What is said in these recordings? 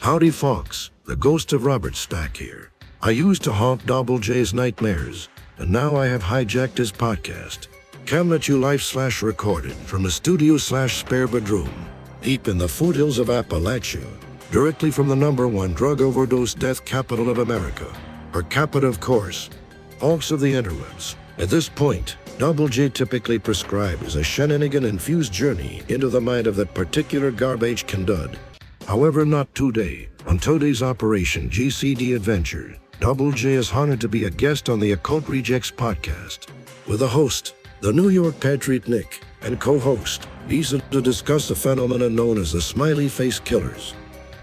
Howdy, Fox, the ghost of Robert Stack here. I used to haunt Double J's nightmares, and now I have hijacked his podcast. At you live slash recorded from a studio slash spare bedroom, deep in the foothills of Appalachia, directly from the number one drug overdose death capital of America, per capita, of course. Hawks of the interwebs. At this point, Double J typically prescribes a shenanigan-infused journey into the mind of that particular garbage can dud. However, not today. On today's Operation GCD Adventure, Double J is honored to be a guest on the Occult Rejects podcast. With a host, the New York Patriot Nick, and co-host, Liza to discuss the phenomenon known as the smiley face killers.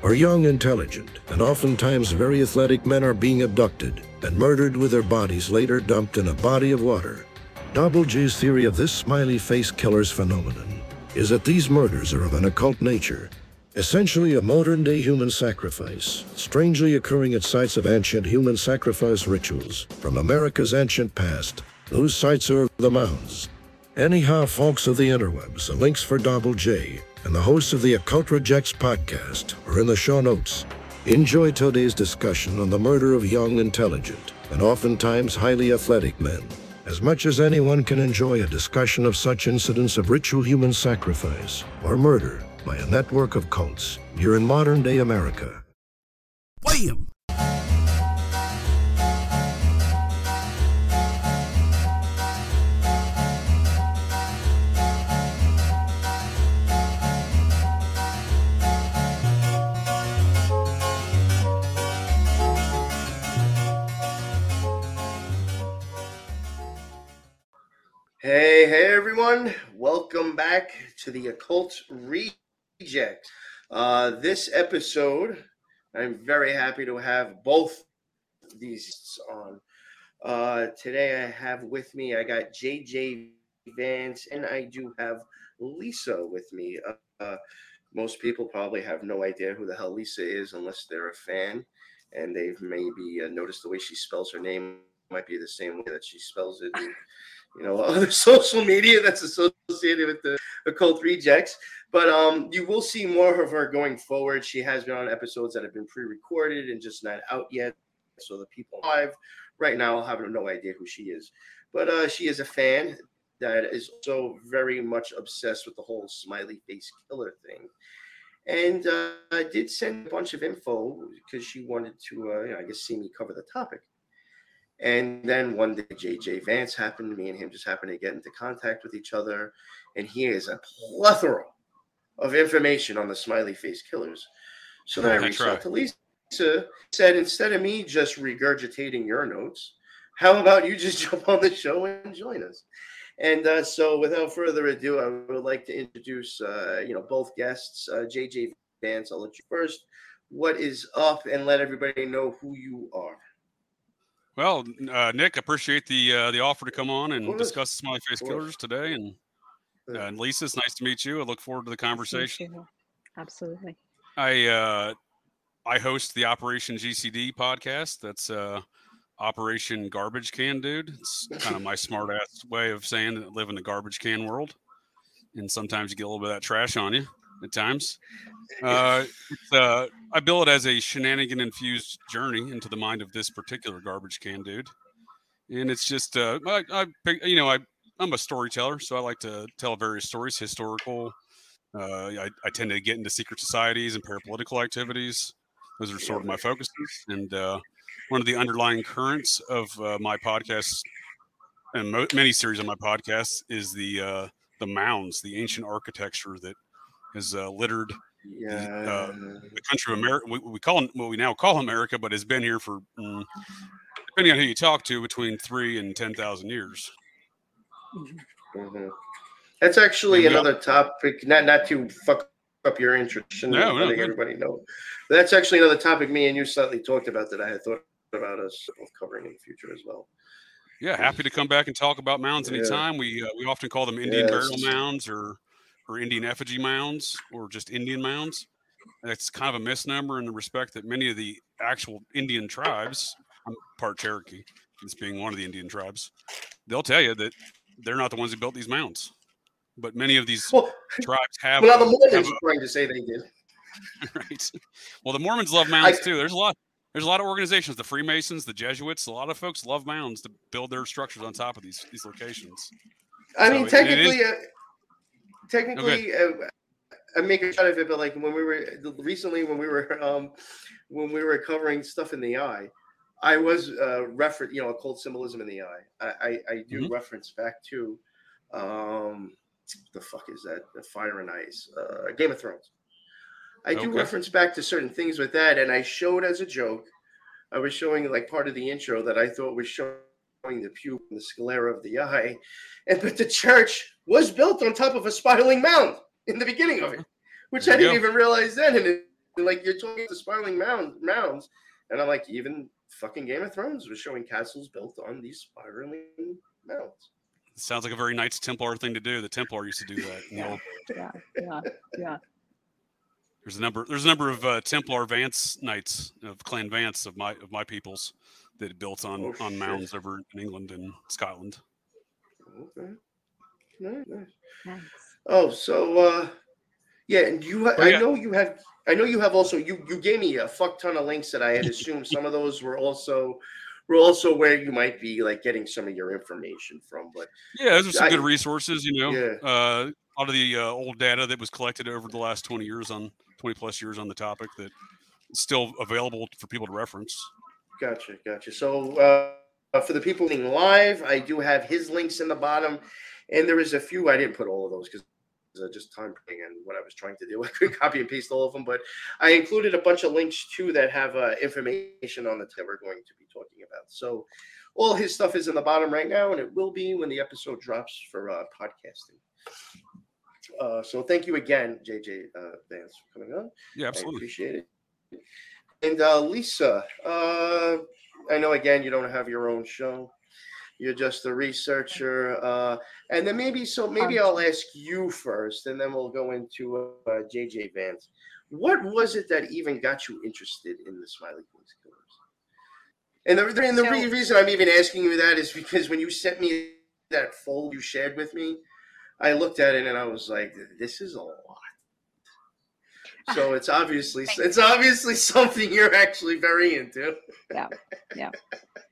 Our young, intelligent, and oftentimes very athletic men are being abducted and murdered with their bodies later dumped in a body of water. Double J's theory of this smiley face killer's phenomenon is that these murders are of an occult nature, essentially a modern day human sacrifice, strangely occurring at sites of ancient human sacrifice rituals from America's ancient past. Those sites are the mounds. Anyhow, folks of the interwebs, the links for Double J and the hosts of the Occult Rejects podcast are in the show notes. Enjoy today's discussion on the murder of young, intelligent, and oftentimes highly athletic men. As much as anyone can enjoy a discussion of such incidents of ritual human sacrifice or murder by a network of cults here in modern day America. Wham! Hey, hey, everyone. Welcome back to the Occult Reject. Uh, this episode, I'm very happy to have both these on. Uh, today, I have with me, I got JJ Vance, and I do have Liza with me. Uh, uh, most people probably have no idea who the hell Liza is unless they're a fan, and they've maybe uh, noticed the way she spells her name might be the same way that she spells it. in, you know, other social media that's associated with the occult rejects. But um, you will see more of her going forward. She has been on episodes that have been pre-recorded and just not out yet. So the people live right now have no idea who she is. But uh, she is a fan that is so very much obsessed with the whole smiley face killer thing. And uh, I did send a bunch of info because she wanted to, uh, you know, I guess, see me cover the topic. And then one day, JJ Vance happened. Me and him just happened to get into contact with each other, and he is a plethora of information on the smiley face killers. So then I reached out to Liza. Said instead of me just regurgitating your notes, how about you just jump on the show and join us? And uh, so, without further ado, I would like to introduce, uh, you know, both guests. Uh, JJ Vance, I'll let you first. What is up, and let everybody know who you are. Well, uh, Nick, appreciate the uh, the offer to come on and discuss Smiley Face Killers today. And. Uh, and Liza, it's nice to meet you. I look forward to the conversation. Absolutely. I uh, I host the Operation GCD podcast. That's uh, Operation Garbage Can Dude. It's kind of my smart ass way of saying that I live in the garbage can world. And sometimes you get a little bit of that trash on you at times. Uh, uh, I bill it as a shenanigan infused journey into the mind of this particular garbage can dude. And it's just, uh, I, I, pick- you know, I, I'm a storyteller, so I like to tell various stories, historical. Uh, I, I tend to get into secret societies and parapolitical activities. Those are sort of my focuses. And uh, one of the underlying currents of uh, my podcast and mo- many series of my podcasts is the uh, the mounds, the ancient architecture that has uh, littered Yeah. the country of America. We, we call what we now call America, but has been here for, mm, depending on who you talk to, between three and ten thousand years. Mhm. That's actually Yeah, another topic. Not not to fuck up your introduction. No, no, letting good. everybody know. But that's actually another topic me and you slightly talked about that I had thought about us covering in the future as well. Yeah, happy to come back and talk about mounds Yeah. anytime. We uh, we often call them Indian Yes. burial mounds or or Indian effigy mounds or just Indian mounds. That's kind of a misnomer in the respect that many of the actual Indian tribes, I'm part Cherokee, this being one of the Indian tribes, they'll tell you that they're not the ones who built these mounds. But many of these Well, tribes have well now the Mormons are trying to say they did. right. Well, the Mormons love mounds I, too. There's a lot. There's a lot of organizations, the Freemasons, the Jesuits. A lot of folks love mounds to build their structures on top of these these locations. I so mean, technically, uh, technically, uh, I'm making fun of it, but like when we were recently, when we were um, when we were covering stuff in the eye, I was uh, reference, you know, occult symbolism in the eye. I I, I do mm-hmm. reference back to um, the fuck is that? The Fire and Ice, uh, Game of Thrones. I do okay. reference back to certain things with that, and I showed as a joke. I was showing like part of the intro that I thought was showing the pupil and the sclera of the eye, and but the church was built on top of a spiraling mound in the beginning of it, which there I didn't go. even realize then. And it, like you're talking about the spiraling mound mounds, and I'm like, even fucking Game of Thrones was showing castles built on these spiraling mounds. sounds like a very Knights Templar thing to do. The Templar used to do that. yeah, yeah, yeah, yeah. There's a number. There's a number of uh, Templar Vance knights of Clan Vance of my of my peoples that built on oh, on mounds over in England and Scotland. Okay. Nice, nice. Oh, so uh, yeah, and you. Oh, yeah. I know you have. I know you have also. You you gave me a fuck ton of links that I had assumed some of those were also were also where you might be like getting some of your information from. But yeah, those are some I, good resources. You know, yeah. uh, a lot of the uh, old data that was collected over the last twenty years on twenty plus years on the topic that is still available for people to reference. Gotcha, gotcha. So uh, for the people being live, I do have his links in the bottom. And there is a few I didn't put all of those because uh, just time and what I was trying to do. I couldn't copy and paste all of them, but I included a bunch of links too that have uh, information on the that we're going to be talking about. So all his stuff is in the bottom right now, and it will be when the episode drops for uh, podcasting. Uh, so thank you again, JJ uh, Vance, for coming on. Yeah, absolutely. I appreciate it. And uh, Liza, uh, I know again you don't have your own show. You're just a researcher, uh, and then maybe so maybe I'll ask you first, and then we'll go into uh, JJ Vance. What was it that even got you interested in the Smiley Face Killers? And the, and the so, reason I'm even asking you that is because when you sent me that fold you shared with me, I looked at it and I was like, "This is a lot." So it's obviously it's obviously something you're actually very into. yeah, yeah.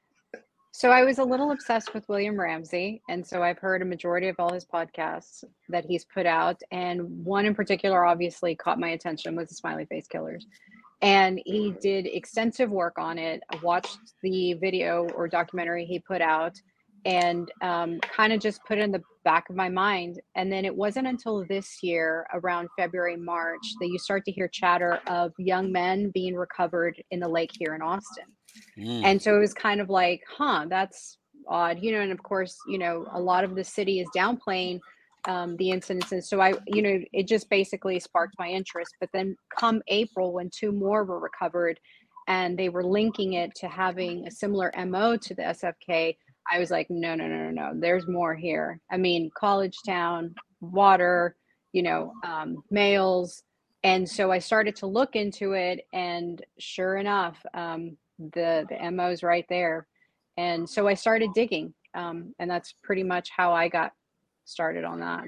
So I was a little obsessed with William Ramsey, and so I've heard a majority of all his podcasts that he's put out, and one in particular obviously caught my attention was the Smiley Face Killers. And he did extensive work on it. I watched the video or documentary he put out and um, kind of just put it in the back of my mind. And then it wasn't until this year, around February, March, that you start to hear chatter of young men being recovered in the lake here in Austin. Mm. And so it was kind of like, huh, that's odd, you know. And of course, you know, a lot of the city is downplaying um, the incidences. So I, you know, it just basically sparked my interest. But then come April, when two more were recovered, and they were linking it to having a similar MO to the SFK, I was like, no, no, no, no, no. There's more here. I mean, college town, water, you know, um, males. And so I started to look into it, and sure enough, um, the the MO's right there. And so I started digging, um, and that's pretty much how I got started on that.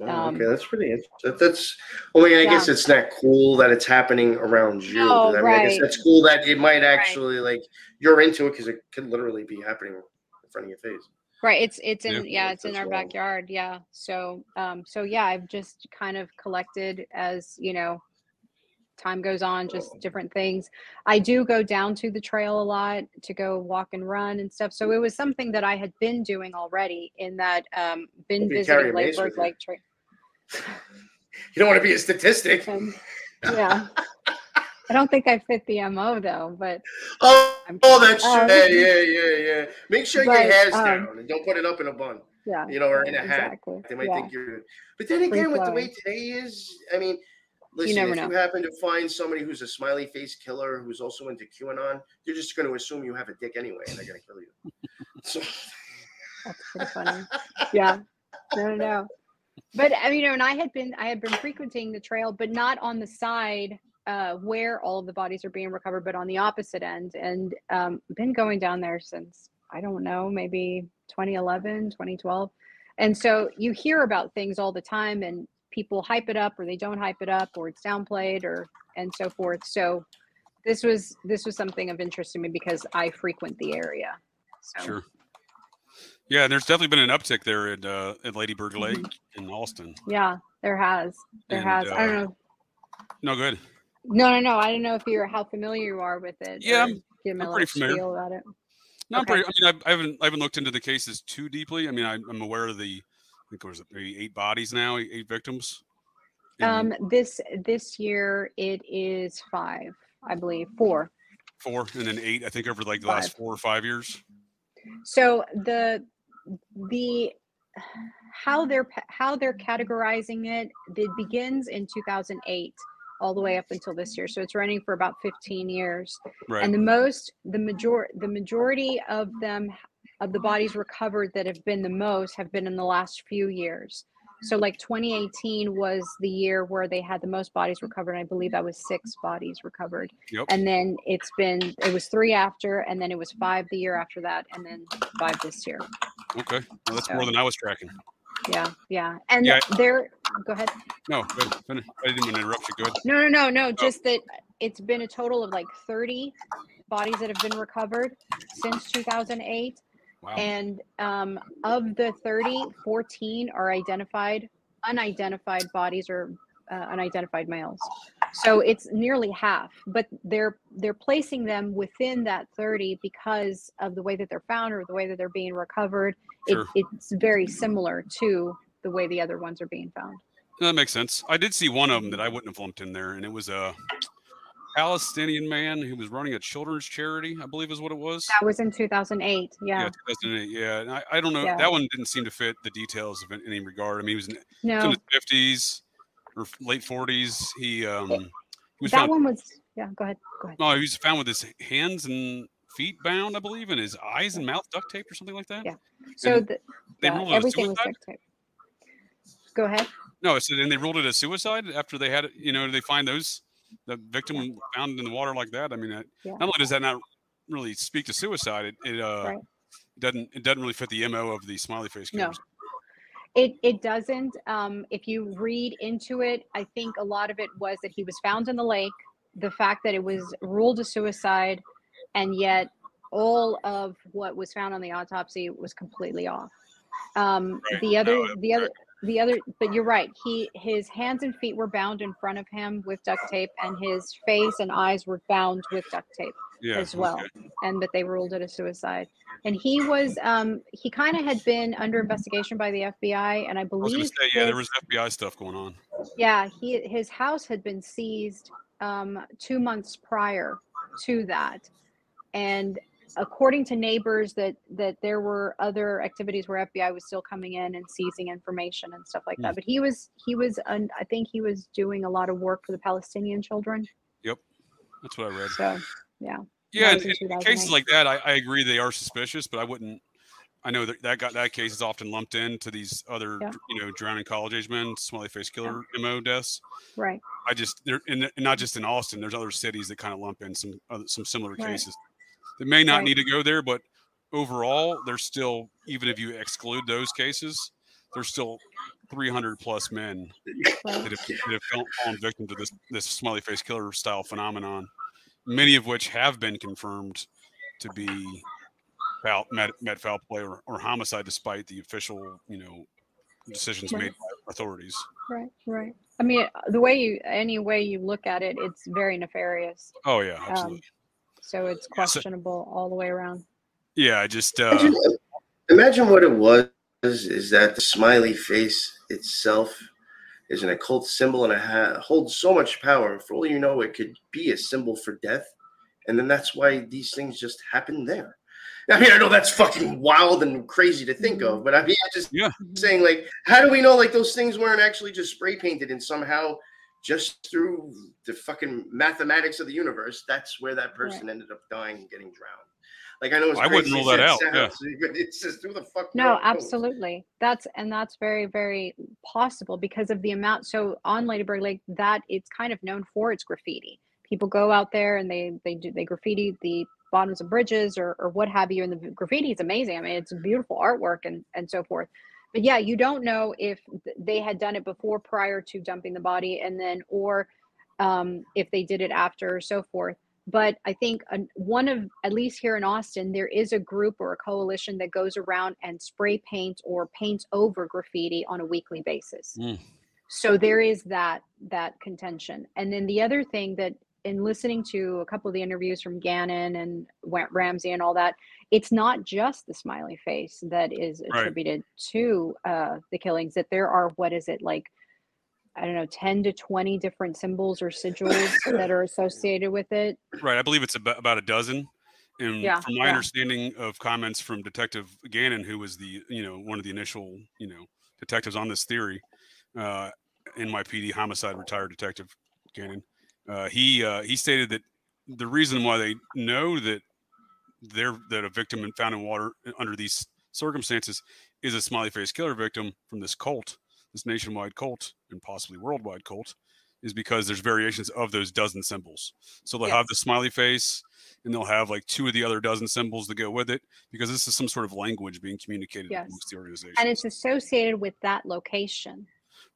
Oh, um, okay, that's pretty interesting. That's well, I, mean, I yeah. guess it's not cool that it's happening around you. Oh, I mean, right. I guess that's cool that it might actually right. like you're into it because it could literally be happening in front of your face. Right. It's it's in yeah, yeah it's in our well. backyard. Yeah. So um so yeah, I've just kind of collected as you know time goes on, just different things. I do go down to the trail a lot to go walk and run and stuff. So it was something that I had been doing already in that um, been visiting Lady Bird Lake Trail. You don't want to be a statistic. Um, yeah. I don't think I fit the MO though, but oh, oh that's um, yeah, yeah, yeah, yeah. Make sure but, your hair's um, down and don't put it up in a bun. Yeah, you know, or in a exactly. hat. They might yeah. think you're. But then again, with the way today is, I mean, Listen, you if know. you happen to find somebody who's a smiley face killer who's also into QAnon, you're just going to assume you have a dick anyway, and they're going to kill you. So. That's pretty funny. yeah. No, no, no. But I mean, you know, and I had been I had been frequenting the trail, but not on the side uh, where all of the bodies are being recovered, but on the opposite end, and um, been going down there since I don't know, maybe 2011, 2012. And so you hear about things all the time, and people hype it up or they don't hype it up or it's downplayed or and so forth. So this was this was something of interest to me because I frequent the area. So Sure. Yeah, and there's definitely been an uptick there at uh, at Lady Bird Mm-hmm. Lake in Austin. yeah, there has. There And, has. I don't uh, know. No good. No, no, no. I don't know if you're how familiar you are with it. Yeah, I'm- I'm pretty familiar. about it. No, I'm Okay. pretty, I mean, I, I haven't I haven't looked into the cases too deeply. I mean, I, I'm aware of the I think there was maybe eight bodies now, eight, victims. Um, this this year it is five, I believe, four. four, and then eight. I think over like the last four or five years. So the the how they're how they're categorizing it, it begins in 2008 all the way up until this year. So it's running for about 15 years. Right. And the most the major the majority of them of the bodies recovered that have been the most have been in the last few years. So like 2018 was the year where they had the most bodies recovered. and I believe that was six bodies recovered. Yep. And then it's been it was three after, and then it was five the year after that, and then five this year. okay. Well, that's more than I was tracking. Yeah, yeah. And Yeah. they're go ahead. No, good. Finish. I didn't want to interrupt you. Good. No, no, no, no. Oh. Just that it's been a total of like 30 bodies that have been recovered since 2008. Wow. And um, of the 30, 14 are identified, unidentified bodies or uh, unidentified males. So it's nearly half, but they're they're placing them within that 30 because of the way that they're found or the way that they're being recovered. Sure. It, it's very similar to the way the other ones are being found. That makes sense. I did see one of them that I wouldn't have lumped in there, and it was a Palestinian man who was running a children's charity, I believe is what it was. That was in 2008. Yeah. Yeah, 2008. Yeah, and I, I don't know. Yeah. That one didn't seem to fit the details of any regard. I mean, he was in, No, in his 50s or late 40s. He um he was that found. one was. Yeah. Go ahead. Go ahead. No, he was found with his hands and feet bound, I believe, and his eyes and mouth duct tape or something like that. Yeah. So the, they yeah, ruled everything was duct tape. Go ahead. No, so then they ruled it a suicide after they had it. You know, they find those the victim found in the water like that. I mean, that, Yeah. not only does that not really speak to suicide, it, it uh Right. doesn't it doesn't really fit the mo of the smiley face No. It it doesn't. Um, if you read into it, I think a lot of it was that he was found in the lake. The fact that it was ruled a suicide, and yet all of what was found on the autopsy was completely off. Um, Right. The other, No, the other, the other. But you're right. He his hands and feet were bound in front of him with duct tape, and his face and eyes were bound with duct tape Yeah, as well okay. and that they ruled it a suicide and he was um he kind of had been under investigation by the fbi and i I believe gonna say, yeah, there was FBI stuff going on. yeah he his house had been seized um two months prior to that and according to neighbors that that there were other activities where fbi was still coming in and seizing information and stuff like that Hmm. but he was he was un, i think he was doing a lot of work for the palestinian children Yep, That's what I read. so yeah Yeah, and, in cases like that, I, I agree they are suspicious, but I wouldn't. I know that that got that case is often lumped into these other, Yeah. you know, drowning college age men, smiley face killer mo deaths. right I just they're and and not just in Austin. There's other cities that kind of lump in some other, some similar Right. cases that may not Right. need to go there, but overall, there's still even if you exclude those cases, there's still 300 plus men right that have, that have fallen victim to this this smiley face killer style phenomenon. Many of which have been confirmed to be foul, met, met foul play or, or homicide, despite the official you know decisions Right. made by authorities. Right, right. I mean, the way you, any way you look at it, it's very nefarious. Oh yeah, Um, absolutely. So it's Yeah, so- questionable all the way around. yeah, I just uh, Imagine, imagine what it was is that the smiley face itself is an occult symbol and it ha- holds so much power. And for all you know, it could be a symbol for death. And then that's why these things just happen there. I mean, I know that's fucking wild and crazy to think of, but I mean, I just Yeah. saying, like, how do we know like those things weren't actually just spray painted and somehow just through the fucking mathematics of the universe, that's where that person ended up dying and getting drowned. Like I know it's I wouldn't rule that out, yeah. it's just who the fuck No, knows? absolutely. That's and that's very, very possible because of the amount. So on Ladybird Lake, that it's kind of known for its graffiti. People go out there and they they do they graffiti the bottoms of bridges or or what have you, and the graffiti is amazing. I mean, it's beautiful artwork and and so forth. But yeah, you don't know if they had done it before prior to dumping the body and then, or um, if they did it after or so forth. But I think one of, at least here in Austin, there is a group or a coalition that goes around and spray paints or paints over graffiti on a weekly basis. Mm. So there is that that contention. And then the other thing that in listening to a couple of the interviews from Gannon and Ramsey and all that, it's not just the smiley face that is Right. attributed to uh, the killings. That there are what is it like? I don't know, ten to twenty different symbols or sigils that are associated with it. Right. I believe it's about, about a dozen. And Yeah, from my yeah. understanding of comments from Detective Gannon, who was the you know one of the initial you know detectives on this theory, uh, NYPD homicide retired detective Gannon, uh, he uh, he stated that the reason why they know that they're that a victim and found in water under these circumstances is a smiley face killer victim from this cult, this nationwide cult and possibly worldwide cult, is because there's variations of those dozen symbols. So they'll have the smiley face and they'll have like two of the other dozen symbols that go with it because this is some sort of language being communicated Yes. amongst the organization. and it's associated with that location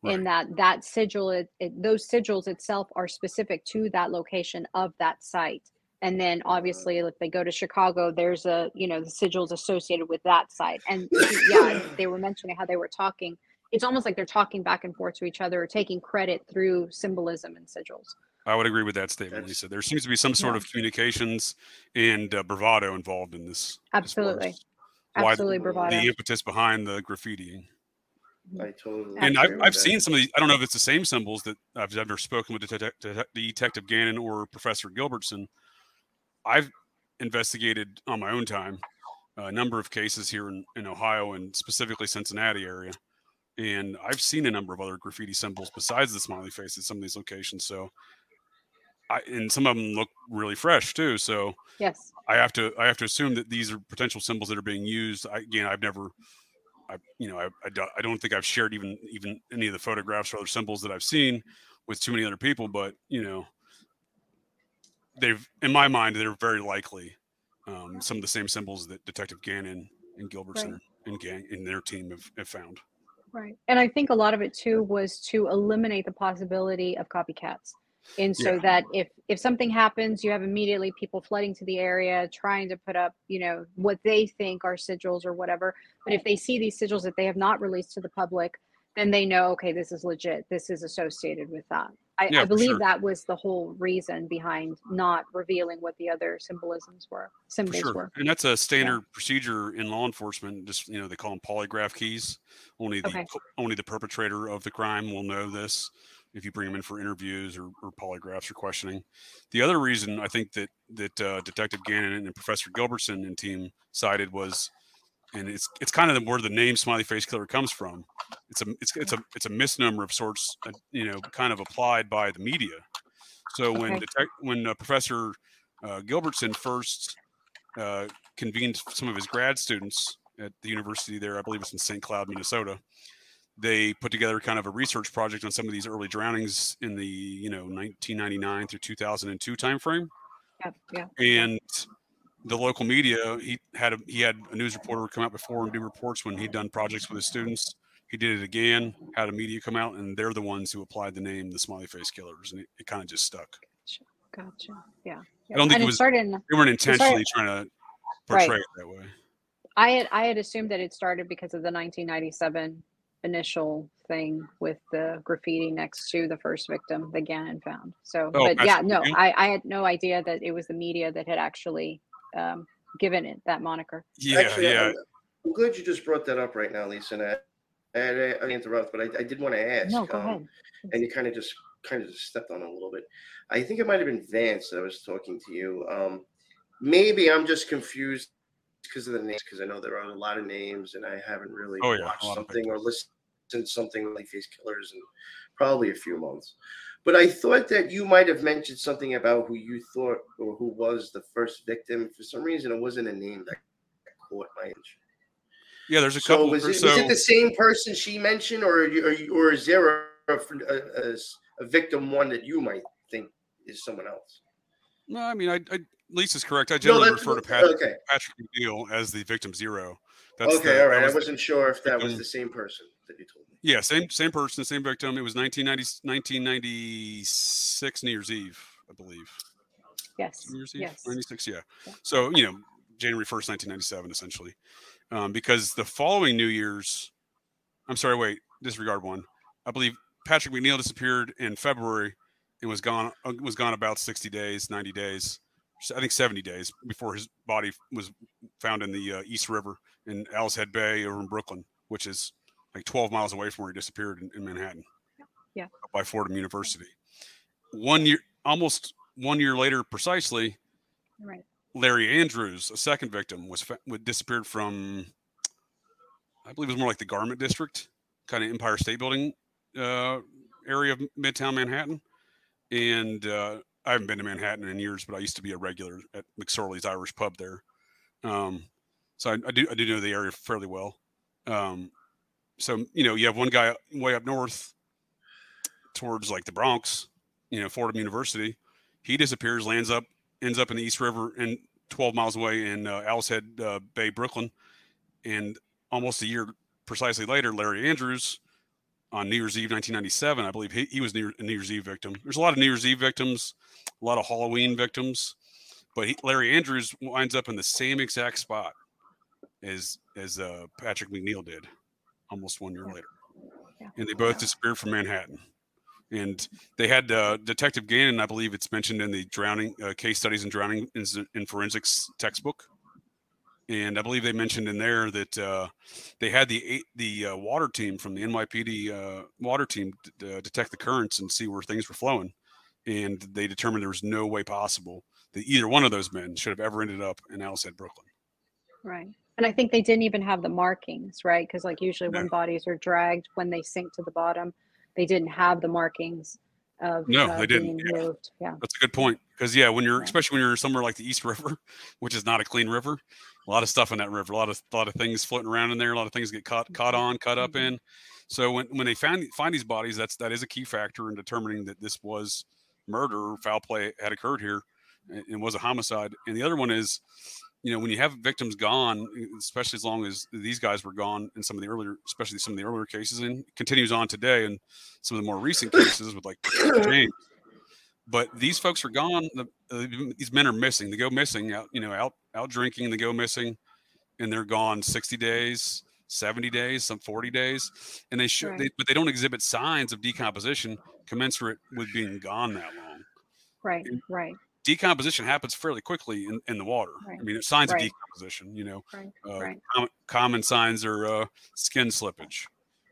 in that that sigil it, it, those sigils itself are specific to that location of that site and then obviously if they go to chicago there's a you know the sigils associated with that site and yeah they were mentioning how they were talking it's almost like they're talking back and forth to each other or taking credit through symbolism and sigils I would agree with that statement, Liza. There seems to be some sort Yeah. of communications and uh, bravado involved in this. Absolutely. absolutely the, bravado the impetus behind the graffitiing. I totally. And agree I've, I've that. seen some of these. I don't know if it's the same symbols that I've ever spoken with Detec- Det- Detective Gannon or Professor Gilbertson. I've investigated on my own time a number of cases here in, in Ohio and specifically Cincinnati area. And I've seen a number of other graffiti symbols besides the smiley face at some of these locations. So I, and some of them look really fresh too. So yes I have to I have to assume that these are potential symbols that are being used. I, again, I've never, I you know I, I, don't, I don't think I've shared even even any of the photographs or other symbols that I've seen with too many other people. But you know, they've in my mind they're very likely um, some of the same symbols that Detective Gannon and Gilbertson Right. and gang and their team have, have found. Right. And I think a lot of it too was to eliminate the possibility of copycats. And so Yeah. that if if something happens, you have immediately people flooding to the area trying to put up, you know, what they think are sigils or whatever. But if they see these sigils that they have not released to the public, then they know, okay, this is legit. This is associated with that. I, Yeah, I believe sure. that was the whole reason behind not revealing what the other symbolisms were, symbols sure. were. And that's a standard procedure in law enforcement. Just you know, they call them polygraph keys. Only the Okay. only the perpetrator of the crime will know this. If you bring them in for interviews or, or polygraphs or questioning, the other reason I think that that uh, Detective Gannon and Professor Gilbertson and team cited was, and it's it's kind of where the name Smiley Face Killer comes from. It's a it's it's a it's a misnomer of sorts, uh, you know, kind of applied by the media. So when Okay. detect when uh, Professor uh, Gilbertson first uh, convened some of his grad students at the university there. I believe it's in St. Cloud, Minnesota. They put together kind of a research project on some of these early drownings in the you know 1999 through 2002 timeframe. Yeah, yeah. And the local media, he had a, he had a news reporter come out before and do reports when he'd done projects with his students. He did it again, had a media come out, and they're the ones who applied the name the Smiley Face Killers, and it, it kind of just stuck. Gotcha. Yeah. yeah. don't think and it was- started in They weren't intentionally trying to Right. portray it that way. I had I had assumed that it started because of the 1997 initial thing with the graffiti next to the first victim that Gannon found. So, Oh, but yeah, no. I, I had no idea that it was the media that had actually um, given it that moniker. Yeah, Actually, yeah. I'm, I'm glad you just brought that up right now, Liza. And I, I, I interrupt, but I, I did want to ask. No, go um, ahead. and you kind of just kind of just stepped on a little bit. I think it might have been Vance that I was talking to you. Um, maybe I'm just confused because of the names, because I know there are a lot of names, and I haven't really Oh, yeah, watched something or listened to something like Face Killers in probably a few months. But I thought that you might have mentioned something about who you thought or who was the first victim. For some reason, it wasn't a name that caught my attention. Yeah, there's a So couple. was it, so, was it the same person she mentioned, or or, you- or is there a, a, a, a victim one that you might think is someone else? No, I mean, I, I Liza's correct. I generally refer to Patrick, okay. Patrick McNeil as the victim zero. That's okay, the, all right. I wasn't sure if that was the same person that you told me. Yeah, same same person, same victim. It was 1990, 1996 New Year's Eve, I believe. Yes. New Year's Eve, yes. 96, yeah. yeah. So you know, January 1st, 1997, essentially, um, because the following New Year's, I'm sorry, wait, disregard one. I believe Patrick McNeil disappeared in February and was gone uh, was gone about 60 days, 90 days. I think 70 days before his body was found in the uh, East River in Owl's Head Bay over in Brooklyn, which is like 12 miles away from where he disappeared in, in Manhattan. Yeah. By Fordham University. One year, almost one year later, precisely. Right. Larry Andrews, a second victim, was fa- disappeared from, I believe it was more like the Garment District, kind of Empire State Building uh, area of Midtown Manhattan, and uh, I haven't been to Manhattan in years, but I used to be a regular at McSorley's Irish Pub there. Um, so I, I, do I do know the area fairly well. Um, so you know, you have one guy way up north towards like the Bronx, you know, Fordham University. He disappears, lands up, ends up in the East River, and 12 miles away in uh, Owl's Head uh, Bay, Brooklyn. And almost a year precisely later, Larry Andrews on New Year's Eve, 1997. I believe he, he was a New Year's Eve victim. There's a lot of New Year's Eve victims, a lot of Halloween victims, but he, Larry Andrews winds up in the same exact spot as as uh, Patrick McNeil did, almost one year later, and they both disappeared from Manhattan. And they had uh, Detective Gannon, I believe it's mentioned in the drowning uh, case studies and drowning in, in forensics textbook and I believe they mentioned in there that uh, they had the the uh, water team from the NYPD uh, water team d- uh, detect the currents and see where things were flowing, and they determined there was no way possible that either one of those men should have ever ended up in Owl's Head, Brooklyn. Right, and I think they didn't even have the markings, right? Because like usually no. when bodies are dragged when they sink to the bottom, they didn't have the markings of no, uh, they didn't. Yeah. Yeah, that's a good point. Because yeah, when you're yeah. especially when you're somewhere like the East River, which is not a clean river, a lot of stuff in that river, a lot of a lot of things floating around in there, a lot of things get caught caught mm-hmm. on, cut up mm-hmm. in. So when, when they find find these bodies, that's that is a key factor in determining that this was murder, foul play had occurred here, and, and was a homicide. And the other one is, you know, when you have victims gone, especially as long as these guys were gone in some of the earlier, especially some of the earlier cases, and continues on today, and some of the more recent cases with like James but these folks are gone. The, uh, these men are missing. They go missing out, you know, out out drinking. They go missing, and they're gone sixty days, seventy days, some forty days, and they show, right. they, but they don't exhibit signs of decomposition commensurate with being gone that long. Right. And right. Decomposition happens fairly quickly in, in the water. Right. I mean, signs right. of decomposition. You know, right. Uh, com- common signs are uh, skin slippage,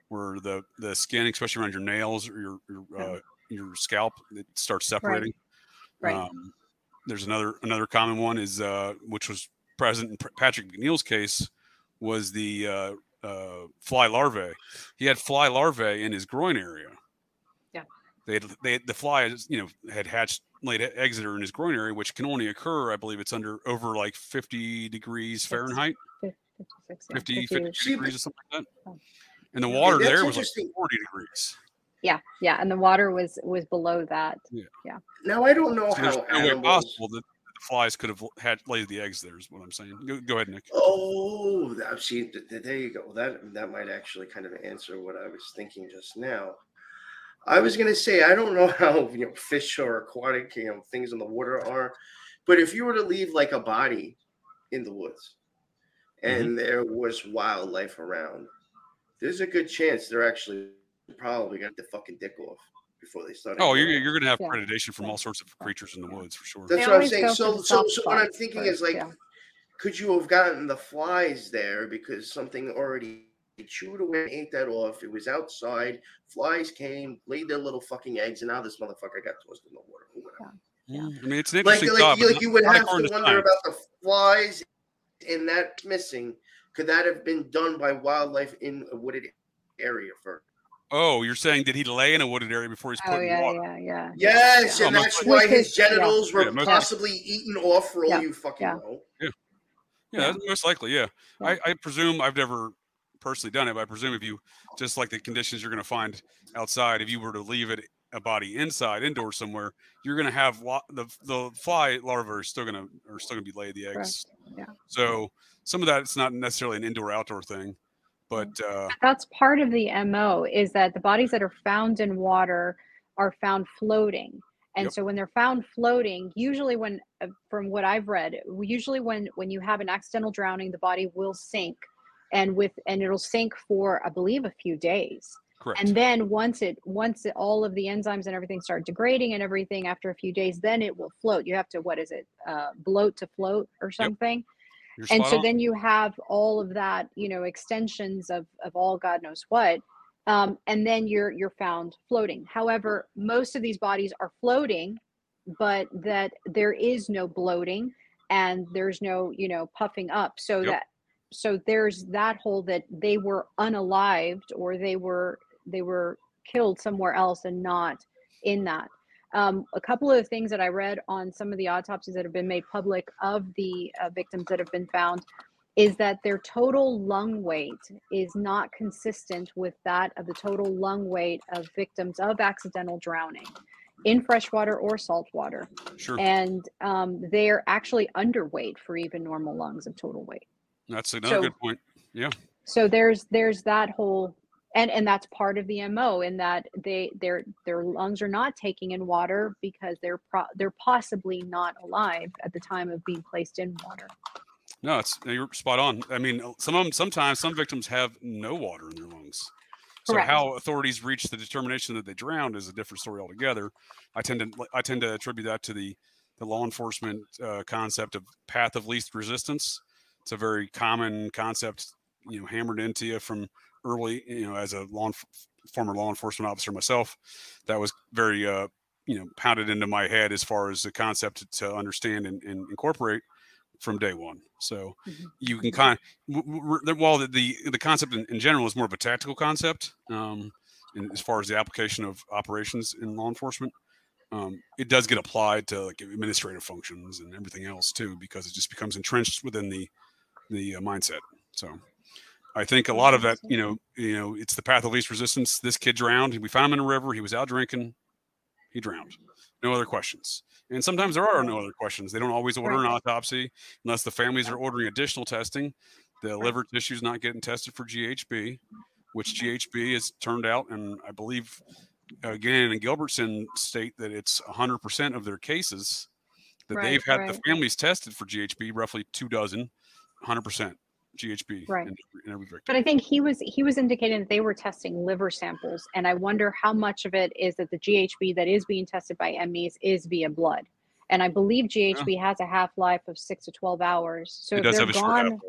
where the the skin, especially around your nails or your, your uh, your scalp it starts separating. Right. Um, there's another another common one is uh, which was present in Patrick McNeil's case was the uh, uh, fly larvae. He had fly larvae in his groin area. Yeah. They had, they the fly you know had hatched laid eggs that in his groin area, which can only occur, I believe it's under over like 50 degrees Fahrenheit. 56, yeah. 50, 50, 50 degrees or something like that. Oh. And the water there was like 40 degrees. Yeah, yeah, and the water was was below that. Yeah. yeah. Now I don't know so how there's no animals... way possible that the flies could have had laid the eggs. There is what I'm saying. Go, go ahead, Nick. Oh, see, there you go. That that might actually kind of answer what I was thinking just now. I was gonna say I don't know how you know fish or aquatic you know things in the water are, but if you were to leave like a body in the woods, and mm-hmm. there was wildlife around, there's a good chance they're actually probably got the fucking dick off before they start. Oh, you're, you're going to have yeah. predation from all sorts of creatures in the woods for sure. That's they what I'm saying. So, so, so what I'm thinking is like, yeah. could you have gotten the flies there because something already chewed away and ate that off? It was outside. Flies came, laid their little fucking eggs, and now this motherfucker got tossed in the water. Yeah. I mean, it's an interesting like, like, like you would have to wonder time. about the flies and that missing. Could that have been done by wildlife in a wooded area first? Oh, you're saying did he lay in a wooded area before he's oh, put oh, yeah, in water? Yeah, yeah, Yes, yeah. and oh, that's why his genitals yeah. were possibly eaten off for all you fucking know. Yeah. Yeah, most likely. Yeah. I, I presume I've never personally done it, but I presume if you just like the conditions you're going to find outside, if you were to leave it a body inside indoors somewhere, you're going to have lo- the the fly larvae are still going to are still going to be laying the eggs. Yeah. So some of that it's not necessarily an indoor outdoor thing, but uh, That's part of the MO is that the bodies that are found in water are found floating. And Yep. so when they're found floating, usually when uh, from what I've read, usually when when you have an accidental drowning, the body will sink and with and it'll sink for I believe a few days. correct. And then once it once it, all of the enzymes and everything start degrading and everything after a few days, then it will float. You have to what is it? Uh, bloat to float or something You're and so on. then you have all of that you know extensions of of all god knows what um, and then you're you're found floating however most of these bodies are floating but that there is no bloating and there's no you know puffing up so Yep. that so there's that whole that they were unalived or they were they were killed somewhere else and not in that um, a couple of the things that I read on some of the autopsies that have been made public of the uh, victims that have been found is that their total lung weight is not consistent with that of the total lung weight of victims of accidental drowning in freshwater or saltwater. sure. And um, they're actually underweight for even normal lungs of total weight. That's another so- good point. Yeah. So there's there's that whole and and that's part of the mo in that they their their lungs are not taking in water because they're pro- they're possibly not alive at the time of being placed in water No, it's you're spot on. I mean, some of them sometimes some victims have no water in their lungs. So Correct. how authorities reach the determination that they drowned is a different story altogether. I tend to I tend to attribute that to the the law enforcement uh, concept of path of least resistance. It's a very common concept, you know, hammered into you from early, you know, as a law former law enforcement officer myself. That was very, uh, you know, pounded into my head as far as the concept to understand and, and incorporate from day one. So Mhm. you can kind of, w- w- w- while the, the, the concept in, in general is more of a tactical concept, um, and as far as the application of operations in law enforcement, um, it does get applied to like administrative functions and everything else too, because it just becomes entrenched within the the uh, mindset. So I think a lot of that, you know, you know, it's the path of least resistance. This kid drowned. We found him in a river. He was out drinking. He drowned. No other questions. And sometimes there are no other questions. They don't always order an autopsy unless the families are ordering additional testing. The liver tissue is not getting tested for GHB, which GHB has turned out, and I believe again in Gilbertson state that it's 100% of their cases that Right, they've had the families tested for GHB, roughly two dozen, 100% GHB Right. in, in every victim. but i think he was he was indicating that they were testing liver samples and i wonder how much of it is that the ghb that is being tested by mes is via blood and i believe ghb has a half-life of 6 to 12 hours so it if they're gone.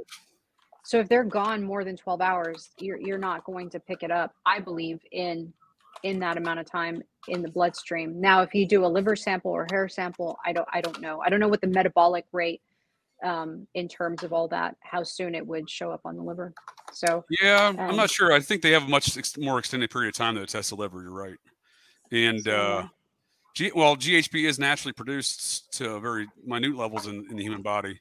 So if they're gone more than 12 hours, you're you're not going to pick it up, I believe, in in that amount of time in the bloodstream. Now, if you do a liver sample or hair sample, I don't I don't know. I don't know what the metabolic rate um, in terms of all that, how soon it would show up on the liver. So Yeah, I'm Um, not sure. I think they have a much ex- more extended period of time to test the liver. You're right. And So, uh, G- well, GHB is naturally produced to very minute levels in, in the human body.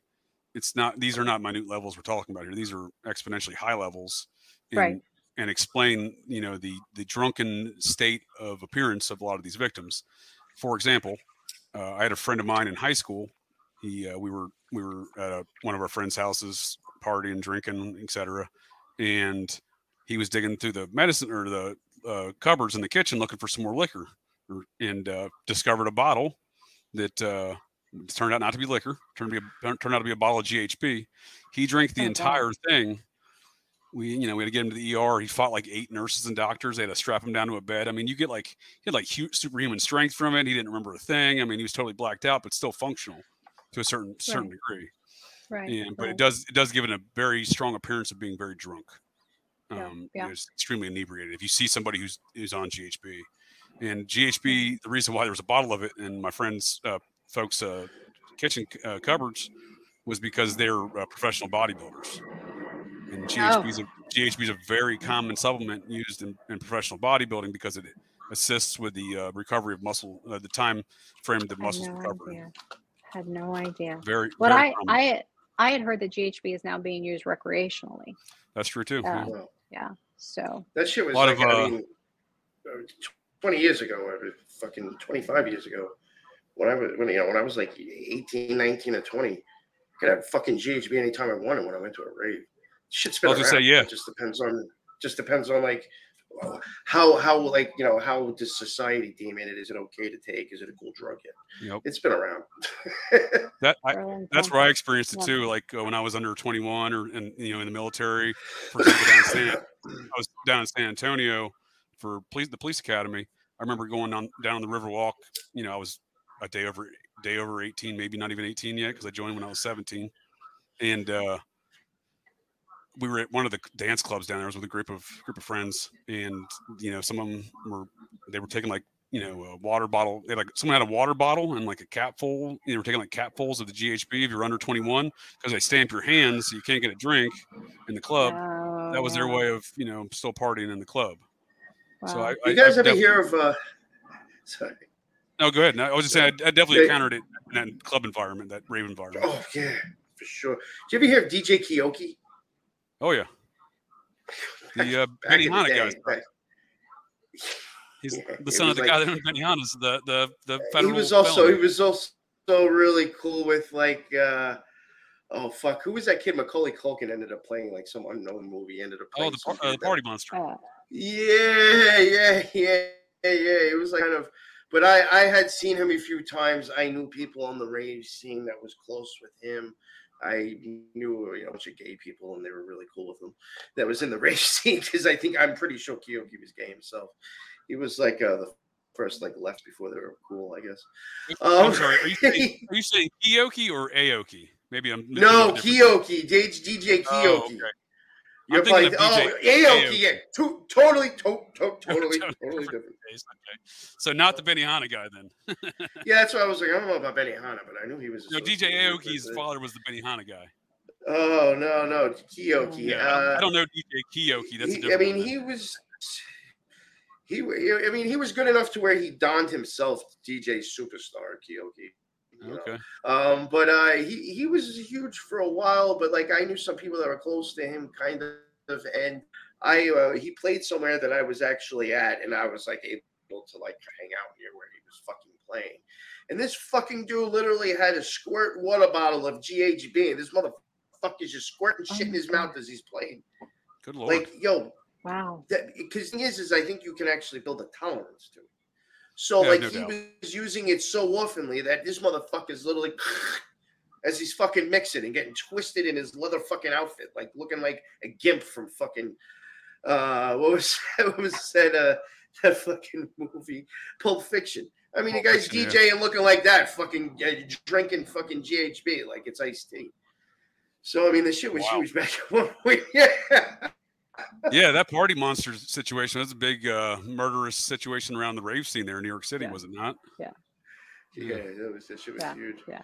It's not; these are not minute levels we're talking about here. These are exponentially high levels, Right. And explain, you know, the the drunken state of appearance of a lot of these victims. For example, uh, I had a friend of mine in high school. He, uh, we were we were at a, one of our friends' houses, partying, drinking, etc. And he was digging through the medicine or the uh, cupboards in the kitchen looking for some more liquor, or, and uh, discovered a bottle that uh, turned out not to be liquor. Turned to be a, turned out to be a bottle of GHB. He drank the Oh, wow. entire thing. We, you know, we had to get him to the ER. He fought like eight nurses and doctors. They had to strap him down to a bed. I mean, you get like he had like hu- superhuman strength from it. He didn't remember a thing. I mean, he was totally blacked out, but still functional to a certain certain degree. right. And but right. it does it does give it a very strong appearance of being very drunk. Yeah, Um, yeah. It's extremely inebriated. If you see somebody who's who's on GHB, and GHB, the reason why there was a bottle of it in my friend's uh, folks' uh, kitchen uh, cupboards was because they're uh, professional bodybuilders. And GHB is a GHB is a very common supplement used in, in professional bodybuilding because it assists with the uh, recovery of muscle, uh, the time frame that muscles recover. idea. Had no idea. Very, What very I common. I I had heard that GHB is now being used recreationally. That's true too. Uh, yeah. Yeah. So that shit was a Lot like, of, I uh, mean, uh, 20 years ago, or fucking 25 years ago. When I was when you know when I was like 18, 19, and 20, I could have fucking GHB anytime I wanted when I went to a rave. Shit's been I was around. gonna say, yeah. It just depends on just depends on like how how like you know how does society deem it? Is it okay to take? Is it a cool drug yet? Yep. It's been around. That I, for a long that's where I experienced it Yeah. too. Like uh, when I was under 21 or and you know in the military, for down San, I was down in San Antonio for police the police academy. I remember going on down the river walk. You know, I was a day over day over 18, maybe not even 18 yet, because I joined when I was 17. And uh, we were at one of the dance clubs down there. I was with a group of group of friends, and you know, some of them were they were taking like you know a water bottle. They had, like someone had a water bottle and like a cap full. They were taking like capfuls of the GHB if you're under 21 because they stamp your hands so you can't get a drink in the club. that was their way of you know still partying in the club. So. I, you I- guys I ever hear of? uh Sorry. No, go ahead. No, I was just saying I, I definitely Yeah. encountered it in that club environment, that rave environment. Oh yeah, for sure. Did you ever hear of DJ Keoki? Oh yeah, the uh, Back Benny Hanna day, guys. He's Yeah, the son of the like- guy that owned Benihana's, the the the he was also felony. he was also really cool with like uh oh fuck who was that kid Macaulay Culkin ended up playing like some unknown movie ended up oh playing the, par- uh, the party monster. Yeah yeah yeah yeah yeah it was like kind of but I I had seen him a few times I knew people on the rave scene that was close with him I knew you know a bunch of gay people and they were really cool with him that was in the race scene because I think I'm pretty sure Keoki was gay himself he was like uh, the first like left before they were cool I guess I'm Um, sorry. Are you saying, are you saying Keoki or Aoki? Maybe I'm No, different- DJ, DJ Keoki. Oh, okay. You're like, oh, DJ Aoki, yeah, to, totally, to, to, totally, Totally totally different. Okay, So not the Benihana guy then. Yeah, that's why I was like, I don't know about Benihana, but I knew he was. No, DJ Aoki's father was the Benihana guy. Oh no, no, Keoki. Yeah, I, don't, uh, I don't know DJ Keoki. That's he- different. I mean, one he was. He, I mean, he was good enough to where he donned himself DJ superstar Keoki. You know. Okay. Um, but uh, he he was huge for a while. But like I knew some people that were close to him, kind of, and I uh, he played somewhere that I was actually at, and I was like able to like hang out near where he was fucking playing. And this fucking dude literally had a squirt water bottle of GHB, and this motherfucker's just squirting Oh shit in his God. mouth as he's playing. Good lord. Like, yo, wow. because the thing is, is I think you can actually build a tolerance to it. So Yeah, like no he doubt. was using it so oftenly that this motherfucker's literally as he's fucking mixing and getting twisted in his leather fucking outfit, like looking like a gimp from fucking uh what was what was that uh that fucking movie Pulp Fiction. I mean, Pulp the guy's Fiction, DJing looking like that, fucking uh, drinking fucking GHB like it's iced tea. So I mean, the shit was Wow. huge back when we yeah. Yeah, that party monster situation was a big uh, murderous situation around the rave scene there in New York City, Yeah. was it not? Yeah, that was that shit was Yeah. huge. Yeah.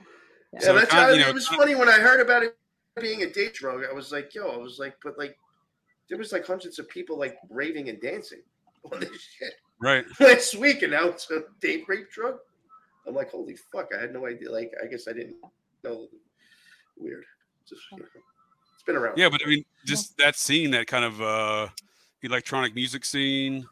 Yeah, So that's kinda, how, you know, it was kinda- funny when I heard about it being a date drug. I was like, yo, I was like, but like, there was like hundreds of people like raving and dancing on this shit Right. last week, and now it's a date rape drug. I'm like, holy fuck, I had no idea. Like, I guess I didn't know. Weird. Just, you know, it's been around. Yeah, but I mean, just that scene, that kind of uh, electronic music scene,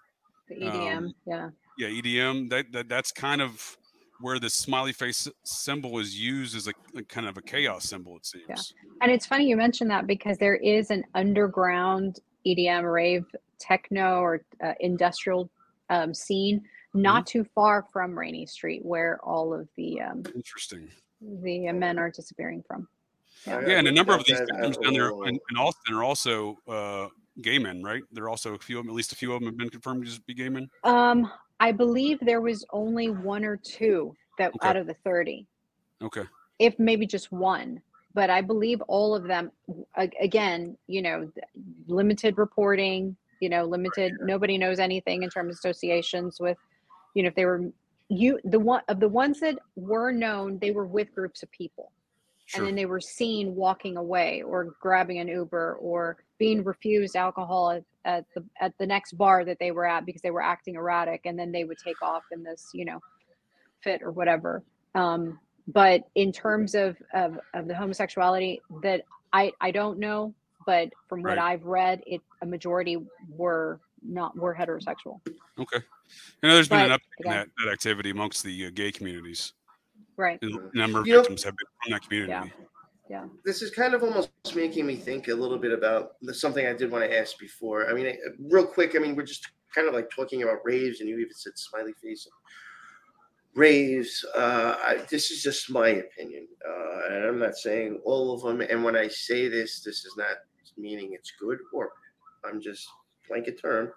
The EDM. Um, yeah. yeah, EDM. That, that that's kind of where the smiley face symbol is used as a, a kind of a chaos symbol. It seems. Yeah. And it's funny you mentioned that because there is an underground EDM rave techno or uh, industrial um, scene not Mm-hmm. too far from Rainy Street, where all of the um, Interesting. the uh, men are disappearing from. I- I Yeah, and a number of these that victims down there in, in Austin are also uh, gay men, right? There are also a few of them, at least a few of them have been confirmed to be gay men. Um, I believe there was only one or two that Okay. out of the thirty, Okay. if maybe just one. But I believe all of them. Again, you know, limited reporting. You know, limited. Nobody knows anything in terms of associations with. You know, if they were you the one of the ones that were known, they were with groups of people. Sure. and then they were seen walking away or grabbing an uber or being refused alcohol at, at the at the next bar that they were at because they were acting erratic and then they would take off in this you know fit or whatever um but in terms of of, of the homosexuality that i i don't know but from what Right. i've read it a majority were not were heterosexual. Okay. You know, there's been an uptick in that, that activity amongst the uh, gay communities. Right. A number of You know- victims have been from that community. Yeah. Yeah. this is kind of almost making me think a little bit about the, something I did want to ask before. I mean, I- real quick. I mean, we're just kind of like talking about raves, and you even said smiley face. Raves. Uh, I, this is just my opinion, uh, and I'm not saying all of them. And when I say this, this is not meaning it's good or. I'm just blanket term.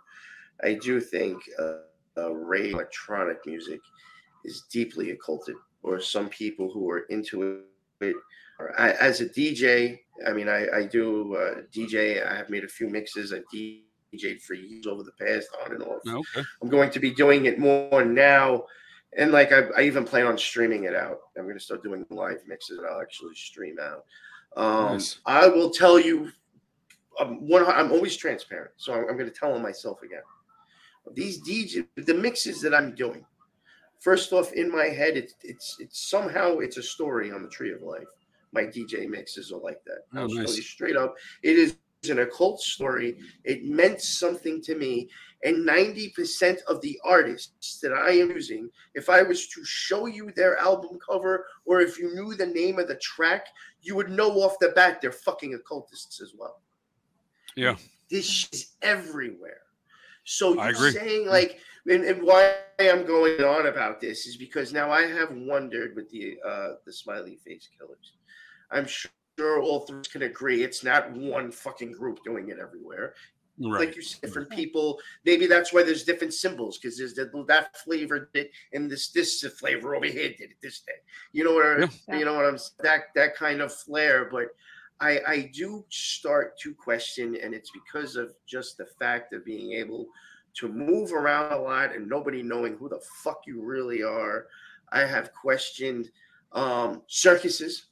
I do think uh, uh, rave electronic music is deeply occulted, or some people who are into it or I, as a DJ, I mean, I, I do uh, DJ. I have made a few mixes. I've DJed for years over the past, on and off. Okay. I'm going to be doing it more now. And like, I, I even plan on streaming it out. I'm going to start doing live mixes that I'll actually stream out. Um, Nice. I will tell you, I'm, one, I'm always transparent. So I'm, I'm going to tell on myself again. These DJ, the mixes that I'm doing, first off, in my head, it's, it's, it's somehow it's a story on the tree of life my DJ mixes are like that. Oh, nice. you straight up. It is an occult story. It meant something to me. And 90% of the artists that I am using, if I was to show you their album cover or if you knew the name of the track, you would know off the bat they're fucking occultists as well. Yeah. This is everywhere. So you're saying mm. like and, and why I'm going on about this is because now I have wondered with the uh the smiley face killers. I'm sure all three can agree it's not one fucking group doing it everywhere. Right. Like you said, different people. Maybe that's why there's different symbols because there's that, that flavor did and this this flavor over here did it this day. You know what? I, Yeah. You know what I'm that that kind of flair, but. I, I do start to question, and it's because of just the fact of being able to move around a lot and nobody knowing who the fuck you really are. I have questioned um, circuses.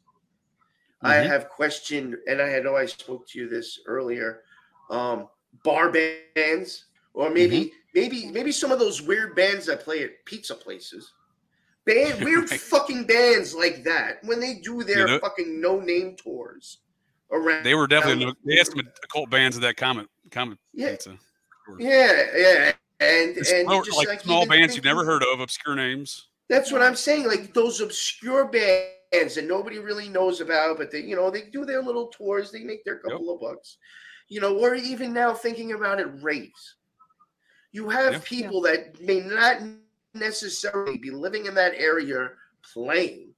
I Mhm. have questioned, and I know I spoke to you this earlier. Um, bar bands, or maybe maybe maybe some of those weird bands that play at pizza places. Band weird Right. fucking bands like that when they do their know- fucking no name tours around. They were definitely they had some occult bands at that comet comet Yeah. pizza. Yeah, yeah, and Just and just like, like small bands you've never heard of, obscure names. That's what I'm saying. Like those obscure bands that nobody really knows about, but they, you know, they do their little tours. They make their couple of bucks, you know. Or even now thinking about it, raves. You have people that may not necessarily be living in that area playing.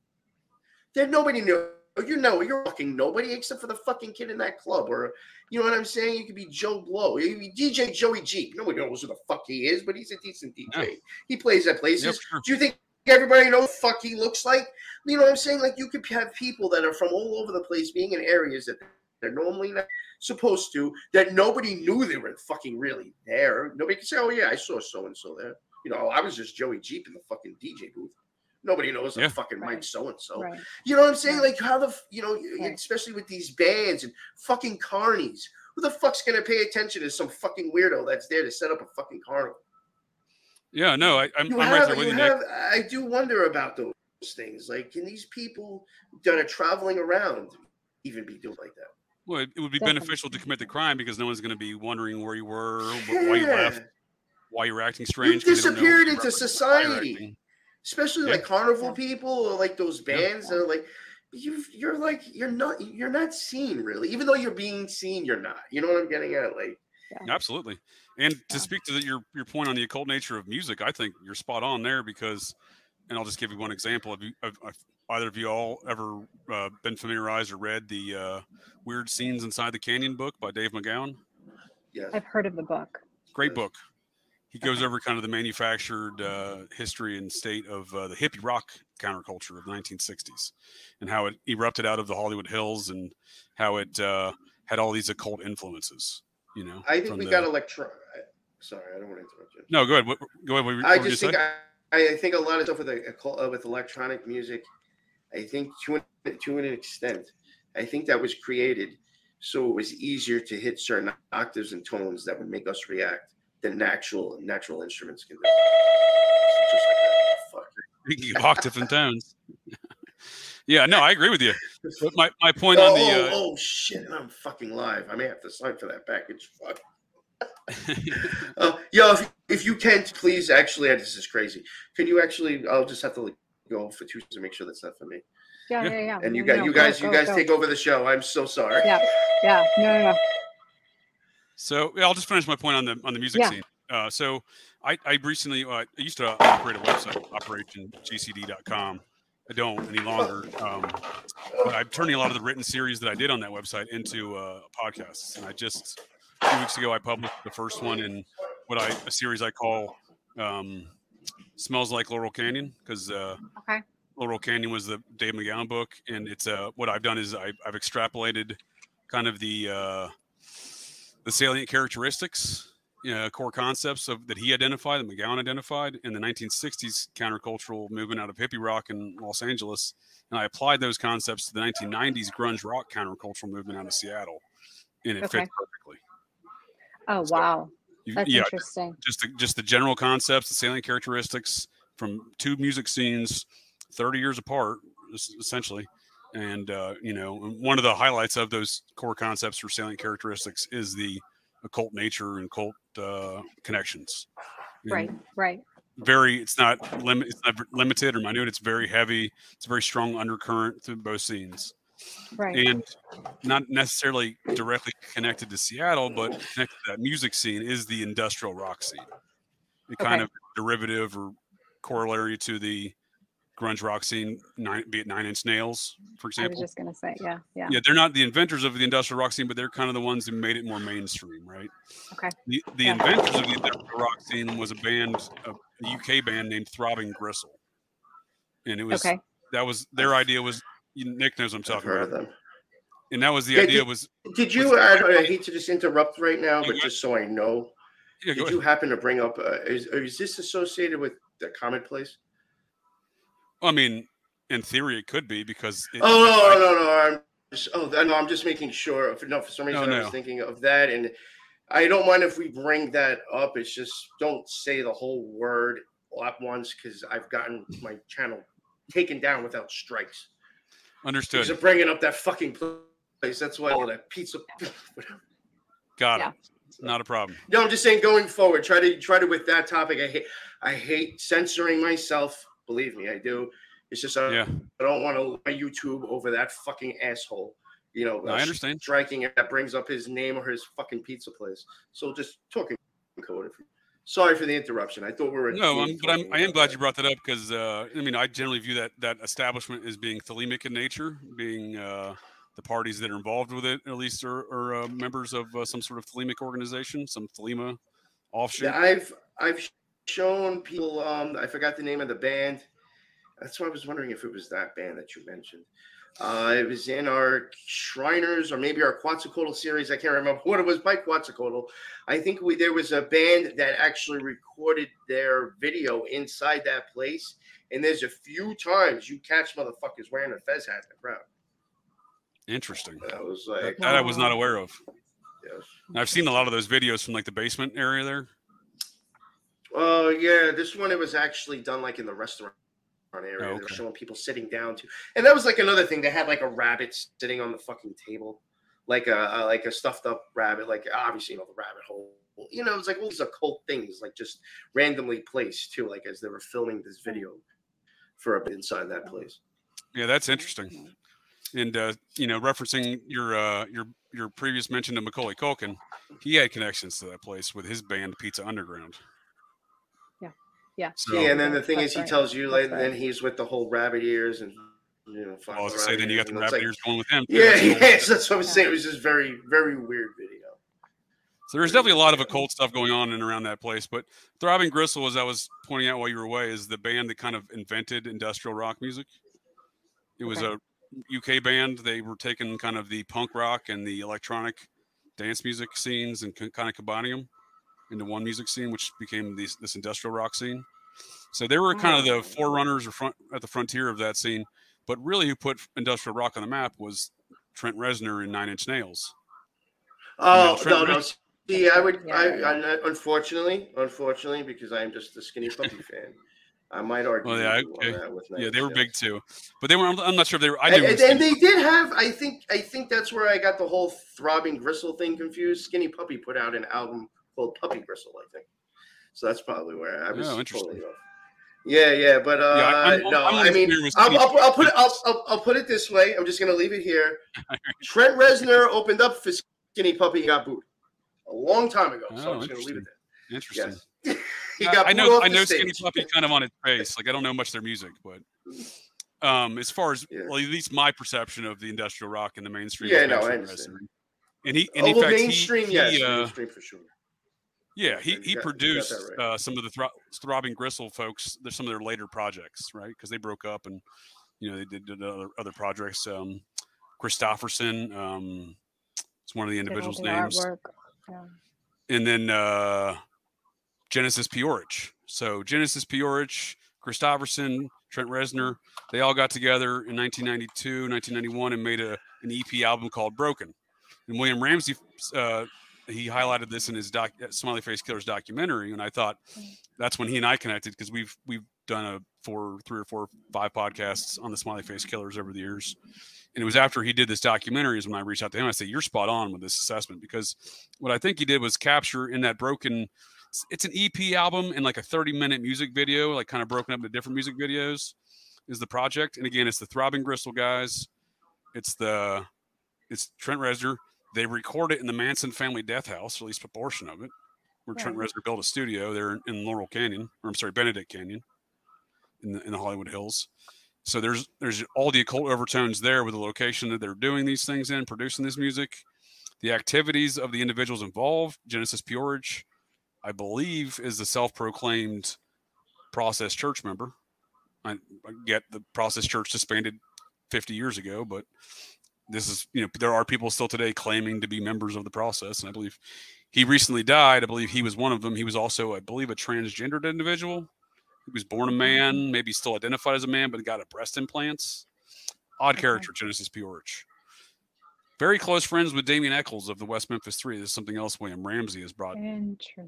That nobody knows. Oh, you know, you're fucking nobody except for the fucking kid in that club, or you know what I'm saying. You could be Joe Blow, you could be DJ Joey G. Nobody knows who the fuck he is, but he's a decent DJ. Yeah. He plays at places. Yep, sure. Do you think everybody knows the fuck he looks like? You know what I'm saying? Like you could have people that are from all over the place being in areas that they're normally not supposed to, that nobody knew they were fucking really there. Nobody can say, Oh yeah, I saw so and so there. You know, oh, I was just Joey Jeep in the fucking DJ booth. Nobody knows Yeah. I'm fucking Mike so and so. You know what I'm saying? Yeah. Like how the you know, Right. especially with these bands and fucking carnies. Who the fuck's gonna pay attention to some fucking weirdo that's there to set up a fucking carnival? Yeah, no, I, I'm, you I'm right there with you you, have I do wonder about those things. Like, can these people that are traveling around even be doing like that? Well, it, it would be Definitely. beneficial to commit the crime because no one's going to be wondering where you were, wh- why you left, why you were acting strange. they disappeared into you're society. Acting. Especially Yeah. like carnival Yeah. people or like those Yeah. bands that are like you you're like you're not you're not seen really. Even though you're being seen, you're not. You know what I'm getting at? Like Absolutely. And Yeah. to speak to the, your your point on the occult nature of music, I think you're spot on there because, and I'll just give you one example. Have, you, have, have either of you all ever uh, been familiarized or read the uh, Weird Scenes Inside the Canyon book by Dave McGowan? yes. I've heard of the book. Great book. He goes over kind of the manufactured uh, history and state of uh, the hippie rock counterculture of the 1960s and how it erupted out of the Hollywood Hills and how it uh, had all these occult influences. You know, I think we the- got electron sorry, I don't want to interrupt you. No, go ahead. What, go ahead. What, I just think I, I think a lot of stuff with the occult- uh, with electronic music, I think to an, to an extent, I think that was created so it was easier to hit certain octaves and tones that would make us react than natural natural instruments can do. Just like that. Fuck. You can get tones. yeah, no, I agree with you. But my, my point Oh, on the oh, uh, oh, shit! I'm fucking live. I may have to sign for that package. Fuck. uh, yo, if, if you can't, please actually, this is crazy. Can you actually? I'll just have to like, go for two to make sure that's not for me. Yeah, yeah, yeah. And you No, guys, no, you go, guys, you guys take over the show. I'm so sorry. Yeah, yeah. No, no, no. So yeah, I'll just finish my point on the on the music Yeah. scene. Uh, so I, I recently uh, I used to operate a website, operationgcd.com. I don't any longer. Um, but I'm turning a lot of the written series that I did on that website into uh, podcasts. And I just a few weeks ago I published the first one in what I a series I call um, "Smells Like Laurel Canyon" because uh, Okay. Laurel Canyon was the Dave McGowan book, and it's uh, what I've done is I, I've extrapolated kind of the uh, the salient characteristics, you know, core concepts of that he identified, that McGowan identified in the 1960s countercultural movement out of hippie rock in Los Angeles, and I applied those concepts to the 1990s grunge rock countercultural movement out of Seattle, and it Okay. fits perfectly. Oh, So, wow. You- That's yeah, interesting. just the, just the general concepts, the salient characteristics from two music scenes, thirty years apart, essentially. And uh, you know, one of the highlights of those core concepts for salient characteristics is the occult nature and cult uh, connections. And Right, right. Very, it's not limit, it's not limited or minute. It's very heavy. It's a very strong undercurrent through both scenes Right. and not necessarily directly connected to Seattle, but connected to that music scene is the industrial rock scene. The kind Okay. of derivative or corollary to the grunge rock scene, nine, be it Nine Inch Nails, for example. I was just gonna say, yeah, yeah. Yeah, they're not the inventors of the industrial rock scene, but they're kind of the ones who made it more mainstream, right? Okay. The, the Yeah. inventors of the industrial rock scene was a band, a, a UK band named Throbbing Gristle, and it was Okay. that was their idea was Nick knows what I'm I've talking heard about, of them. and that was the Yeah, idea did- was Did you? I, I hate to just interrupt right now, but just so I know, yeah, go did you happen to bring up? Uh, is, is this associated with the commonplace? I mean, in theory, it could be because. It, Oh I- no, no, no! I'm just, oh no, I'm just making sure. For, no, for some reason I no. was thinking of that, and I don't mind if we bring that up. It's just don't say the whole word at once because I've gotten my channel taken down without strikes. Understood. Because of bringing up that fucking place. That's why all that pizza. Got Yeah. it. Not a problem. No, I'm just saying going forward. Try to try to with that topic. I hate I hate censoring myself. Believe me, I do. It's just I, Yeah, I don't want to my YouTube over that fucking asshole. You know, No, I understand. Striking that brings up his name or his fucking pizza place. So just talking code. Sorry for the interruption. I thought we were. no, I'm, but I'm, I am glad that. you brought that up because uh, I mean, I generally view that that establishment as being thelemic in nature, being uh, the parties that are involved with it, at least, are, are uh, members of uh, some sort of thelemic organization, some thelema offshoot. Yeah, I've I've shown people. Um, I forgot the name of the band. That's why I was wondering if it was that band that you mentioned. Uh, it was in our Shriners or maybe our Quetzalcoatl series. I can't remember what it was by Quetzalcoatl. I think we there was a band that actually recorded their video inside that place. And there's a few times you catch motherfuckers wearing a fez hat in the crowd. Interesting. I was That, like, that I was not aware of. yes. I've seen a lot of those videos from like the basement area there. Oh yeah, this one it was actually done like in the restaurant area. Oh, They were showing people sitting down too, and that was like another thing. They had like a rabbit sitting on the fucking table, like a, a like a stuffed up rabbit. Like obviously you know the rabbit hole. You know, it was like all these occult things, like just randomly placed too, like as they were filming this video for a bit inside that place. Yeah, that's interesting. And uh, you know, referencing your uh, your your previous mention of Macaulay Culkin, he had connections to that place with his band Pizza Underground. Yeah. So, yeah, and then the thing That's is, he right. tells you That's like, then right. he's with the whole rabbit ears and you know. well, I fucking was to say, then you got the rabbit like- ears going with him. too. Yeah, That's cool. yes, that's what I'm Yeah. saying. It was just very, very weird video. So there's definitely a lot of occult stuff going on in and around that place. But Throbbing Gristle, as I was pointing out while you were away, is the band that kind of invented industrial rock music. It was Okay. a UK band. They were taking kind of the punk rock and the electronic dance music scenes and kind of combining them into one music scene, which became this, this industrial rock scene. So they were kind of the oh. forerunners or front at the frontier of that scene. But really, who put industrial rock on the map was Trent Reznor and Nine Inch Nails. Oh Trent no, no. See, I would. I, yeah, yeah. I, unfortunately, unfortunately, because I am just a skinny puppy fan, I might argue. Well, yeah, with on okay. that with Yeah, they were big too, but they were. I'm I'm not sure if they were. I And, and, and they did have. I think. I think that's where I got the whole throbbing gristle thing confused. Skinny Puppy put out an album called Puppy Bristle, I think. So that's probably where I was Oh, interesting. totally off. Yeah, yeah, but uh, Yeah, I'm- I'm- no, I'm I mean, I'll, I'll, I'll put it. I'll, I'll, I'll put it this way. I'm just gonna leave it here. Trent Reznor opened up for Skinny Puppy and got booed a long time ago. so Oh, I'm just gonna leave it there. Interesting. Yes. he I- got I know I know Skinny. Puppy kind of on its face. Like I don't know much their music, but um, as far as Yeah. well, at least my perception of the industrial rock and the mainstream. Yeah, no, I understand. Reznor. And he, and Oh, in well, fact, he- mainstream, he, yes, uh, mainstream for sure. Yeah, he he got produced that right. uh, some of the thro- throbbing gristle folks. There's some of their later projects, right? Because they broke up and you know they did, did other, other projects. Um, Christopherson, um, it's one of the individuals' the names. Yeah. and then uh, Genesis P-Orridge. So Genesis P-Orridge, Christopherson, Trent Reznor, they all got together in 1992, 1991, and made a an EP album called Broken. And William Ramsey, uh, he highlighted this in his doc, uh, Smiley Face Killers documentary, and I thought that's when he and I connected because we've we've done a four, three or four, five podcasts on the Smiley Face Killers over the years. And it was after he did this documentary is when I reached out to him. I said, "You're spot on with this assessment because what I think he did was capture in that broken. it's- It's an EP album and like a 30 minute music video, like kind of broken up into different music videos, is the project. And again, it's the Throbbing Gristle guys. It's the it's Trent Reznor. They record it in the Manson family death house, at least a portion of it, where Trent Right. Reznor built a studio there in Laurel Canyon, or I'm sorry, Benedict Canyon, in the in the Hollywood Hills. So there's there's all the occult overtones there with the location that they're doing these things in, producing this music, the activities of the individuals involved. Genesis P-Orridge, I believe, is the self-proclaimed Process Church member. I, I get the Process Church disbanded 50 years ago, but this is you know there are people still today claiming to be members of the process, and I believe he recently died. I believe he was one of them. He was also, I believe, a transgendered individual. He was born a man, maybe still identified as a man, but got a breast implants. Odd Okay. character, Genesis P-Orridge. Very close friends with Damien Echols of the West Memphis Three. This is something else William Ramsey has brought.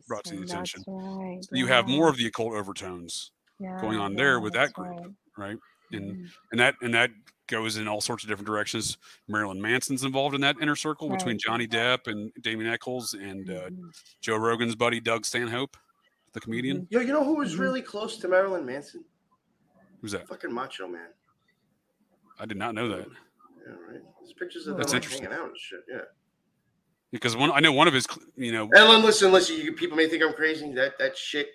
Brought to the attention. Right. So you have more of the occult overtones, yeah, going on there with that group. right. right? And Mhm. and that and that goes in all sorts of different directions. Marilyn Manson's involved in that inner circle between Johnny Depp and Damien Echols and uh, Mhm. Joe Rogan's buddy Doug Stanhope, the comedian. Yo, you know who was Mhm. really close to Marilyn Manson? Who's that? Fucking Macho Man. I did not know that Yeah, right. There's pictures of That's them like, interesting. hanging out and shit. Yeah. because one I know one of his, you know, And then listen, listen. You people may think I'm crazy. That that shit.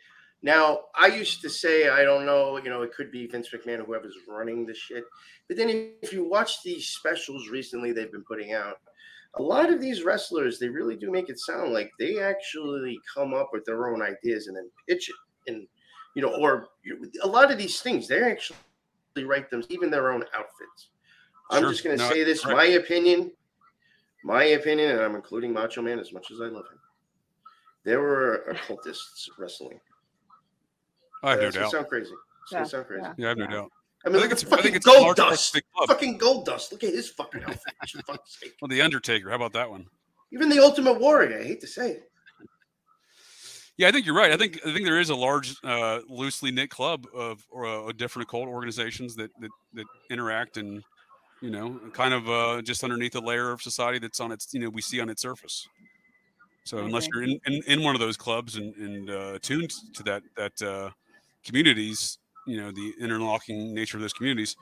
Now I used to say I don't know. You know, it could be Vince McMahon or whoever's running the shit. But then if you watch these specials recently, they've been putting out. A lot of these wrestlers, they really do make it sound like they actually come up with their own ideas and then pitch it, and you know, or a lot of these things they actually write them, even their own outfits. I'm Sure. just going to No, say this, right. my opinion, my opinion, and I'm including Macho Man as much as I love him. There were occultists wrestling. I have no It's gonna doubt. sound crazy. It's Yeah, sound crazy. yeah. Yeah, I have no Yeah. doubt. I I mean, think it's at I fucking think it's gold large part of dust. the club. Fucking gold dust. Look at his fucking outfit. for fuck's sake. Well, the Undertaker. How about that one? Even the Ultimate Warrior. I hate to say it. Yeah, I think you're right. I think I think there is a large, uh, loosely knit club of uh, different occult organizations that, that that interact and you know, kind of uh, just underneath a layer of society that's on its you know we see on its surface. So I unless you're in, in, in one of those clubs and, and uh, attuned to that that uh, communities, you know, the interlocking nature of those communities,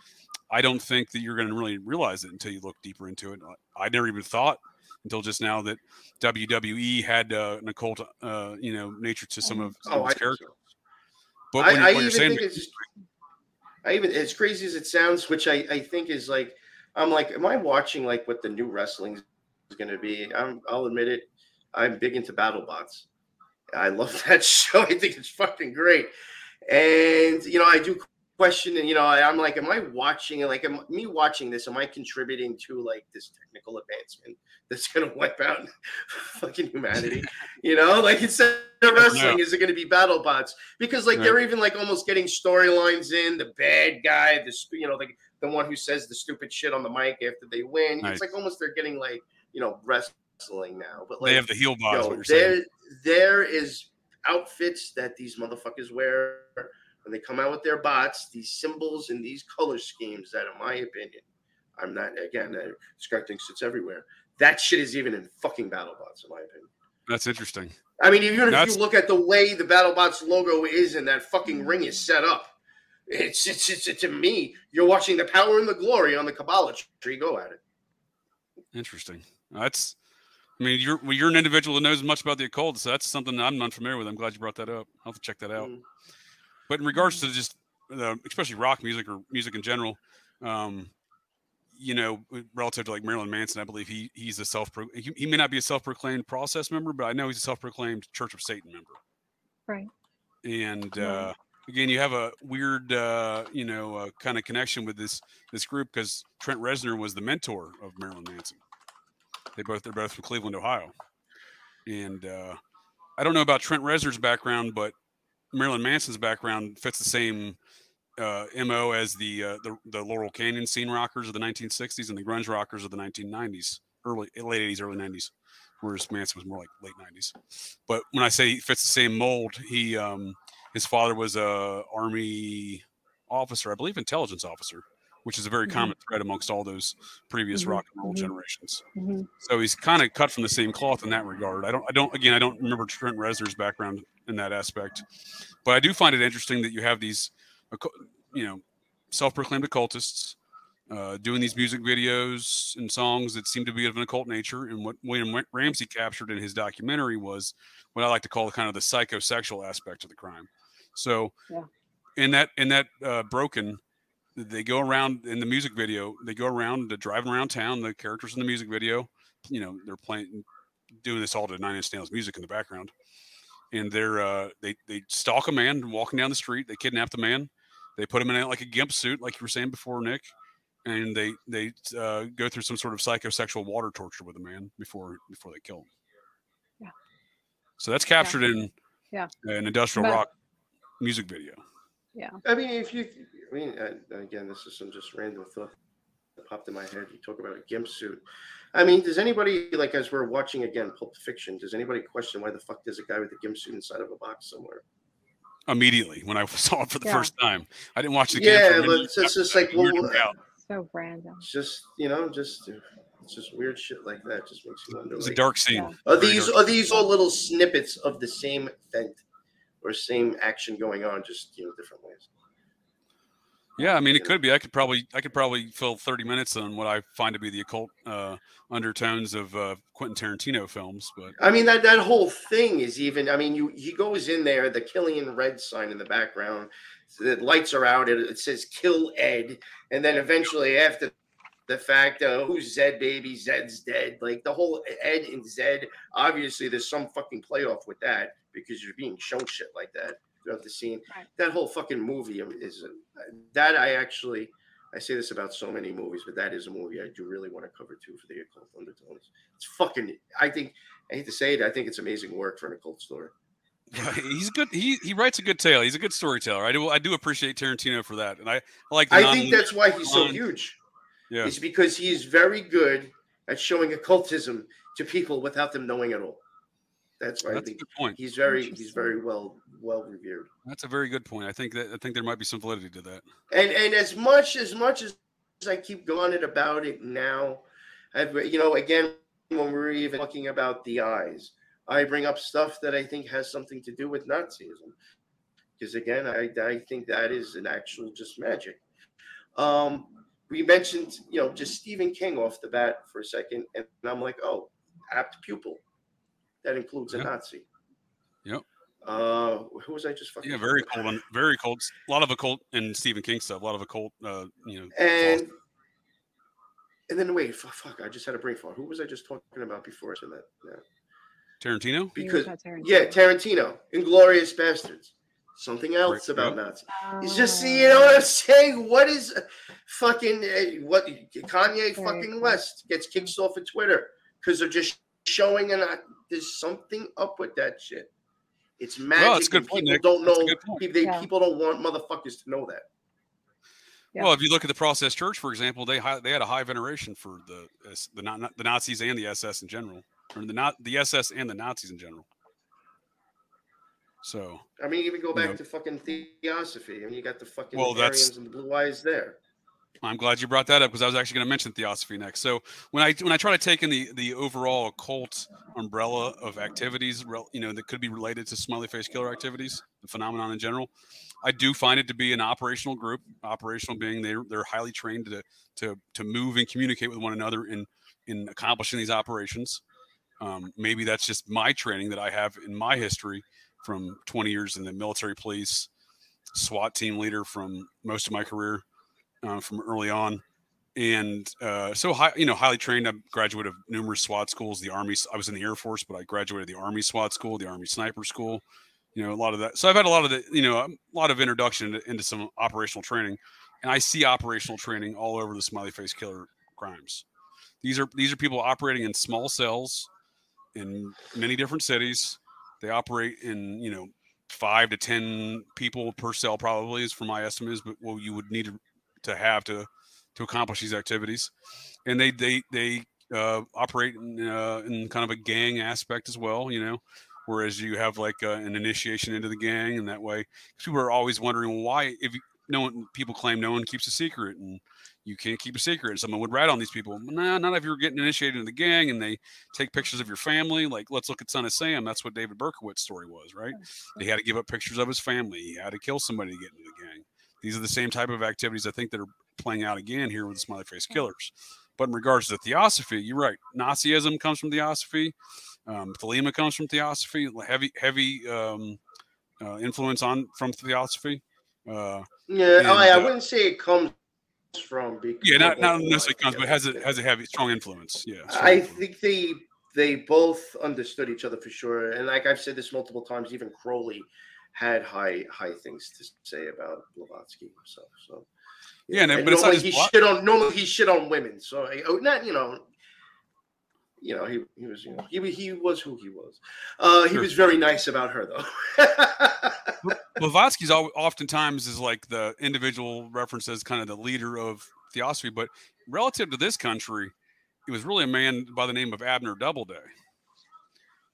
I don't think that you're going to really realize it until you look deeper into it. I, I never even thought until just now that WWE had uh, an occult, uh, you know, nature to some of, some Oh, of its characters. so. But I, when, I what even you're saying, think it's. I even as crazy as it sounds, which I, I think is like, I'm like, am I watching like what the new wrestling is going to be? I'm, I'll admit it. I'm big into battle bots. I love that show. I think it's fucking great. And you know, I do question, and you know, I'm like, am I watching? Like, am me watching this? Am I contributing to like this technical advancement that's going to wipe out fucking humanity? you know, like instead of wrestling, is it going to be battle bots? Because like Right. they're even like almost getting storylines in. The bad guy, the you know, the the one who says the stupid shit on the mic after they win. Nice. It's like almost they're getting like you know wrestling now. But like they have the heel bots. Yo, what you're saying. there, there is outfits that these motherfuckers wear when they come out with their bots, these symbols and these color schemes that, in my opinion, I'm not, again, Scott thinks it's everywhere. That shit is even in fucking battle bots, in my opinion. That's interesting. I mean, even if you look at the way the BattleBots logo is and that fucking ring is set up, it's it's, it's, to me, you're watching the power and the glory on the Kabbalah tree. Go at it. Interesting. That's. I mean, you're well, you're an individual that knows much about the occult, so that's something that I'm unfamiliar with. I'm glad you brought that up. I'll have to check that out. Mm. But in regards to just, uh, especially rock music or music in general, um, you know, relative to like Marilyn Manson, I believe he he's a self he, he may not be a self proclaimed process member, but I know he's a self proclaimed Church of Satan member. Right. And uh, again, you have a weird, uh, you know, uh, kind of connection with this this group because Trent Reznor was the mentor of Marilyn Manson. They both they're both from Cleveland, Ohio, and uh, I don't know about Trent Reznor's background, but Marilyn Manson's background fits the same uh, mo as the, uh, the the Laurel Canyon scene rockers of the 1960s and the grunge rockers of the 1990s, early late 80s, early 90s. Whereas Manson was more like late 90s. But when I say he fits the same mold, he um, his father was a army officer, I believe, intelligence officer, which is a very Mhm. common thread amongst all those previous Mhm, rock and roll mhm. generations. Mhm. So he's kind of cut from the same cloth in that regard. I don't, I don't, again, I don't remember Trent Reznor's background in that aspect, but I do find it interesting that you have these, you know, self-proclaimed occultists uh, doing these music videos and songs that seem to be of an occult nature. And what William Ramsey captured in his documentary was what I like to call kind of the psychosexual aspect of the crime. So, Yeah. in that in that uh, broken they go around in the music video they go around driving around town the characters in the music video you know they're playing doing this all to nine inch nails music in the background and they're uh they they stalk a man walking down the street they kidnap the man they put him in a, like a gimp suit like you were saying before nick and they they uh, go through some sort of psychosexual water torture with the man before before they kill him Yeah. so that's captured in Yeah. an industrial But- rock music video Yeah. I mean, if you, I mean, uh, again, this is some just random thought that popped in my head. You talk about a gimp suit. I mean, does anybody like as we're watching again Pulp Fiction? Does anybody question why the fuck there's a guy with a gimp suit inside of a box somewhere? immediately when I saw it for the Yeah. first time. I didn't watch the again. Yeah, but many it's just, years like, after that. It well, weirded me out. So random. it's just you know, just it's just weird shit like that. Just makes you wonder. it was a dark scene. Yeah. Are Very these are these all little snippets of the same event or same action going on, just you know, different ways? Yeah, I mean, it could be. I could probably, I could probably fill thirty minutes on what I find to be the occult uh, undertones of uh, Quentin Tarantino films. But I mean that that whole thing is even. I mean, you he goes in there, the Killian Red sign in the background, the lights are out, it, it says "Kill Ed," and then eventually after the fact, uh, who's Zed, baby? Zed's dead. Like the whole Ed and Zed. Obviously, there's some fucking playoff with that because you're being shown shit like that throughout the scene. Right. That whole fucking movie um, is uh, that I actually. I say this about so many movies, but that is a movie I do really want to cover too for the occult undertones. It's fucking. I think I hate to say it. I think it's amazing work for an occult story. he's good. He he writes a good tale. He's a good storyteller. I do I do appreciate Tarantino for that, and I, I like. The I non- think that's why he's so non- huge. yeah. It's because he is very good at showing occultism to people without them knowing at all. That's why I That's a think good point. he's very he's very well well revered. That's a very good point. I think that I think there might be some validity to that. And and as much as much as I keep going it about it now, I've you know again when we're even talking about the eyes, I bring up stuff that I think has something to do with Nazism, because again I I think that is an actual just magic. Um, we mentioned you know just Stephen King off the bat for a second, and I'm like oh apt pupil, that includes a Nazi. Yep. Uh, who was I just fucking? Yeah, very cold. On, very cold. A lot of occult and Stephen King stuff. A lot of occult. Uh, you know. And and then wait, fuck, fuck, I just had a brain fart. Who was I just talking about before I said that? Yeah. Tarantino. Because Tarantino. yeah, Tarantino, Inglorious Bastards. Something else Right, about yep. Nazis. It's just you know what I'm saying. What is uh, fucking uh, what Kanye fucking cool. West gets kicked off of Twitter because they're just showing and I, there's something up with that shit. It's magic. that's a good point, people Nick. don't That's a know. good point. they- Yeah. People don't want motherfuckers to know that. Yeah. Well, if you look at the Process Church, for example, they they had a high veneration for the the the Nazis and the SS in general, or the not the SS and the Nazis in general. So I mean, even go back know. to fucking theosophy. I mean, you got the fucking Well, that's- Aryans and the blue eyes there. I'm glad you brought that up because I was actually going to mention theosophy next. So when I when I try to take in the the overall occult umbrella of activities, you know, that could be related to smiley face killer activities, the phenomenon in general, I do find it to be an operational group. Operational being they're they're highly trained to to to move and communicate with one another in in accomplishing these operations. Um, maybe that's just my training that I have in my history from 20 years in the military police, SWAT team leader from most of my career uh, from early on. And uh, so, high, you know, highly trained. I graduated of numerous SWAT schools. The Army. I was in the Air Force, but I graduated the Army SWAT school, the Army Sniper School. You know, a lot of that. So I've had a lot of the, you know, a lot of introduction into, into some operational training, and I see operational training all over the smiley face killer crimes. These are these are people operating in small cells in many different cities. They operate in you know five to ten people per cell probably is for my estimates, but what you would need to to have to to accomplish these activities, and they they they uh, operate in, uh, in kind of a gang aspect as well. You know, whereas you have like uh, an initiation into the gang, and that way people are always wondering why if you, no one people claim no one keeps a secret and you can't keep a secret. And someone would rat on these people. Nah, not if you're getting initiated into the gang and they take pictures of your family. Like, let's look at Son of Sam. That's what David Berkowitz's story was, right? He had to give up pictures of his family. He had to kill somebody to get into the gang. These are the same type of activities I think that are playing out again here with the smiley face killers. But in regards to theosophy, you're right. Nazism comes from theosophy. Um, Thelema comes from theosophy. Heavy, heavy um, uh, influence on from theosophy. Uh, yeah, and, I, I uh, wouldn't say it comes from. because Yeah, not not necessarily comes, but has a has a heavy, strong influence. Yeah, strong I influence. think they they both understood each other for sure. And like I've said this multiple times, even Crowley had high high things to say about Blavatsky himself. So yeah, and, but normally he shit on normally he shit on women. So oh, not you know. You know, he, he was you know he, he was who he was. Uh, he sure. was very nice about her though. Blavatsky's oftentimes is like the individual reference as kind of the leader of theosophy, but relative to this country, it was really a man by the name of Abner Doubleday,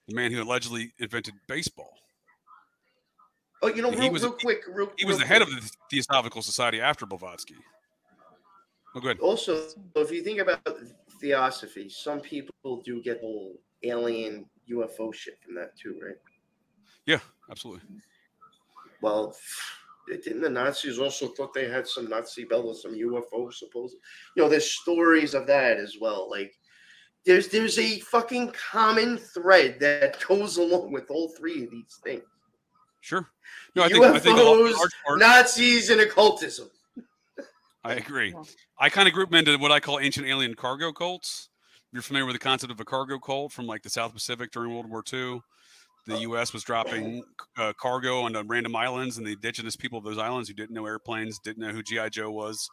the man who allegedly invented baseball. Oh, you know, real, was, real quick, real, he was the head of the Theosophical Society after Blavatsky. Oh, good. Also, if you think about theosophy, some people do get whole alien UFO shit from that too, right? Yeah, absolutely. Well, didn't the Nazis also thought they had some Nazi bell or some UFO supposed? You know, there's stories of that as well. Like, there's there's a fucking common thread that goes along with all three of these things. Sure. No, I think, UFOs, I think part, Nazis, and occultism. I agree. I kind of group them into what I call ancient alien cargo cults. You're familiar with the concept of a cargo cult from like the South Pacific during World War II. The U.S. was dropping uh, cargo on random islands, and the indigenous people of those islands who didn't know airplanes, didn't know who GI Joe was,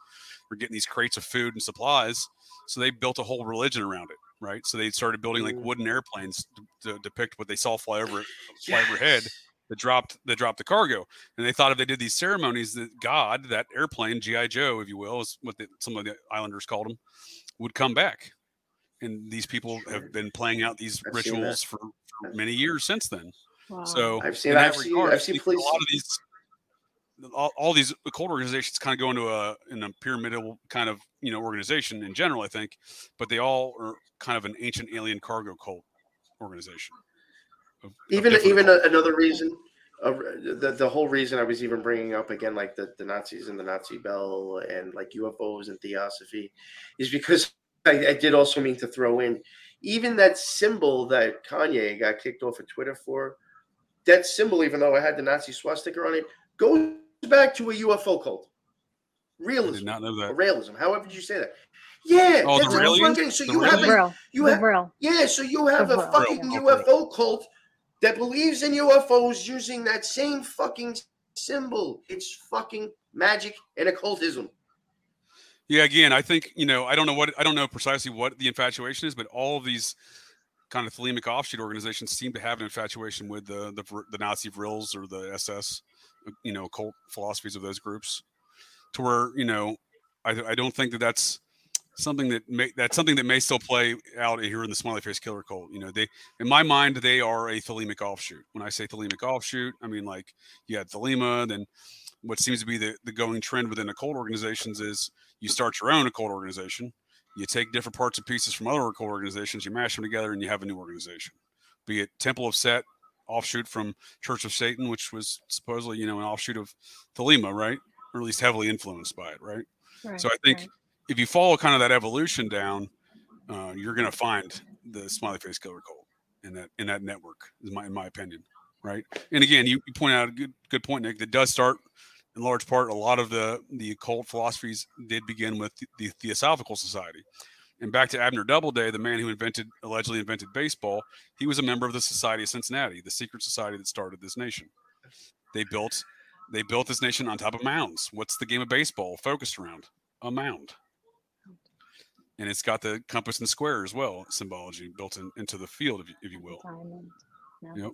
were getting these crates of food and supplies. So they built a whole religion around it, right? So they started building like mm. wooden airplanes to, to depict what they saw fly over fly yes. overhead that dropped that dropped the cargo. And they thought if they did these ceremonies, that God, that airplane, GI Joe, if you will, is what the, some of the islanders called him, would come back. And these people sure. have been playing out these I've rituals for, for, many years since then. Wow. So I've seen, I've, seen regard, I've seen, a lot of these. All, all, these occult organizations kind of go into a in a pyramidal kind of you know organization in general, I think, but they all are kind of an ancient alien cargo cult organization even even a, another reason uh, the, the whole reason I was even bringing up again, like the, the Nazis and the Nazi bell and like UFOs and theosophy, is because I, I, did also mean to throw in even that symbol that Kanye got kicked off of Twitter for. That symbol, even though it had the Nazi swastika on it, goes back to a UFO cult. Raëlism. I did not know that. Raëlism. However, did you say that? Yeah, oh, that's the what I'm getting. So the you have a, you have yeah, so you have a fucking UFO cult that believes in UFOs using that same fucking symbol. It's fucking magic and occultism. Yeah, again, I think you know, I don't know what I don't know precisely what the infatuation is, but all of these kind of thelemic offshoot organizations seem to have an infatuation with the the, the Nazi vrills or the SS, you know, cult philosophies of those groups, to where you know, I, I don't think that that's something that may that's something that may still play out here in the smiley face killer cult. You know, they in my mind they are a thelemic offshoot. When I say thelemic offshoot, I mean like you had Thelema, then what seems to be the, the going trend within occult organizations is You start your own occult organization. You take different parts and pieces from other occult organizations, you mash them together, and you have a new organization. Be it Temple of Set, offshoot from Church of Satan, which was supposedly, you know, an offshoot of Thelema, right? Or at least heavily influenced by it, right? Right, So I think right. If you follow kind of that evolution down, uh, you're going to find the smiley face killer cult in that in that network, my in my opinion, right? And again, you, you point out a good good point, Nick. That does start in large part. A lot of the the occult philosophies did begin with the, the Theosophical Society. And back to Abner Doubleday, the man who invented allegedly invented baseball, he was a member of the Society of Cincinnati, the secret society that started this nation. They built they built this nation on top of mounds. What's the game of baseball focused around? A mound. And it's got the compass and square as well, symbology built in, into the field, if you, if you will. Diamond. Yep.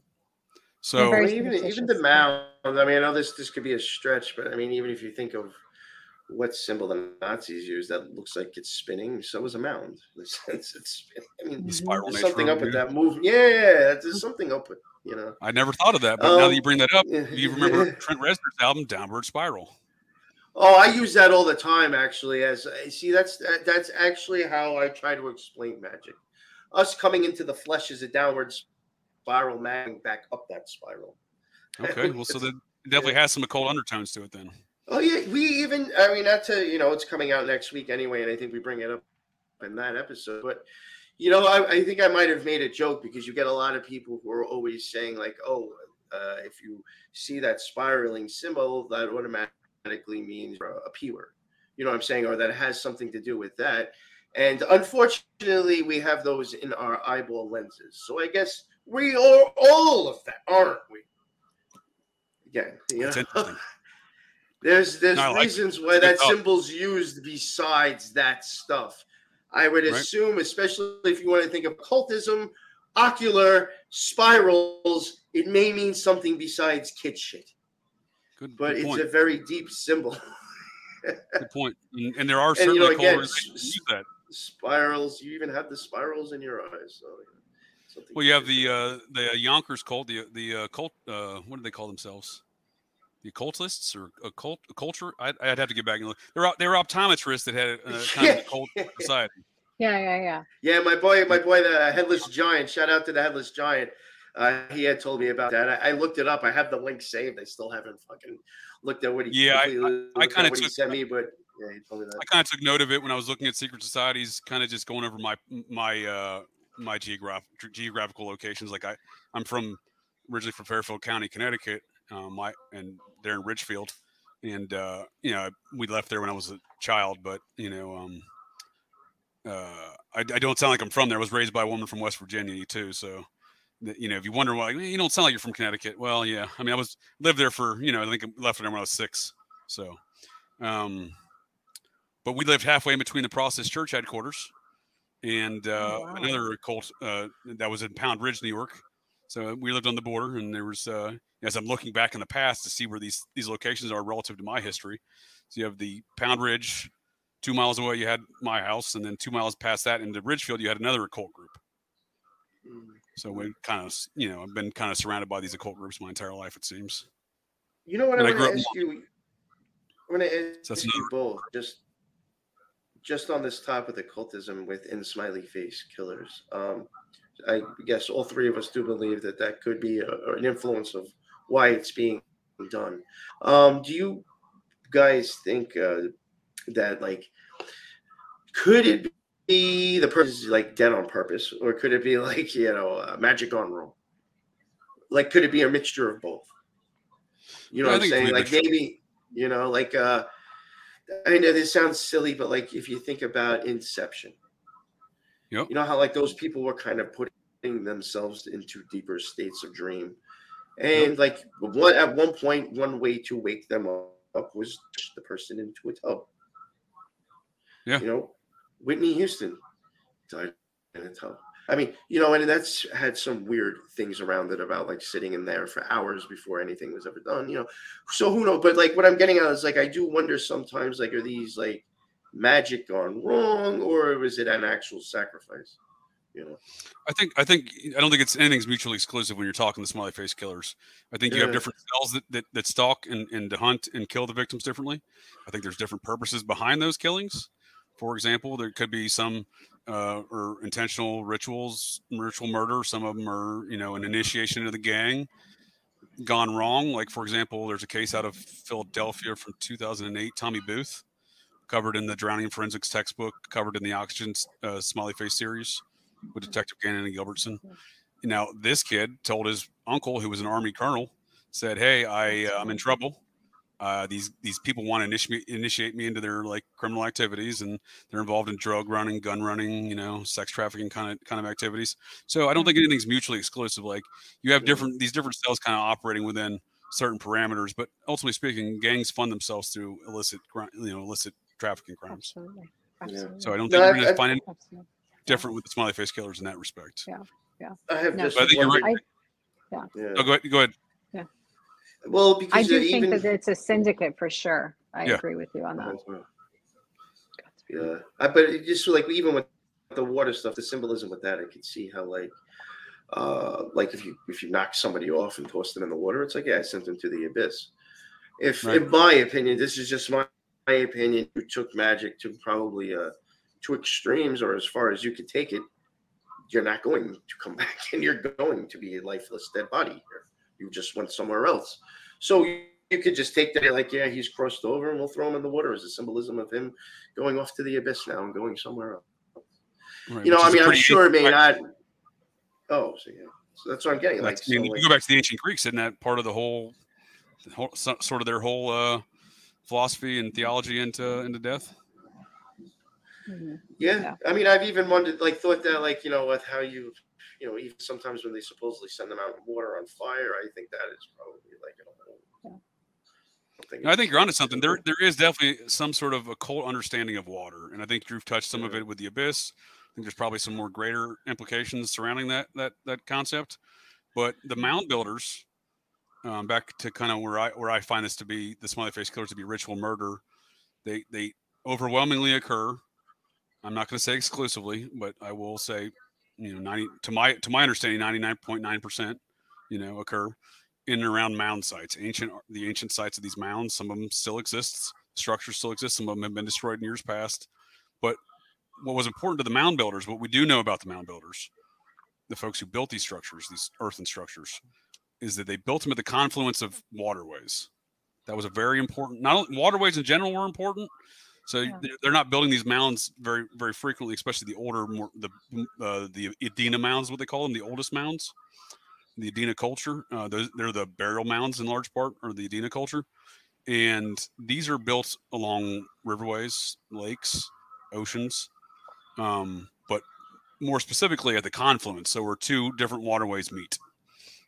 So Well, even even the mound. I mean, I know this this could be a stretch, but I mean, even if you think of what symbol the Nazis used, that looks like it's spinning. So is a mound. In the sense it's. I mean, the spiral there's something up it, with that move. Yeah, there's something up with you know. I never thought of that, but now that Um, you bring that up, yeah. you remember Trent Reznor's album Downward Spiral. Oh, I use that all the time. Actually, as I see, that's that's actually how I try to explain magic. Us coming into the flesh is a downward spiral, man, back up that spiral. Okay, well, so that definitely has some occult undertones to it then. Oh yeah, we even I mean not to you know it's coming out next week anyway, and I think we bring it up in that episode. But you know, I, I think I might have made a joke because you get a lot of people who are always saying like, oh, uh, if you see that spiraling symbol, that automatically means a p word. You know what I'm saying, or that has something to do with that. And unfortunately, we have those in our eyeball lenses. So I guess we are all of that, aren't we? Again, you know? There's there's No, I like reasons why It's a good that thought. symbol's used besides that stuff. I would Right. assume, especially if you want to think of occultism, ocular spirals, it may mean something besides kid shit. Good, But good it's point. a very deep symbol. good point. And, and there are you certainly know, occult again, s- that. spirals, you even have the spirals in your eyes. So something Well, you have the uh, the Yonkers cult, the the uh, cult. Uh, what do they call themselves? The occultists or occult culture? I'd, I'd have to get back and look. They're they were optometrists that had uh, kind of a cult society. Yeah, yeah, yeah. Yeah, my boy, my boy, the headless giant. Shout out to the headless giant. Uh, he had told me about that. I, I looked it up. I have the link saved. I still haven't fucking looked at what he. Yeah, I- completely I kinda took- sent me, but yeah, he told me I kind of took note of it when I was looking at secret societies, kind of just going over my my uh, my geograph geographical locations. Like I, I'm from originally from Fairfield County, Connecticut. Um, my and they're in Ridgefield, and uh, you know we left there when I was a child, but you know um, uh, I, I don't sound like I'm from there. I was raised by a woman from West Virginia too, so that- you know if you wonder why you don't sound like you're from Connecticut. Well, yeah, I mean I was lived there for you know I think I left there when I was six, so. Um, but we lived halfway in between the Process Church headquarters and uh, wow. another cult uh, that was in Pound Ridge, New York. So we lived on the border, and there was uh, as I'm looking back in the past to see where these these locations are relative to my history. So you have the Pound Ridge, two miles away, you had my house, and then two miles past that into Ridgefield, you had another occult group. Mm. So we kind of, you know, I've been kind of surrounded by these occult groups my entire life, it seems. You know what And I I want grew to ask you? I want to So ask that's you both just just on this topic of occultism within smiley face killers. Um, I guess all three of us do believe that that could be a, an influence of why it's being done. Um, do you guys think uh, that like could it be the person is like dead on purpose, or could it be like you know uh, magic on roll? Like, could it be a mixture of both? You know Yeah, what I'm think it could saying? Like maybe you know, like uh, I know this sounds silly, but like if you think about Inception, Yep. you know how like those people were kind of putting themselves into deeper states of dream, and like one at one point, one way to wake them up was the person into a tub. Yeah. You know, Whitney Houston died in a tub. I mean, you know, and that's had some weird things around it about like sitting in there for hours before anything was ever done, you know. So who knows? But like what I'm getting at is like I do wonder sometimes, like, are these like magic gone wrong or was it an actual sacrifice? You know. I think I think I don't think it's anything's mutually exclusive when you're talking the smiley face killers. I think you have different cells that, that, that stalk and, and to hunt and kill the victims differently. I think there's different purposes behind those killings. For example, there could be some uh, or intentional rituals, ritual murder. Some of them are, you know, an initiation of the gang gone wrong. Like for example, there's a case out of Philadelphia from 2008, Tommy Booth, covered in the Drowning Forensics textbook, covered in the Oxygen uh, Smiley Face series with Detective Gannon and Gilbertson. Now, this kid told his uncle, who was an Army colonel, said, "Hey, I uh, I'm in trouble. Uh, these these people want to initiate initiate me into their like criminal activities, and they're involved in drug running, gun running, you know, sex trafficking kind of kind of activities. So I don't think anything's mutually exclusive. Like you have different these different cells kind of operating within certain parameters, but ultimately speaking, gangs fund themselves through illicit, you know, illicit trafficking crimes. Absolutely. Absolutely. So I don't think I- we're going to find it Absolutely. different with the smiley face killers in that respect. Yeah. Yeah. I have No. just I think you're right. I- Yeah. Oh, go ahead. Go ahead. Well, because I do think even that it's a syndicate for sure. I Yeah. agree with you on that. Yeah, I, but it just like even with the water stuff, the symbolism with that, I could see how like, uh, like if you if you knock somebody off and toss them in the water, it's like yeah, I sent them to the abyss. If, Right. in my opinion, this is just my, my opinion, you took magic to probably uh to extremes or as far as you could take it, you're not going to come back and you're going to be a lifeless dead body here. You just went somewhere else. So you, you could just take that like, yeah, he's crossed over and we'll throw him in the water as a symbolism of him going off to the abyss now and going somewhere else. Right, You know, I mean, I'm sure it may ancient not. Oh, so yeah. So that's what I'm getting. Like, I mean, so, you like- go back to the ancient Greeks, isn't that part of the whole, the whole sort of their whole uh, philosophy and theology into into death? Mhm. Yeah. Yeah. I mean, I've even wondered, like, thought that, like, you know, with how you, you know, even sometimes when they supposedly send them out in water on fire, I think that is probably like a whole. thing. I think you're onto something. There, there is definitely some sort of occult understanding of water, and I think Drew touched some of it with the abyss. I think there's probably some more greater implications surrounding that that that concept. But the mound builders, um, back to kind of where I where I find this to be the smiley face killers to be ritual murder. They they overwhelmingly occur. I'm not going to say exclusively, but I will say, you know, 90 to my to my understanding, 99.9 percent, you know, occur in and around mound sites, ancient the ancient sites of these mounds. Some of them still exist. Structures still exist. Some of them have been destroyed in years past. But what was important to the mound builders, what we do know about the mound builders, the folks who built these structures, these earthen structures, is that they built them at the confluence of waterways. That was a very important. Not only waterways in general were important. So Yeah. they're- not building these mounds very very frequently, especially the older, more the uh, the Adena mounds, what they call them, the oldest mounds the Adena culture. Uh, those, they're the burial mounds in large part, or the Adena culture. And these are built along riverways, lakes, oceans, um, but more specifically at the confluence. So where two different waterways meet.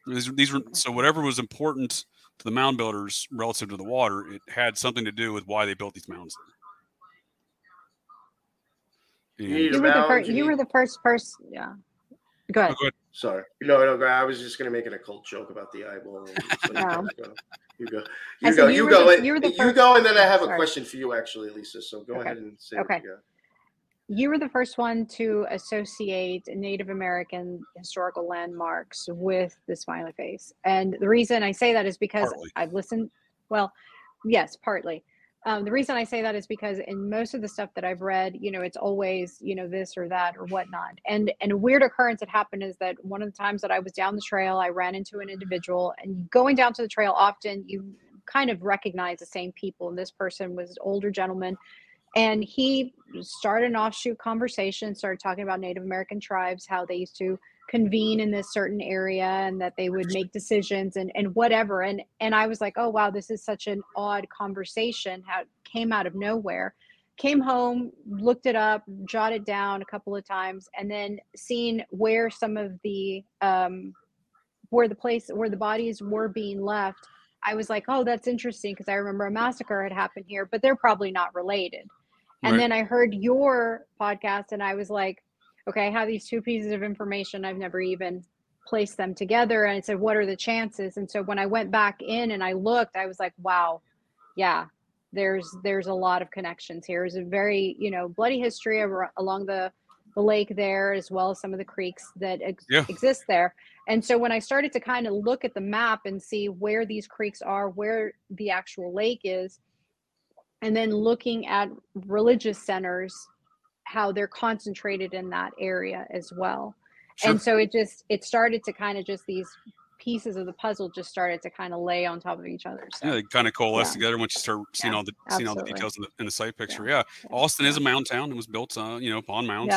These, these were so whatever was important to the mound builders relative to the water, it had something to do with why they built these mounds. there. You need And- a You were the first. you You were the first person. Yeah. Go Oh, ahead. go ahead. Sorry. No, no, I was just going to make an occult joke about the eyeball. So you, go. you go. You go. you You go. the- and- you you go, and then I have a Sorry. question for you, actually, Liza. So go Okay. ahead and say Okay. you. You were the first one to associate Native American historical landmarks with the smiley face. And the reason I say that is because Partly. I've listened, well, yes, partly. Um, the reason I say that is because in most of the stuff that I've read, you know, it's always, you know, this or that or whatnot. And and a weird occurrence that happened is that one of the times that I was down the trail, I ran into an individual, and going down to the trail often you kind of recognize the same people. And this person was an older gentleman, and he started an offshoot conversation, started talking about Native American tribes, how they used to convene in this certain area and that they would make decisions and, and whatever. And and I was like, oh wow, this is such an odd conversation. How it came out of nowhere. Came home, looked it up, jotted down a couple of times, and then seen where some of the um, where the place where the bodies were being left. I was like, oh, that's interesting because I remember a massacre had happened here, but they're probably not related. And Right. then I heard your podcast and I was like, okay, I have these two pieces of information. I've never even placed them together. And I said, what are the chances? And so when I went back in and I looked, I was like, wow, yeah, there's there's a lot of connections here. There's a very, you know, bloody history along the the lake there as well as some of the creeks that ex- Yeah. exist there. And so when I started to kind of look at the map and see where these creeks are, where the actual lake is, and then looking at religious centers, how they're concentrated in that area as well. Sure. And so it just it started to kind of just these pieces of the puzzle just started to kind of lay on top of each other. So yeah, they kind of coalesce Yeah. together once you start seeing Yeah, all the seeing all the details in the, in the site picture. Yeah, Austin is a mound town. It was built, uh, you know, upon mounds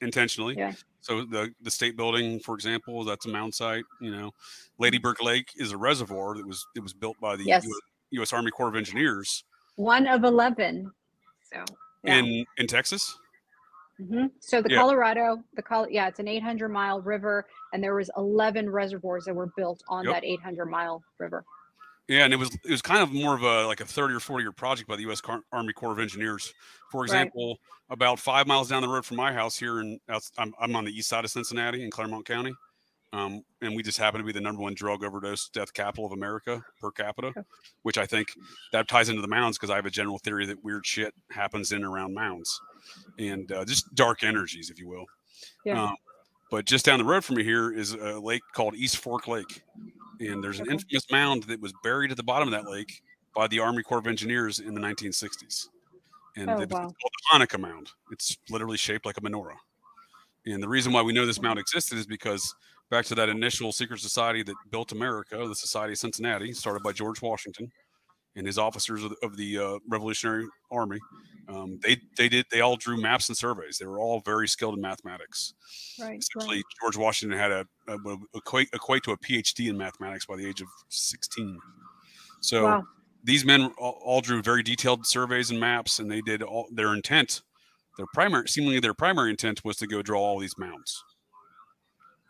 intentionally. Yeah. So the the state building, for example, that's a mound site. You know, Mm-hmm. Lady Bird Lake is a reservoir that was it was built by the Yes. US, U.S. Army Corps of Engineers one of eleven. So yeah. in in Texas. Hmm So the Yeah. Colorado, the Col, yeah, it's an 800 mile river, and there was 11 reservoirs that were built on Yep. that 800 mile river. Yeah, and it was it was kind of more of a like a thirty or forty year project by the U.S. Car- Army Corps of Engineers. For Right. example, about five miles down the road from my house here, in outs- I'm, I'm on the east side of Cincinnati in Clermont County, um, and we just happen to be the number one drug overdose death capital of America per capita, which I think that ties into the mounds because I have a general theory that weird shit happens in and around mounds, and uh, just dark energies, if you will. Yeah. Um, but just down the road from me here is a lake called East Fork Lake, and there's an infamous mound that was buried at the bottom of that lake by the Army Corps of Engineers in the 1960s. And Oh, it- wow. it's called the Hanukkah Mound. It's literally shaped like a menorah. And the reason why we know this mound existed is because back to that initial secret society that built America, the Society of Cincinnati, started by George Washington and his officers of the, of the uh, Revolutionary Army. Um, they they did they all drew maps and surveys. They were all very skilled in mathematics Right. essentially George Washington had a, a, would equate equate to a PhD in mathematics by the age of 16. So Wow. these men all, all drew very detailed surveys and maps, and they did all their intent. Their primary, seemingly their primary intent was to go draw all these mounds,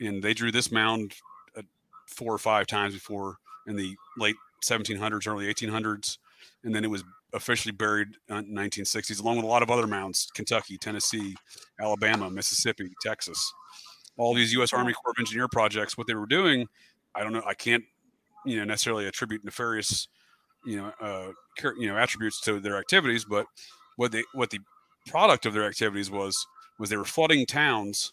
and they drew this mound uh, four or five times before in the late 1700s, early 1800s, and then it was officially buried uh, in 1960s, along with a lot of other mounds: Kentucky, Tennessee, Alabama, Mississippi, Texas. All these U.S. Army Corps of Engineer projects, what they were doing, I don't know. I can't, you know, necessarily attribute nefarious, you know, uh, you know, attributes to their activities, but what they, what the product of their activities was, was they were flooding towns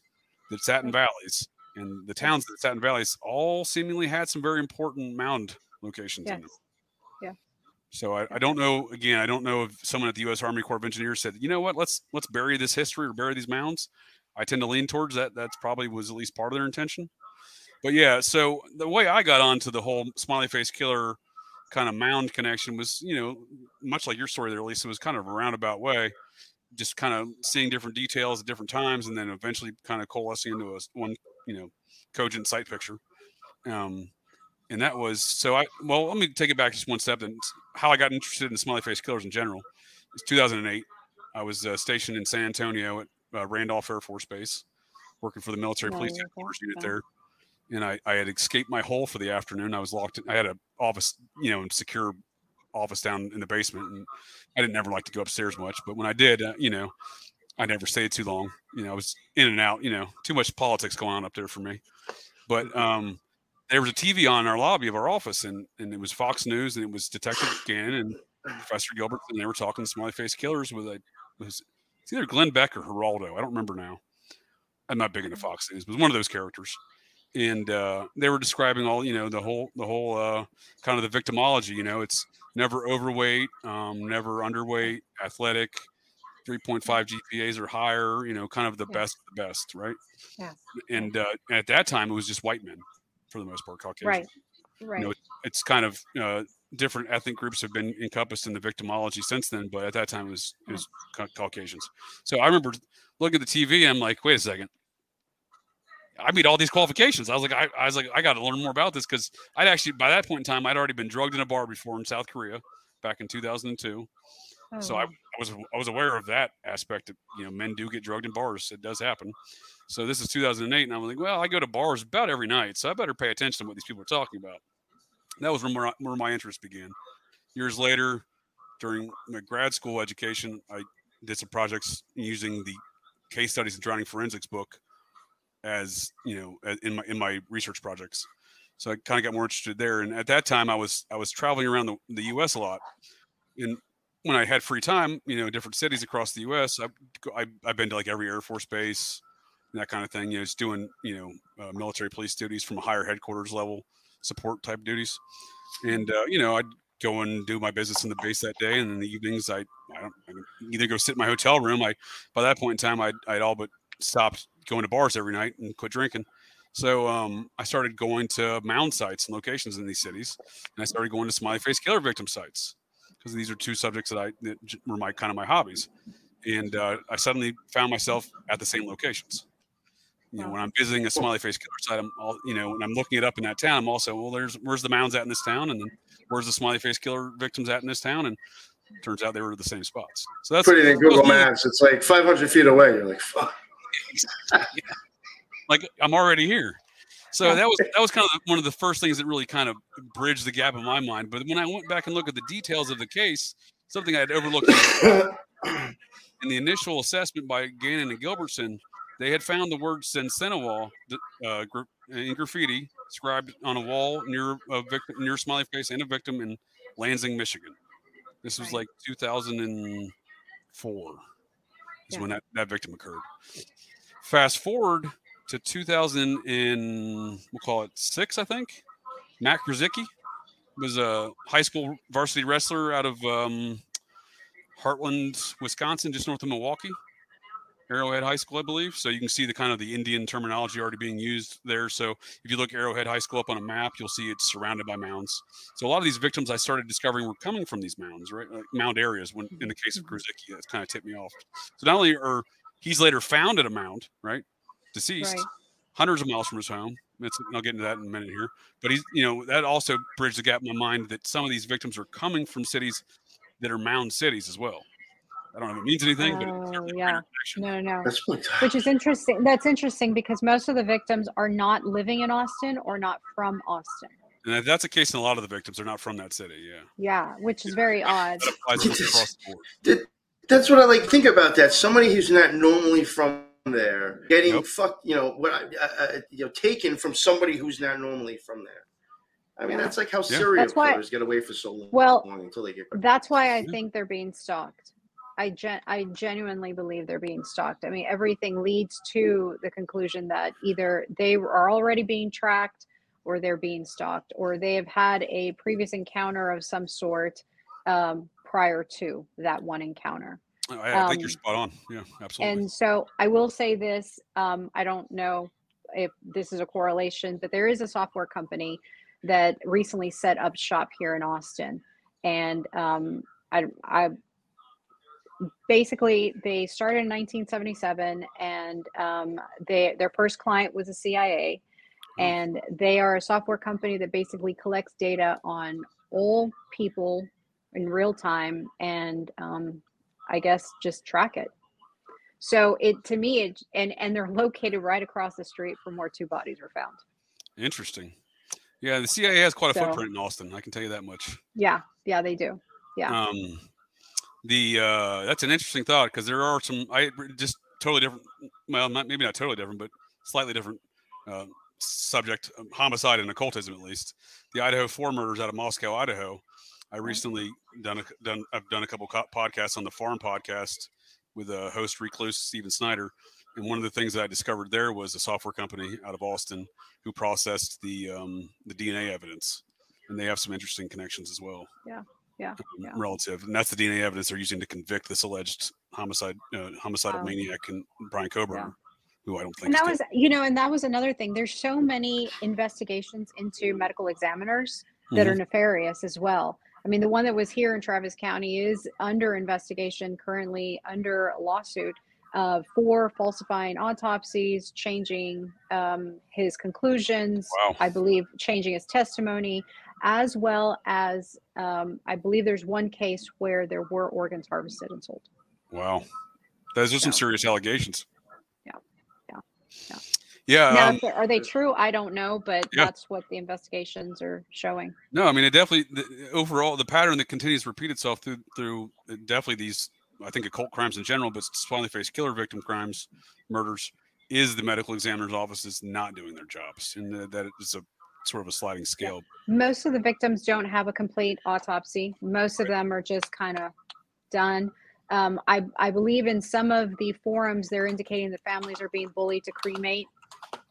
that sat in valleys, and the towns that sat in valleys all seemingly had some very important mound locations in them. Yeah. So I, I don't know. Again, I don't know if someone at the U.S. Army Corps of Engineers said, you know what, let's let's bury this history or bury these mounds. I tend to lean towards that. That's probably was at least part of their intention. But yeah, so the way I got onto the whole smiley face killer kind of mound connection was, you know, much like your story there, Liza, was kind of a roundabout way, just kind of seeing different details at different times, and then eventually kind of coalescing into a one, you know, cogent sight picture. Um, and that was so. I well, let me take it back just one step. And how I got interested in smiley face killers in general is 2008. I was uh, stationed in San Antonio at uh, Randolph Air Force Base, working for the military police headquarters unit there. And I, I had escaped my hole for the afternoon. I was locked. In, I had a office, you know, secure office down in the basement, and I didn't never like to go upstairs much. But when I did, uh, you know, I never stayed too long. You know, I was in and out. You know, too much politics going on up there for me. But um, there was a TV on our lobby of our office, and and it was Fox News, and it was Detective Gannon and Professor Gilbert, and they were talking smiley face killers with a was it's either Glenn Beck or Geraldo. I don't remember now. I'm not big into Fox News, but one of those characters. And uh, they were describing all, you know, the whole, the whole uh, kind of the victimology. You know, it's never overweight, um, never underweight, athletic, 3.5 GPAs or higher. You know, kind of the Yes. best, of the best, right? Yes. And uh, at that time, it was just white men for the most part, Caucasian Right. Right. know, it's kind of uh, different ethnic groups have been encompassed in the victimology since then, but at that time it was it was Ca- Caucasians. So I remember looking at the TV and I'm like, wait a second. I meet all these qualifications. I was like, I, I was like, I got to learn more about this because I'd actually by that point in time I'd already been drugged in a bar before in South Korea back in 2002. Oh, So I. I was I was aware of that aspect. Of, you know, men do get drugged in bars. It does happen. So this is 2008, and I'm like, well, I go to bars about every night, so I better pay attention to what these people are talking about. That was where, where my interest began. Years later, during my grad school education, I did some projects using the case studies and drowning forensics book as you know in my in my research projects. So I kind of got more interested there. And at that time, I was I was traveling around the, the U.S. a lot, and when I had free time, you know, different cities across the U.S., I, I I've been to like every Air Force base, and that kind of thing. You know, it's doing you know uh, military police duties from a higher headquarters level support type duties, and uh, you know I'd go and do my business in the base that day, and in the evenings I I don't either go sit in my hotel room. I by that point in time I'd I'd all but stopped going to bars every night and quit drinking. So um, I started going to mound sites and locations in these cities, and I started going to smiley face killer victim sites because these are two subjects that I that were my kind of my hobbies, and uh, I suddenly found myself at the same locations. You know, when I'm visiting a smiley face killer site, I'm all you know, when I'm looking it up in that town, I'm also well, there's where's the mounds at in this town, and then where's the smiley face killer victims at in this town, and turns out they were the same spots. So that's Put it in Google Maps. It's like 500 feet away. You're like, fuck. like I'm already here. So that was that was kind of one of the first things that really kind of bridged the gap in my mind. But when I went back and looked at the details of the case, something I had overlooked in the initial assessment by Gannon and Gilbertson, they had found the word Sinsinawa uh, in graffiti scribed on a wall near a victim, near Smiley Face and a victim in Lansing, Michigan. This was like 2004 is yeah. when that, that victim occurred. Fast forward to 2000 in we'll call it six, I think. Matt Krzyzewski was a high school varsity wrestler out of um, Hartland, Wisconsin, just north of Milwaukee. Arrowhead High School, I believe. So you can see the kind of the Indian terminology already being used there. So if you look Arrowhead High School up on a map, you'll see it's surrounded by mounds. So a lot of these victims I started discovering were coming from these mounds, right? Like mound areas. When in the case of Krzyzewski, that's kind of tipped me off. So not only are he's later found at a mound, right? Deceased, right. hundreds of miles from his home. It's, I'll get into that in a minute here. But he's, you know, that also bridged the gap in my mind that some of these victims are coming from cities that are mound cities as well. I don't know if it means anything, but oh, yeah, no, no, which is interesting. That's interesting because most of the victims are not living in Austin or not from Austin. And that's a case in a lot of the victims. They're not from that city. Yeah. Yeah, which is very odd. That that's what I like. Think about that. Somebody who's not normally from there, getting nope. fucked, you know, what uh, uh, you know, taken from somebody who's not normally from there. I mean, that's like how yeah. serial killers get away for so long. Well, until they get. That's why I yeah. think they're being stalked. I gen- I genuinely believe they're being stalked. I mean, everything leads to the conclusion that either they are already being tracked, or they're being stalked, or they have had a previous encounter of some sort um, prior to that one encounter. I, I think you're um, spot on. Yeah, absolutely. And so I will say this um, I don't know if this is a correlation, but there is a software company that recently set up shop here in Austin. And um, I, I basically they started in 1977 and um, they their first client was the CIA hmm. and they are a software company that basically collects data on all people in real time and um, I guess just track it. So it to me it and and they're located right across the street from where two bodies were found. Interesting. Yeah, the CIA has quite a so, footprint in Austin. I can tell you that much. Yeah, yeah, they do. Yeah. Um, the uh, that's an interesting thought because there are some I just totally different. Well, not maybe not totally different, but slightly different uh, subject: um, homicide and occultism, at least. The Idaho four murders out of Moscow, Idaho. I recently done a, done I've done a couple podcasts on the Farm podcast with a host recluse Stephen Snyder, and one of the things that I discovered there was a software company out of Austin who processed the um, the DNA evidence, and they have some interesting connections as well. Yeah, yeah, um, yeah. relative, and that's the DNA evidence they're using to convict this alleged homicide uh, homicidal wow. maniac and Brian Coburn, Yeah. Who I don't think. And that was, you know, and that was another thing. There's so many investigations into medical examiners that mm-hmm. are nefarious as well. I mean, the one that was here in Travis County is under investigation, currently under a lawsuit uh, for falsifying autopsies, changing um, his conclusions, wow. I believe changing his testimony, as well as um, I believe there's one case where there were organs harvested and sold. Wow. Those are some serious allegations. Yeah. Yeah. Yeah. Yeah. Now, um, are they true? I don't know, but yeah. that's what the investigations are showing. No, I mean, it definitely the, overall the pattern that continues to repeat itself through through uh, definitely these I think occult crimes in general, but smiley face killer victim crimes, murders, is the medical examiner's office is not doing their jobs, and that is a sort of a sliding scale. Most of the victims don't have a complete autopsy. Most of them are just kind of done. Um, I, I believe in some of the forums, they're indicating that families are being bullied to cremate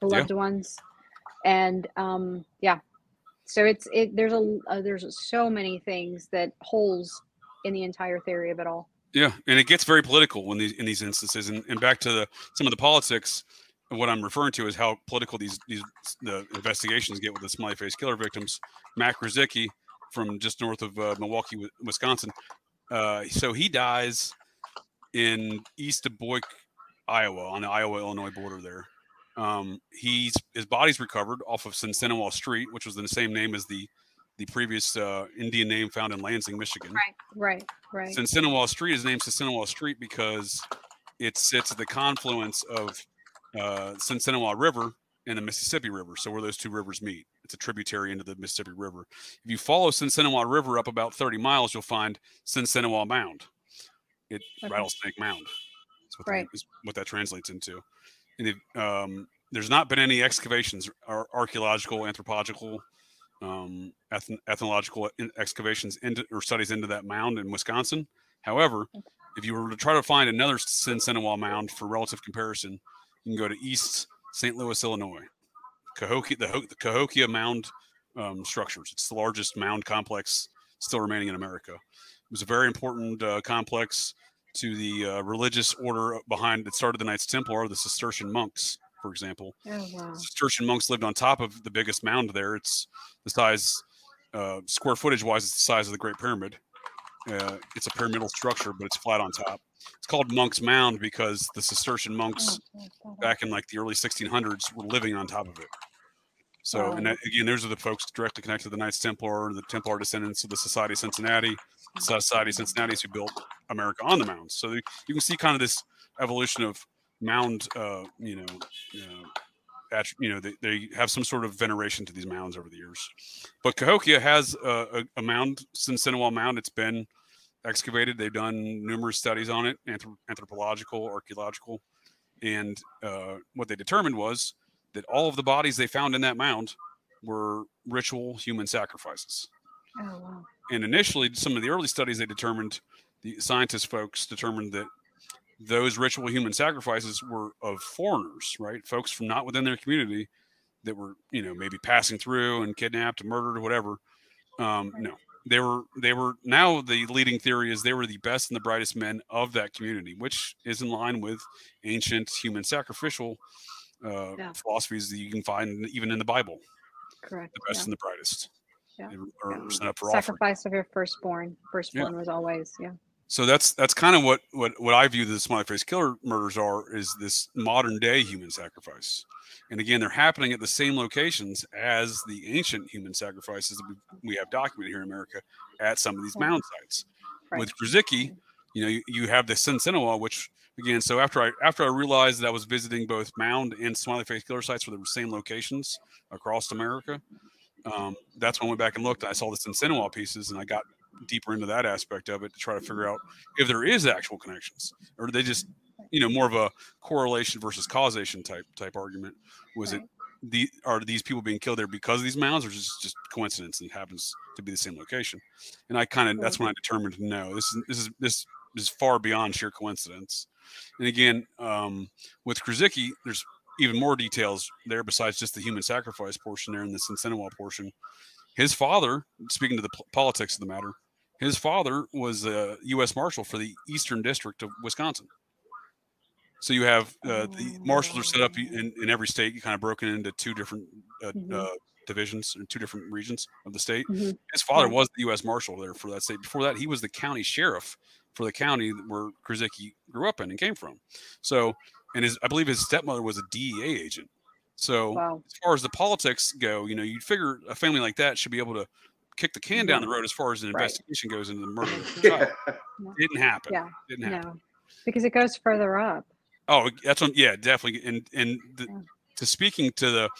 the Yeah. loved ones. And um, yeah, so it's it. There's a uh, there's so many things that holes in the entire theory of it all. Yeah, and it gets very political when these in these instances, and, and back to the some of the politics. What I'm referring to is how political these these the investigations get with the smiley face killer victims. Mac Krzyzewski from just north of uh, Milwaukee, Wisconsin. Uh, so he dies in east Dubuque, Iowa, on the Iowa Illinois border. There, um, he's his body's recovered off of Sinsinawa Street, which was the same name as the the previous uh, Indian name found in Lansing, Michigan. Right, right. Right. Sinsinawa Street is named Sinsinawa Street because it sits at the confluence of uh, River and the Mississippi River. So where those two rivers meet, it's a tributary into the Mississippi River. If you follow Sinsinawa River up about 30 miles, you'll find Sinsinawa Mound. It Okay. Rattlesnake Mound. That's what, Right. that, is what that translates into. And um, there's not been any excavations, or archaeological, anthropological, um, eth- ethnological excavations into or studies into that mound in Wisconsin. However, if you were to try to find another Sinsinawa mound for relative comparison, you can go to East St. Louis, Illinois. Cahokia, the, the Cahokia Mound um, structures. It's the largest mound complex still remaining in America. It was a very important uh, complex to the uh, religious order behind that started the Knights Templar, the Cistercian monks, for example. Oh wow. Cistercian monks lived on top of the biggest mound there. It's the size, uh, square footage wise, it's the size of the Great Pyramid. Uh, it's a pyramidal structure, but it's flat on top. It's called Monk's Mound because the Cistercian monks Oh, back in like the early 1600s were living on top of it. So, and that, again, those are the folks directly connected to the Knights Templar, the Templar descendants of the Society of Cincinnati, Society of Cincinnati who built America on the mounds. So you can see kind of this evolution of mound, uh, you know, uh, you know, they, they have some sort of veneration to these mounds over the years. But Cahokia has a, a, a mound, Sinsinawa mound. It's been excavated. They've done numerous studies on it, anthrop- anthropological, archaeological, and uh, what they determined was that all of the bodies they found in that mound were ritual human sacrifices. Oh wow. And initially, some of the early studies they determined, the scientist folks determined that those ritual human sacrifices were of foreigners, right? Folks from not within their community that were, you know, maybe passing through and kidnapped, and murdered, or whatever. Um, no, they were they were now the leading theory is they were the best and the brightest men of that community, which is in line with ancient human sacrificial uh, Yeah. philosophies that you can find even in the Bible. Correct. The best yeah. and the brightest. Yeah. They are set up for offering. Sacrifice of your firstborn. Firstborn was always yeah. So that's that's kind of what what what I view the smiley face killer murders are is this modern day human sacrifice, and again they're happening at the same locations as the ancient human sacrifices that we, we have documented here in America at some of these mound sites. Right. With Krzyzewski, you know you, you have the Sinsinawa, which again so after I after I realized that I was visiting both mound and smiley face killer sites for the same locations across America, um, that's when I went back and looked. And I saw the Sinsinawa pieces, and I got deeper into that aspect of it to try to figure out if there is actual connections, or they just, you know, more of a correlation versus causation type type argument? Was it the are these people being killed there because of these mounds, or just just coincidence and happens to be the same location? And I kind of that's when I determined no, this is this is this is far beyond sheer coincidence. And again, um, with Krzyzewski, there's even more details there besides just the human sacrifice portion there in the Sinsinawa portion. His father, speaking to the p- politics of the matter, his father was a U.S. Marshal for the Eastern District of Wisconsin. So you have uh, the marshals are set up in, in every state, you kind of broken into two different uh, Mhm. uh, divisions and two different regions of the state. Mhm. His father was the U.S. Marshal there for that state. Before that, he was the county sheriff for the county where Krzyzewski grew up in and came from. So, and his I believe his stepmother was a DEA agent. So Wow. as far as the politics go, you know, you'd figure a family like that should be able to kick the can down the road as far as an Right. investigation goes into the murder. Yeah. Didn't happen. Yeah. Didn't happen. No. Because it goes further up. Oh, that's one. Yeah, definitely. And and the, Yeah. to speaking to the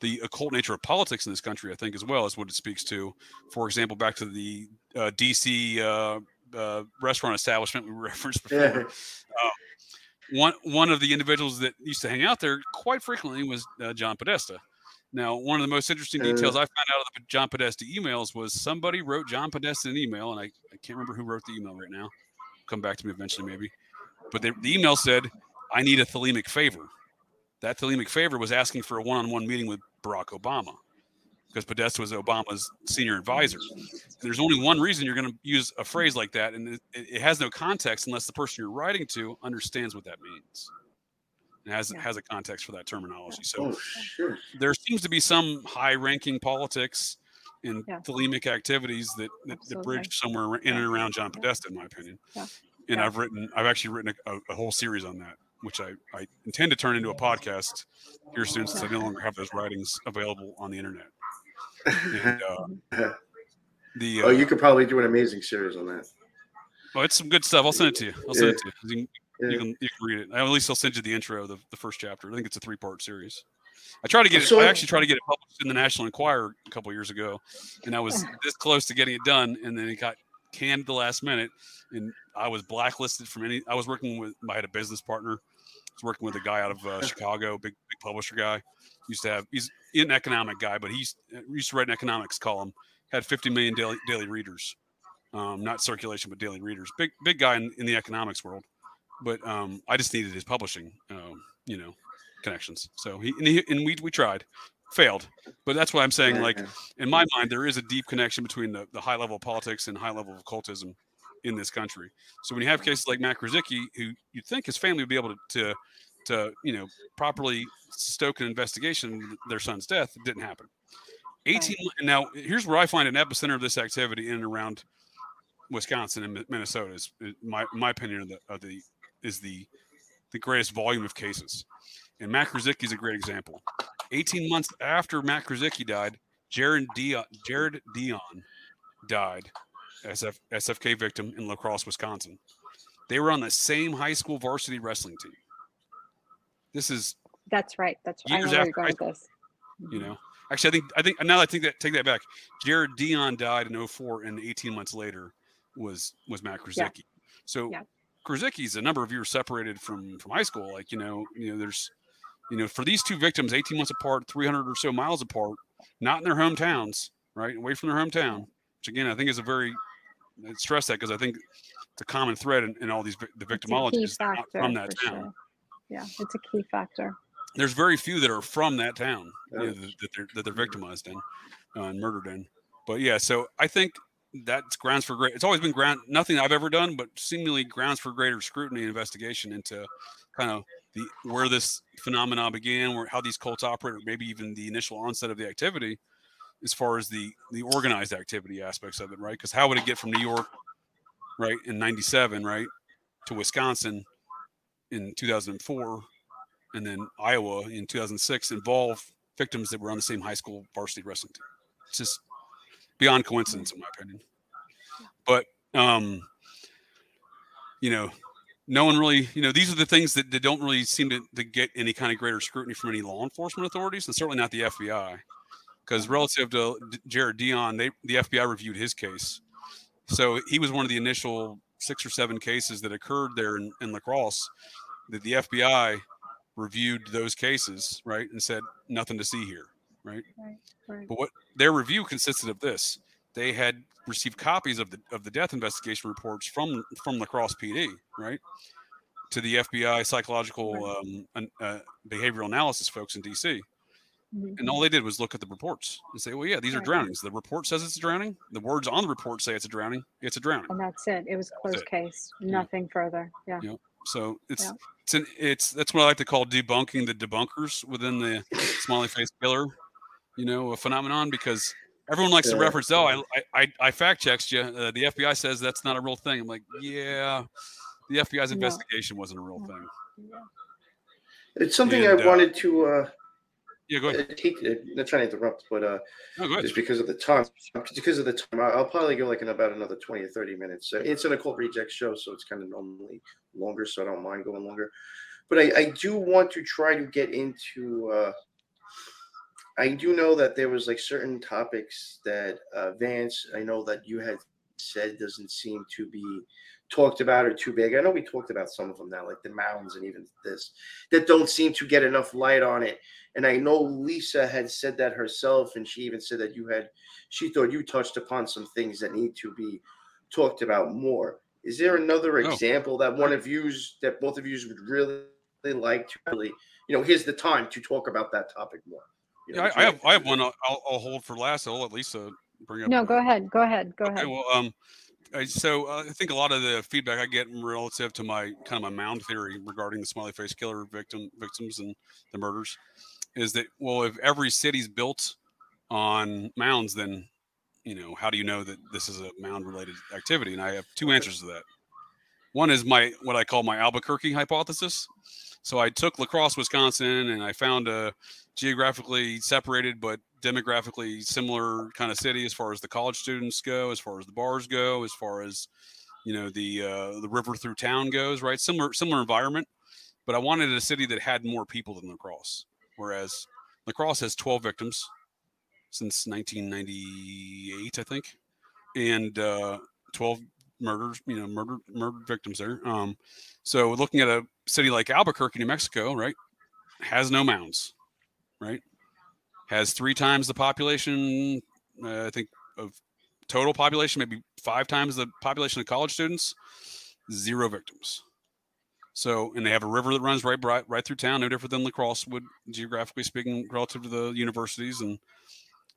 the occult nature of politics in this country, I think as well is what it speaks to. For example, back to the uh, DC uh, uh, restaurant establishment we referenced before. Yeah. one one of the individuals that used to hang out there quite frequently was uh, John Podesta. Now, one of the most interesting Uh. details I found out of the John Podesta emails was somebody wrote John Podesta an email, and I, I can't remember who wrote the email right now. come back to me eventually, maybe. But they, the email said, "I need a thelemic favor." That thelemic favor was asking for a one-on-one meeting with Barack Obama because Podesta was Obama's senior advisor. And there's only one reason you're going to use a phrase like that, and it, it, has no context unless the person you're writing to understands what that means. It has yeah. has a context for that terminology. So oh, sure. there seems to be some high-ranking politics and yeah. thelemic activities that, that, that, bridge somewhere in and around John Podesta, in my opinion. Yeah. And I've written, I've actually written a, a, whole series on that, which I, I intend to turn into a podcast here soon, since I no longer have those writings available on the internet. And, uh, the uh, oh, you uh, could probably do an amazing series on that. Well, it's some good stuff. I'll send it to you. I'll send yeah. it to you. You can, you can, you can read it. At least I'll send you the intro, the, the first chapter. I think it's a three part series. I tried to get it. I actually tried to get it published in the National Enquirer a couple years ago, and I was this close to getting it done, and then it got canned at the last minute, and I was blacklisted from any. I was working with. I had a business partner. I was working with a guy out of uh, Chicago, big big publisher guy. Used to have. He's an economic guy, but he's used to write an economics column. Had 50 million daily daily readers, um, not circulation, but daily readers. Big big guy in, in the economics world. But um, I just needed his publishing. Um, you know, connections. So he and, he, and we we tried, failed. But that's why I'm saying, like in my mind, there is a deep connection between the, the high level of politics and high level of occultism in this country. So when you have cases like Matt Krasicki, who you'd think his family would be able to, to to you know properly stoke an investigation their son's death, it didn't happen. 18 now here's where I find an epicenter of this activity in and around Wisconsin and Minnesota is my my opinion of the, of the is the the greatest volume of cases. And Matt Krasicki is a great example. 18 months after Matt Krasicki died, Jared Dion, Jared Dion died, SF, SFK victim in La Crosse, Wisconsin. They were on the same high school varsity wrestling team. This is that's right. That's right. Years after high school. You know, actually, I think I think now I think that take that back. Jared Dion died in 04 and 18 months later was was Matt Krasicki. Yeah. So yeah. A number of years separated from from high school. Like you know, you know, there's you know, for these two victims, 18 months apart, 300 or so miles apart, not in their hometowns, right, away from their hometown, which again I think is a very I stress that because I think it's a common thread in, in all these the victimologies from that town. Sure. Yeah, it's a key factor. There's very few that are from that town you know, that, that, they're that they're victimized in uh, and murdered in. But yeah, so I think that's grounds for great. It's always been ground nothing I've ever done, but seemingly grounds for greater scrutiny and investigation into kind of the where this phenomenon began, where how these cults operate, or maybe even the initial onset of the activity, as far as the the organized activity aspects of it, right? Because how would it get from New York, right, in '97, right, to Wisconsin in 2004, and then Iowa in 2006, involve victims that were on the same high school varsity wrestling team? It's just beyond coincidence, in my opinion. But um, you know, no one really, you know, these are the things that, that don't really seem to, to get any kind of greater scrutiny from any law enforcement authorities, and certainly not the FBI. Because relative to Jared Dion, they the FBI reviewed his case, so he was one of the initial six or seven cases that occurred there in, in La Crosse that the FBI reviewed those cases, right, and said nothing to see here, right? Right, right. But what their review consisted of this: they had received copies of the of the death investigation reports from from La Crosse PD, right, to the FBI psychological um, uh, behavioral analysis folks in DC. Mm-hmm. And all they did was look at the reports and say, "Well, yeah, these are drownings. The report says it's a drowning. The words on the report say it's a drowning. It's a drowning." And that's it. It was a closed case. Nothing yeah. further. Yeah. yeah. So it's yeah. it's an, it's that's what I like to call debunking the debunkers within the smiley face killer, you know, a phenomenon because everyone likes yeah. to reference, "Oh, I I, I fact checked you. Uh, the FBI says that's not a real thing." I'm like, "Yeah, the FBI's investigation no. wasn't a real thing." It's something and, I uh, wanted to. Uh, yeah, go ahead. I not trying to interrupt, but uh, no, just because of the time, because of the time, I'll probably go like in about another twenty or thirty minutes. So it's an occult reject show, so it's kind of normally longer, so I don't mind going longer. But I, I do want to try to get into. Uh, I do know that there was like certain topics that uh, Vance, I know that you had said doesn't seem to be talked about or too big. I know we talked about some of them now, like the mounds and even this, that don't seem to get enough light on it. And I know Liza had said that herself, and she even said that you had, she thought you touched upon some things that need to be talked about more. Is there another No. example that one of you that both of you would really like to really, you know, here's the time to talk about that topic more. You know, Yeah, I, I have I have one. I'll, I'll I'll hold for last. I'll let Liza bring up. No, go ahead. Go ahead. Go Okay, ahead. well, um, I- so uh, I think a lot of the feedback I get relative to my kind of my mound theory regarding the smiley face killer victim victims and the murders is that well, if every city's built on mounds, then you know how do you know that this is a mound related activity? And I have two answers to that. One is my what I call my Albuquerque hypothesis. So I took La Crosse, Wisconsin, and I found a geographically separated but demographically similar kind of city as far as the college students go, as far as the bars go, as far as you know the uh, the river through town goes. Right, similar similar environment, but I wanted a city that had more people than La Crosse. Whereas La Crosse has 12 victims since 1998, I think, and uh, 12 murders. You know, murdered murdered victims there. Um, so looking at a city like Albuquerque, New Mexico, right, has no mounds, right, has three times the population. Uh, I think of total population, maybe five times the population of college students. Zero victims. So, and they have a river that runs right right, right through town, no different than La Crosse would, geographically speaking, relative to the universities. And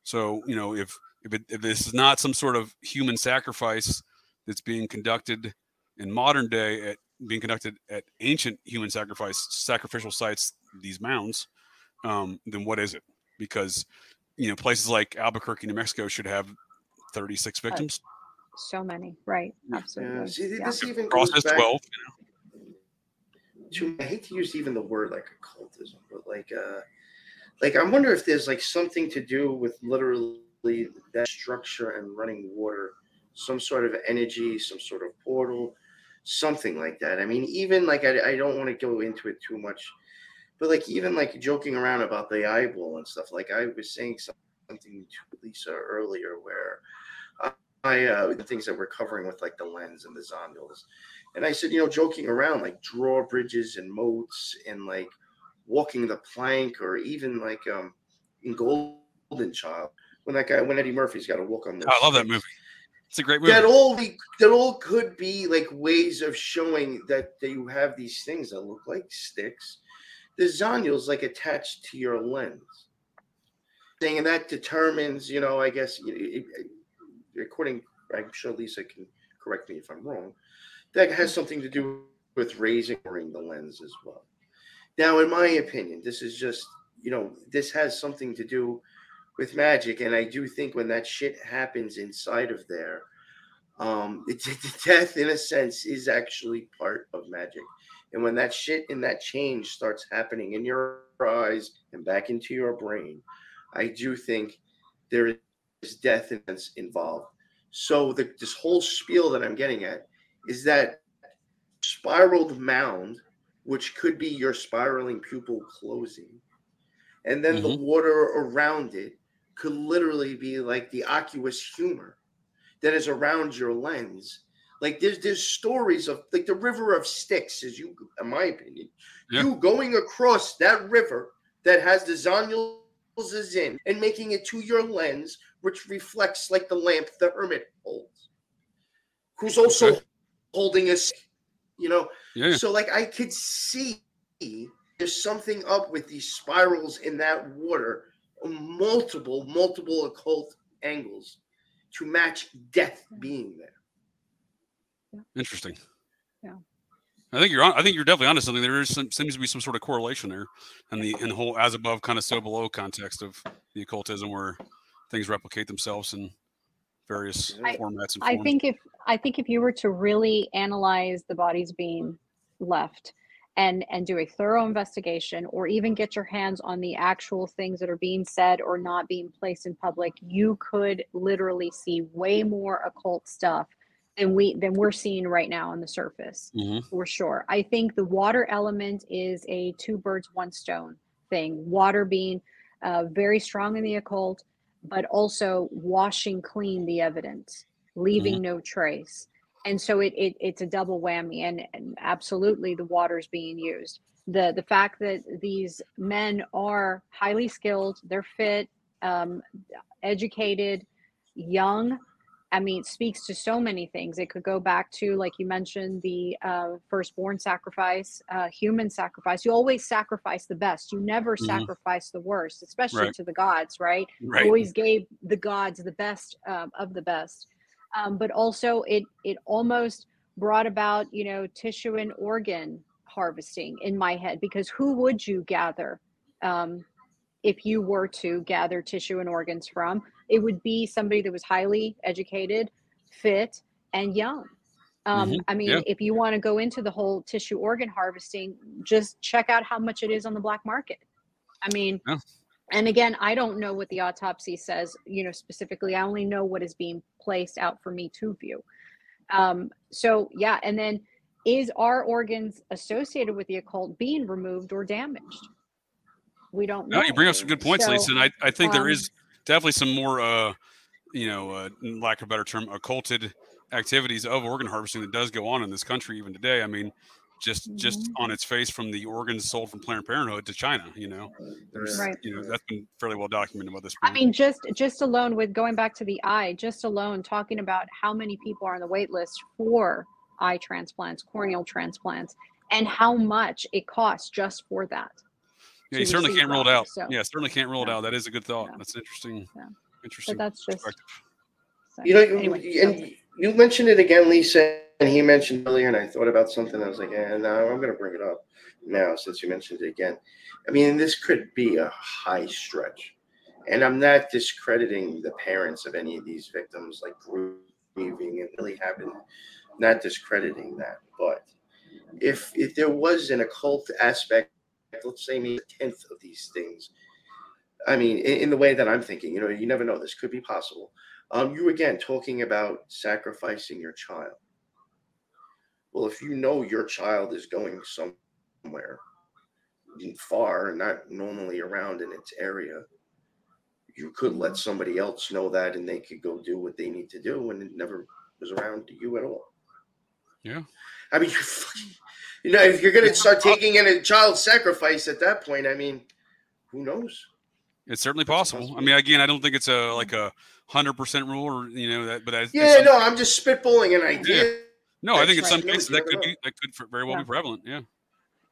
so, you know, if if, it, if this is not some sort of human sacrifice that's being conducted in modern day at being conducted at ancient human sacrifice sacrificial sites, these mounds, um, then what is it? Because you know, places like Albuquerque, New Mexico, should have 36 victims. So many. Right. Yeah, Absolutely. see, Yeah. even goes back 12. to I hate to use even the word like occultism, but like uh like I wonder if there's like something to do with literally that structure and running water, some sort of energy, some sort of portal, something like that. I mean, even like I, I don't want to go into it too much, but like even like joking around about the eyeball and stuff. Like I was saying something to Liza earlier where I uh the things that we're covering with like the lens and the zonules. And I said, you know, joking around, like drawbridges and moats and like walking the plank or even like um in Golden Child when that guy when Eddie Murphy's got to walk on those. I love that movie. It's a great movie. That all be, that all could be like ways of showing that, that you have these things that look like sticks. The zonules like attached to your lens. Saying that determines, you know, I guess it- it- it- according, I'm sure Liza can correct me if I'm wrong. That has something to do with raising the lens as well. Now, in my opinion, this is just, you know, this has something to do with magic, and I do think when that shit happens inside of there, um, it, the death, in a sense, is actually part of magic. And when that shit and that change starts happening in your eyes and back into your brain, I do think there is death in- involved. So the, this whole spiel that I'm getting at is that spiraled mound, which could be your spiraling pupil closing, and then the mm-hmm. water around it could literally be like the aqueous humor that is around your lens. Like there's there's stories of like the river of Styx, as you, in my opinion, Yeah. you going across that river that has the zonules in and making it to your lens, which reflects like the lamp the hermit holds, who's also Okay. holding a, you know. Yeah. So like I could see there's something up with these spirals in that water, multiple, multiple occult angles to match death being there. Interesting. Yeah. I think you're on. I think you're definitely onto something. There is some, seems to be some sort of correlation there, and the in the whole as above, kind of so below context of the occultism, where things replicate themselves in various I- formats and I think if I think if you were to really analyze the body's being left and and do a thorough investigation or even get your hands on the actual things that are being said or not being placed in public, you could literally see way more occult stuff than we than we're seeing right now on the surface Mhm. for sure. I think the water element is a two birds one stone thing. Water being uh, very strong in the occult, but also washing clean the evidence, leaving no trace. And so it, it it's a double whammy, and, and absolutely the water's being used. the The fact that these men are highly skilled, they're fit, um, educated, young, I mean, speaks to so many things. It could go back to, like you mentioned, the uh, firstborn sacrifice, uh, human sacrifice. You always sacrifice the best. You never Mhm. sacrifice the worst, especially Right. to the gods, right? You Right. always gave the gods the best um, of the best. Um, but also, it it almost brought about, you know, tissue and organ harvesting in my head because who would you gather um, if you were to gather tissue and organs from? It would be somebody that was highly educated, fit, and young. Um, Mhm. I mean, Yeah. if you want to go into the whole tissue organ harvesting, just check out how much it is on the black market. I mean, Yeah. And again, I don't know what the autopsy says, you know, specifically. I only know what is being placed out for me to view. Um, so yeah, and then is our organs associated with the occult being removed or damaged? We don't know. No, you bring up some good points, So, Liza, and I, I think there um, is definitely some more, uh, you know, uh, in lack of a better term, occulted activities of organ harvesting that does go on in this country even today. I mean, just just Mhm. on its face, from the organs sold from Planned Parenthood to China, you know, there's, Right. you know, that's been fairly well documented by this. I mean, just just alone with going back to the eye, just alone talking about how many people are on the wait list for eye transplants, corneal transplants, and how much it costs just for that. yeah, you certainly can't rule it out. so, yeah, certainly can't rule it out. That is a good thought. Yeah. That's interesting. Yeah. Interesting. But that's just so, You know, anyway, so- and you mentioned it again, Liza, and he mentioned earlier, and I thought about something. I was like, eh, no, I'm going to bring it up now since you mentioned it again. I mean, this could be a high stretch, and I'm not discrediting the parents of any of these victims, like grieving and really having, not discrediting that. But if if there was an occult aspect, let's say maybe a tenth of these things, I mean, in, in the way that I'm thinking, you know, you never know. This could be possible. Um, you again talking about sacrificing your child. Well, if you know your child is going somewhere far and not normally around in its area, you could let somebody else know that and they could go do what they need to do and it never was around you at all. Yeah. I mean, you're fucking- you know, if you're going to start taking in a child sacrifice at that point, I mean, who knows? It's certainly possible. I mean, again, I don't think it's a like a hundred percent rule, or you know that. But I, Yeah, no, I'm just spitballing an idea. No, I think in That's some cases that could be that could very well Yeah. be prevalent. Yeah.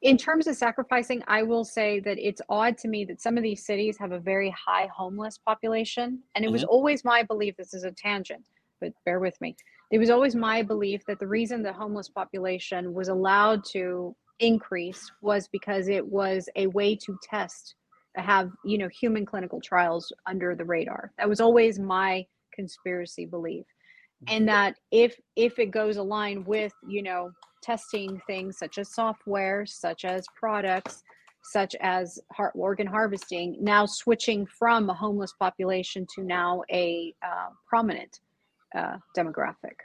in terms of sacrificing, I will say that it's odd to me that some of these cities have a very high homeless population. And it was mm-hmm. always my belief, this is a tangent, but bear with me. It was always my belief that the reason the homeless population was allowed to increase was because it was a way to test, have, you know, human clinical trials under the radar. That was always my conspiracy belief. And that if if it goes aligned with, you know, testing things such as software, such as products, such as heart organ harvesting, now switching from a homeless population to now a uh, prominent uh, demographic.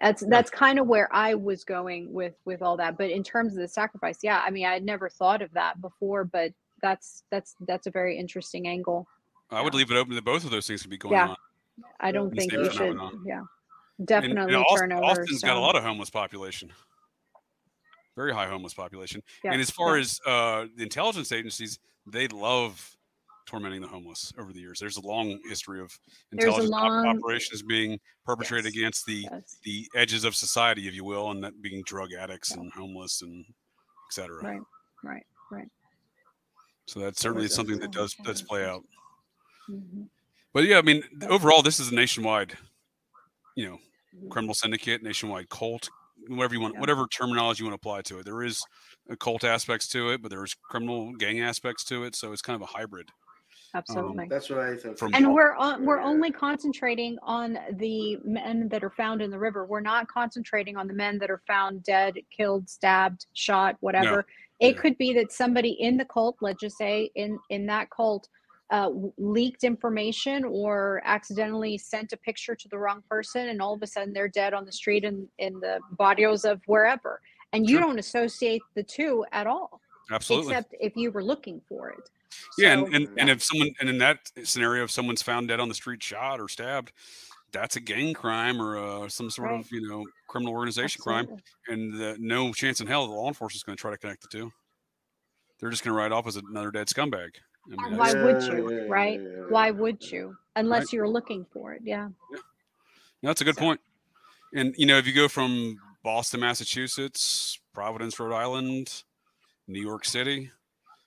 That's that's kind of where I was going with with all that. But in terms of the sacrifice, yeah, I mean, I had never thought of that before, but that's that's that's a very interesting angle. I would leave it open that both of those things could be going Yeah. on. I don't think you should, yeah, definitely and, Aust- turn over. Austin's got a lot of homeless population. Very high homeless population. And as far as uh, the intelligence agencies, they love tormenting the homeless over the years. There's a long history of intelligence long- operations being perpetrated Yes. against the Yes. the edges of society, if you will, and that being drug addicts and homeless and et cetera. Right, right, right. So that's certainly that's something that does does play out. Mhm. But yeah, I mean, overall, this is a nationwide, you know. Mm-hmm. criminal syndicate, nationwide cult, whatever you want, Yeah. whatever terminology you want to apply to it. There is a cult aspects to it, but there's criminal gang aspects to it. So it's kind of a hybrid. Um, Absolutely. That's what I think. From- and we're on, we're Yeah. only concentrating on the men that are found in the river. We're not concentrating on the men that are found dead, killed, stabbed, shot, whatever. It Yeah. could be that somebody in the cult, let's just say in in that cult, uh, leaked information or accidentally sent a picture to the wrong person, and all of a sudden they're dead on the street in in the barrios of wherever. And you Sure. don't associate the two at all, Absolutely. except if you were looking for it. yeah, So, and, and, and if someone and in that scenario, if someone's found dead on the street, shot or stabbed, that's a gang crime or uh, some sort Right. of you know criminal organization crime, and the, no chance in hell the law enforcement is going to try to connect the two. They're just going to write off as another dead scumbag. I mean, why would you, yeah, yeah, right? yeah, yeah, Why would you? Unless you're looking for it. Yeah. That's a good So- point. And you know, if you go from Boston, Massachusetts, Providence, Rhode Island, New York City,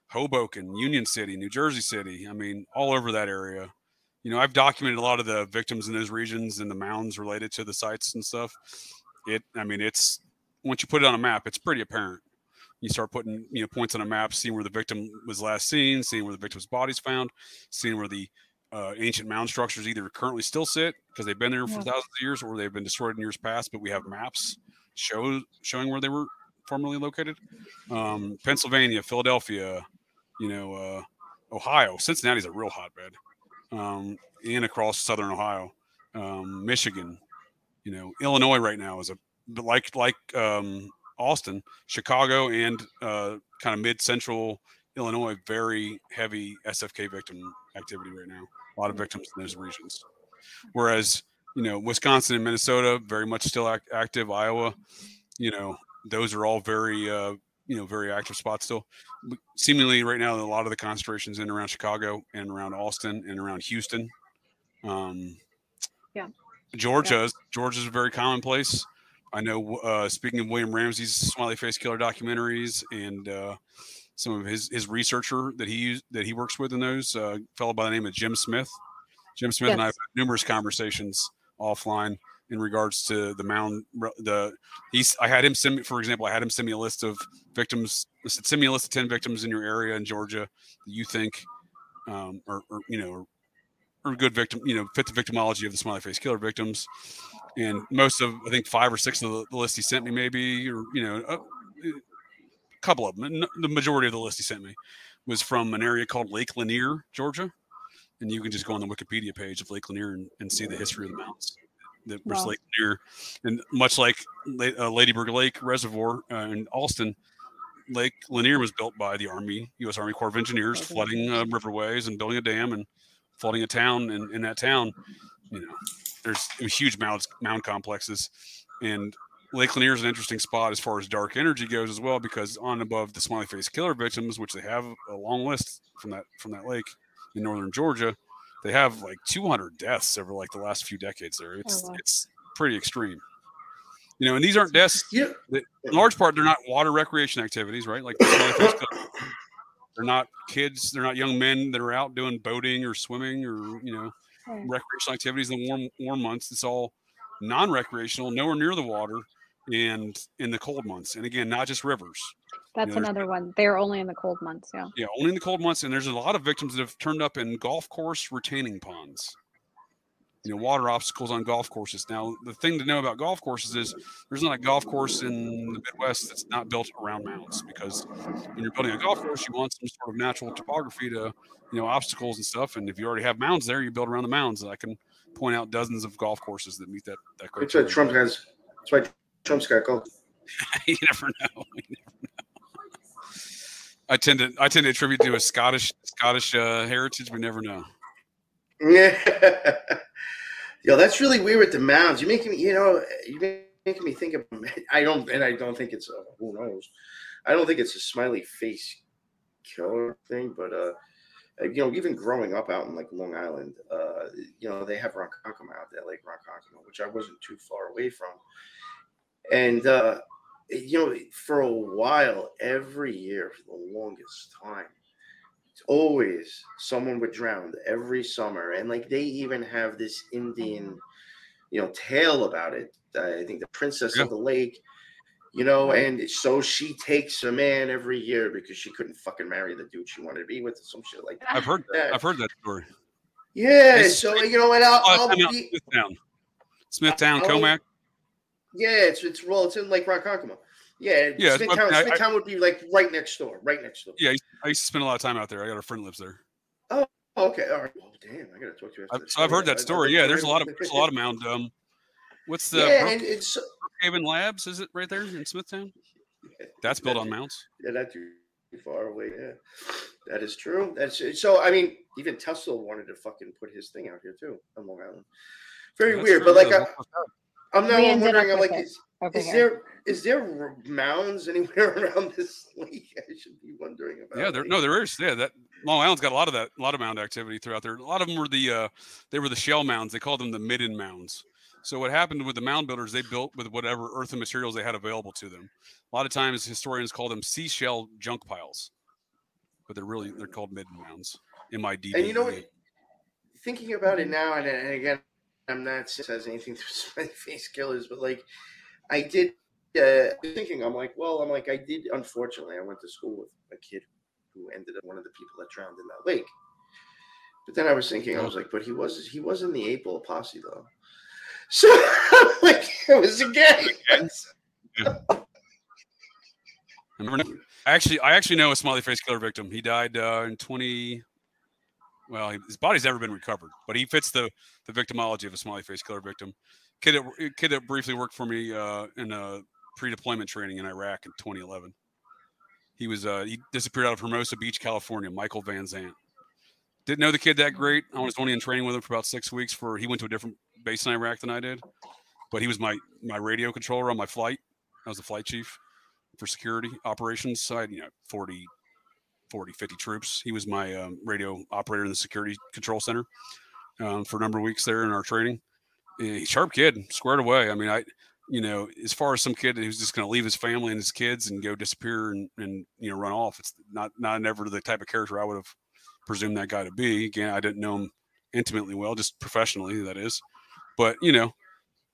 Hoboken, Union City, New Jersey City, I mean, all over that area. You know, I've documented a lot of the victims in those regions and the mounds related to the sites and stuff. It, I mean, it's once you put it on a map, it's pretty apparent. You start putting, you know, points on a map, seeing where the victim was last seen, seeing where the victim's body's found, seeing where the uh, ancient mound structures either currently still sit because they've been there for Yeah. thousands of years, or they've been destroyed in years past. But we have maps show showing where they were formerly located. Um, Pennsylvania, Philadelphia, you know, uh, Ohio, Cincinnati's a real hotbed, um, and across southern Ohio, um, Michigan, you know, Illinois right now is a but like like um, Austin, Chicago, and uh, kind of mid central Illinois, very heavy SFK victim activity right now. A lot of victims in those regions. Whereas, you know, Wisconsin and Minnesota, very much still ac- active. Iowa, you know, those are all very, uh, you know, very active spots still. Seemingly right now, a lot of the concentrations in around Chicago and around Austin and around Houston. Um, Yeah. Georgia, Georgia's a very common commonplace. I know. Uh, speaking of William Ramsey's smiley face killer documentaries and uh, some of his his researcher that he that he works with in those, uh, fellow by the name of Jim Smith. Jim Smith and I have had numerous conversations offline in regards to the mound. The he's I had him send me, for example, I had him send me a list of victims. I said, send me a list of ten victims in your area in Georgia that you think, um, or, or you know, or, or good victim, you know, fit the victimology of the smiley face killer victims. And most of I think five or six of the, the list he sent me, maybe, or you know, a, a couple of them. The majority of the list he sent me was from an area called Lake Lanier, Georgia. And you can just go on the Wikipedia page of Lake Lanier and, and see the history of the mountains that was Wow. Lake Lanier. And much like uh, Lady Bird Lake Reservoir uh, in Austin, Lake Lanier was built by the Army, U.S. Army Corps of Engineers, flooding uh, riverways and building a dam and flooding a town. And in that town, you know, there's huge mounds, mound complexes. And Lake Lanier is an interesting spot as far as dark energy goes as well, because on above the smiley face killer victims, which they have a long list from that from that lake in northern Georgia, they have like 200 deaths over like the last few decades there. It's oh, wow. it's pretty extreme. You know, and these aren't deaths Yeah. in large part they're not water recreation activities, right? Like the smiley face killer. they're not kids, they're not young men that are out doing boating or swimming or you know Right. recreational activities in the warm warm months. It's all non-recreational, nowhere near the water, and in the cold months. And again, not just rivers. That's there's- another one. They're only in the cold months. Yeah. Yeah, only in the cold months. And there's a lot of victims that have turned up in golf course retaining ponds. You know, water obstacles on golf courses. Now, the thing to know about golf courses is there's not a golf course in the Midwest that's not built around mounds because when you're building a golf course, you want some sort of natural topography to, you know, obstacles and stuff. And if you already have mounds there, you build around the mounds. I can point out dozens of golf courses that meet that that That's why criteria. Trump has. That's why Trump's got golf. you never know. You never know. I tend to I tend to attribute to a Scottish Scottish uh, heritage. We never know. Yeah. Yo, that's really weird with the mounds. You're making me, you know, you're making me think of. I don't, and I don't think it's. A, who knows? I don't think it's a smiley face killer thing, but uh, uh, you know, even growing up out in like Long Island, uh, you know, they have Ronkonkoma out there, Lake Ronkonkoma, which I wasn't too far away from, and uh, you know, for a while, every year for the longest time, always someone would drown every summer, and like they even have this Indian, you know, tale about it. Uh, I think the Princess Yeah. of the Lake, you know, and so she takes a man every year because she couldn't fucking marry the dude she wanted to be with, or some shit like that. I've heard Yeah. I've heard that story. Yeah, It's- so you know, and I'll, I'll be, Smithtown, Smithtown, I'll- Commack. yeah, it's it's well, it's in Lake Ronkonkoma. Yeah, Yeah, it's- Smithtown, I- I- Smithtown would be like right next door, right next door. Yeah, I used- to spend a lot of time out there. I got a friend that lives there. Oh, okay, all right. Oh, damn, I gotta talk to you. I've, so I've heard I- I- that story. Yeah, there's a lot of there's a lot of mound. Um, what's the yeah, Brook- and it's Brookhaven Labs? Is it right there in Smithtown? That's built on mounds. yeah, not too far away. Yeah, that is true. That's so. I mean, even Tesla wanted to fucking put his thing out here too on Long Island. Very That's weird, true, but like yeah, I, I'm now We ended wondering. I'm like, with it is, Over is here. there is there mounds anywhere around this lake? I should be wondering about. Yeah, there no, there is. Yeah, that Long Island's got a lot of that, a lot of mound activity throughout there. A lot of them were the uh, they were the shell mounds. They called them the midden mounds. So what happened with the mound builders? They built with whatever earthen materials they had available to them. A lot of times historians call them seashell junk piles, but they're really they're called midden mounds. M I D. And you know what? Thinking about it now, and, and again, I'm not saying it anything to do with my face killers, but like I did uh, thinking, I'm like, well, I'm like, I did. Unfortunately, I went to school with a kid who ended up one of the people that drowned in that lake. But then I was thinking, I was like, but he was he was in the ball posse though. So like it was a again. I. Actually, I actually know a smiley face killer victim. He died uh, in 20. Well, his body's never been recovered, but he fits the the victimology of a smiley face killer victim. Kid that, kid that briefly worked for me uh, in a pre-deployment training in Iraq in 2011. He was uh, he disappeared out of Hermosa Beach, California. Michael Van Zant. Didn't know the kid that great. I was only in training with him for about six weeks. For he went to a different base in Iraq than I did, but he was my my radio controller on my flight. I was the flight chief for security operations side. You know, 40, 40, 50 troops. He was my um, radio operator in the security control center um, for a number of weeks there in our training. He's sharp kid, squared away. I mean, I you know, as far as some kid who's just going to leave his family and his kids and go disappear and, and you know run off, it's not not never the type of character I would have presumed that guy to be. Again, I didn't know him intimately well, just professionally, that is. But you know,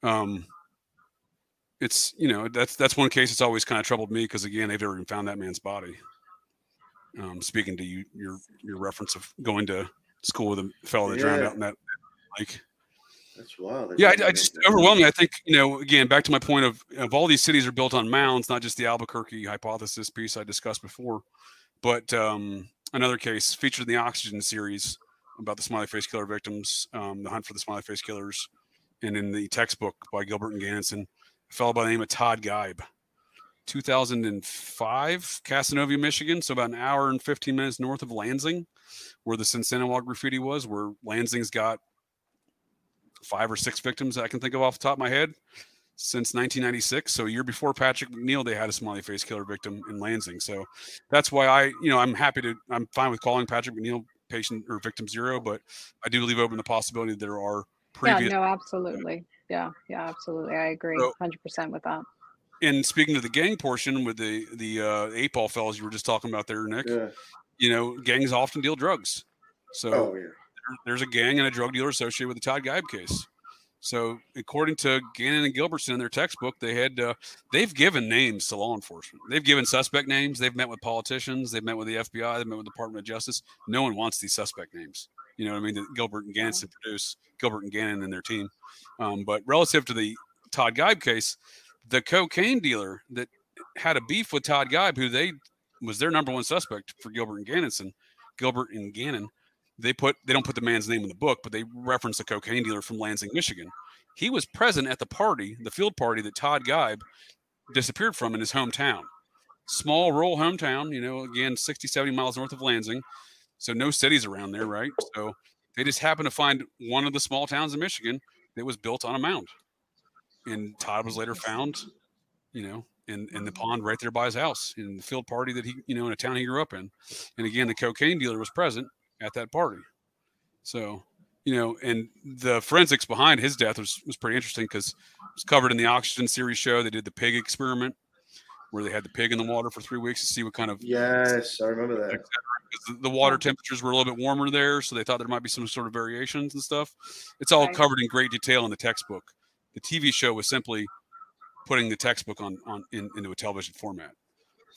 um, it's you know that's that's one case that's always kind of troubled me because again, they've never even found that man's body. Um, speaking to you, your your reference of going to school with a fellow that yeah. drowned out in that lake. That's wild. yeah, I, I just overwhelming. I think you know. Again, back to my point of of all these cities are built on mounds, not just the Albuquerque hypothesis piece I discussed before, but um, another case featured in the Oxygen series about the smiley face killer victims, um, the hunt for the smiley face killers, and in the textbook by Gilbert and Ganison, a fellow by the name of Todd Geib. 2005, Casnovia, Michigan, so about an hour and 15 minutes north of Lansing, where the Sinsinawa graffiti was, where Lansing's got five or six victims I can think of off the top of my head since 1996. So a year before Patrick McNeil, they had a smiley face killer victim in Lansing. So that's why I, you know, I'm happy to, I'm fine with calling Patrick McNeil patient or victim zero, but I do leave open the possibility that there are previous. Yeah, no, absolutely. Yeah, yeah, absolutely. I agree so, 100% with that. And speaking of the gang portion with the the uh, eight ball fellows you were just talking about there, Nick, yeah. you know, gangs often deal drugs. So oh, yeah there's a gang and a drug dealer associated with the Todd Geib case. So, according to Gannon and Gilbertson in their textbook, they had uh, they've given names to law enforcement. They've given suspect names. They've met with politicians. They've met with the FBI. They've met with the Department of Justice. No one wants these suspect names. You know what I mean? That Gilbert and Gannon produce Gilbert and Gannon and their team. Um, but relative to the Todd Geib case, the cocaine dealer that had a beef with Todd Geib, who they was their number one suspect for Gilbert and Gannon, Gilbert and Gannon they put they don't put the man's name in the book, but they reference a cocaine dealer from Lansing, Michigan. He was present at the party, the field party that Todd Geib disappeared from in his hometown. Small rural hometown, you know, again, 60, 70 miles north of Lansing. So no cities around there, right? So they just happened to find one of the small towns in Michigan that was built on a mound. And Todd was later found, you know, in, in the pond right there by his house in the field party that he, you know, in a town he grew up in. And again, the cocaine dealer was present at that party. So, you know, and the forensics behind his death was, was pretty interesting because it was covered in the Oxygen series show. They did the pig experiment where they had the pig in the water for three weeks to see what kind of. Yes, I remember that. The water temperatures were a little bit warmer there, so they thought there might be some sort of variations and stuff. It's all covered in great detail in the textbook. The TV show was simply putting the textbook on, on in, into a television format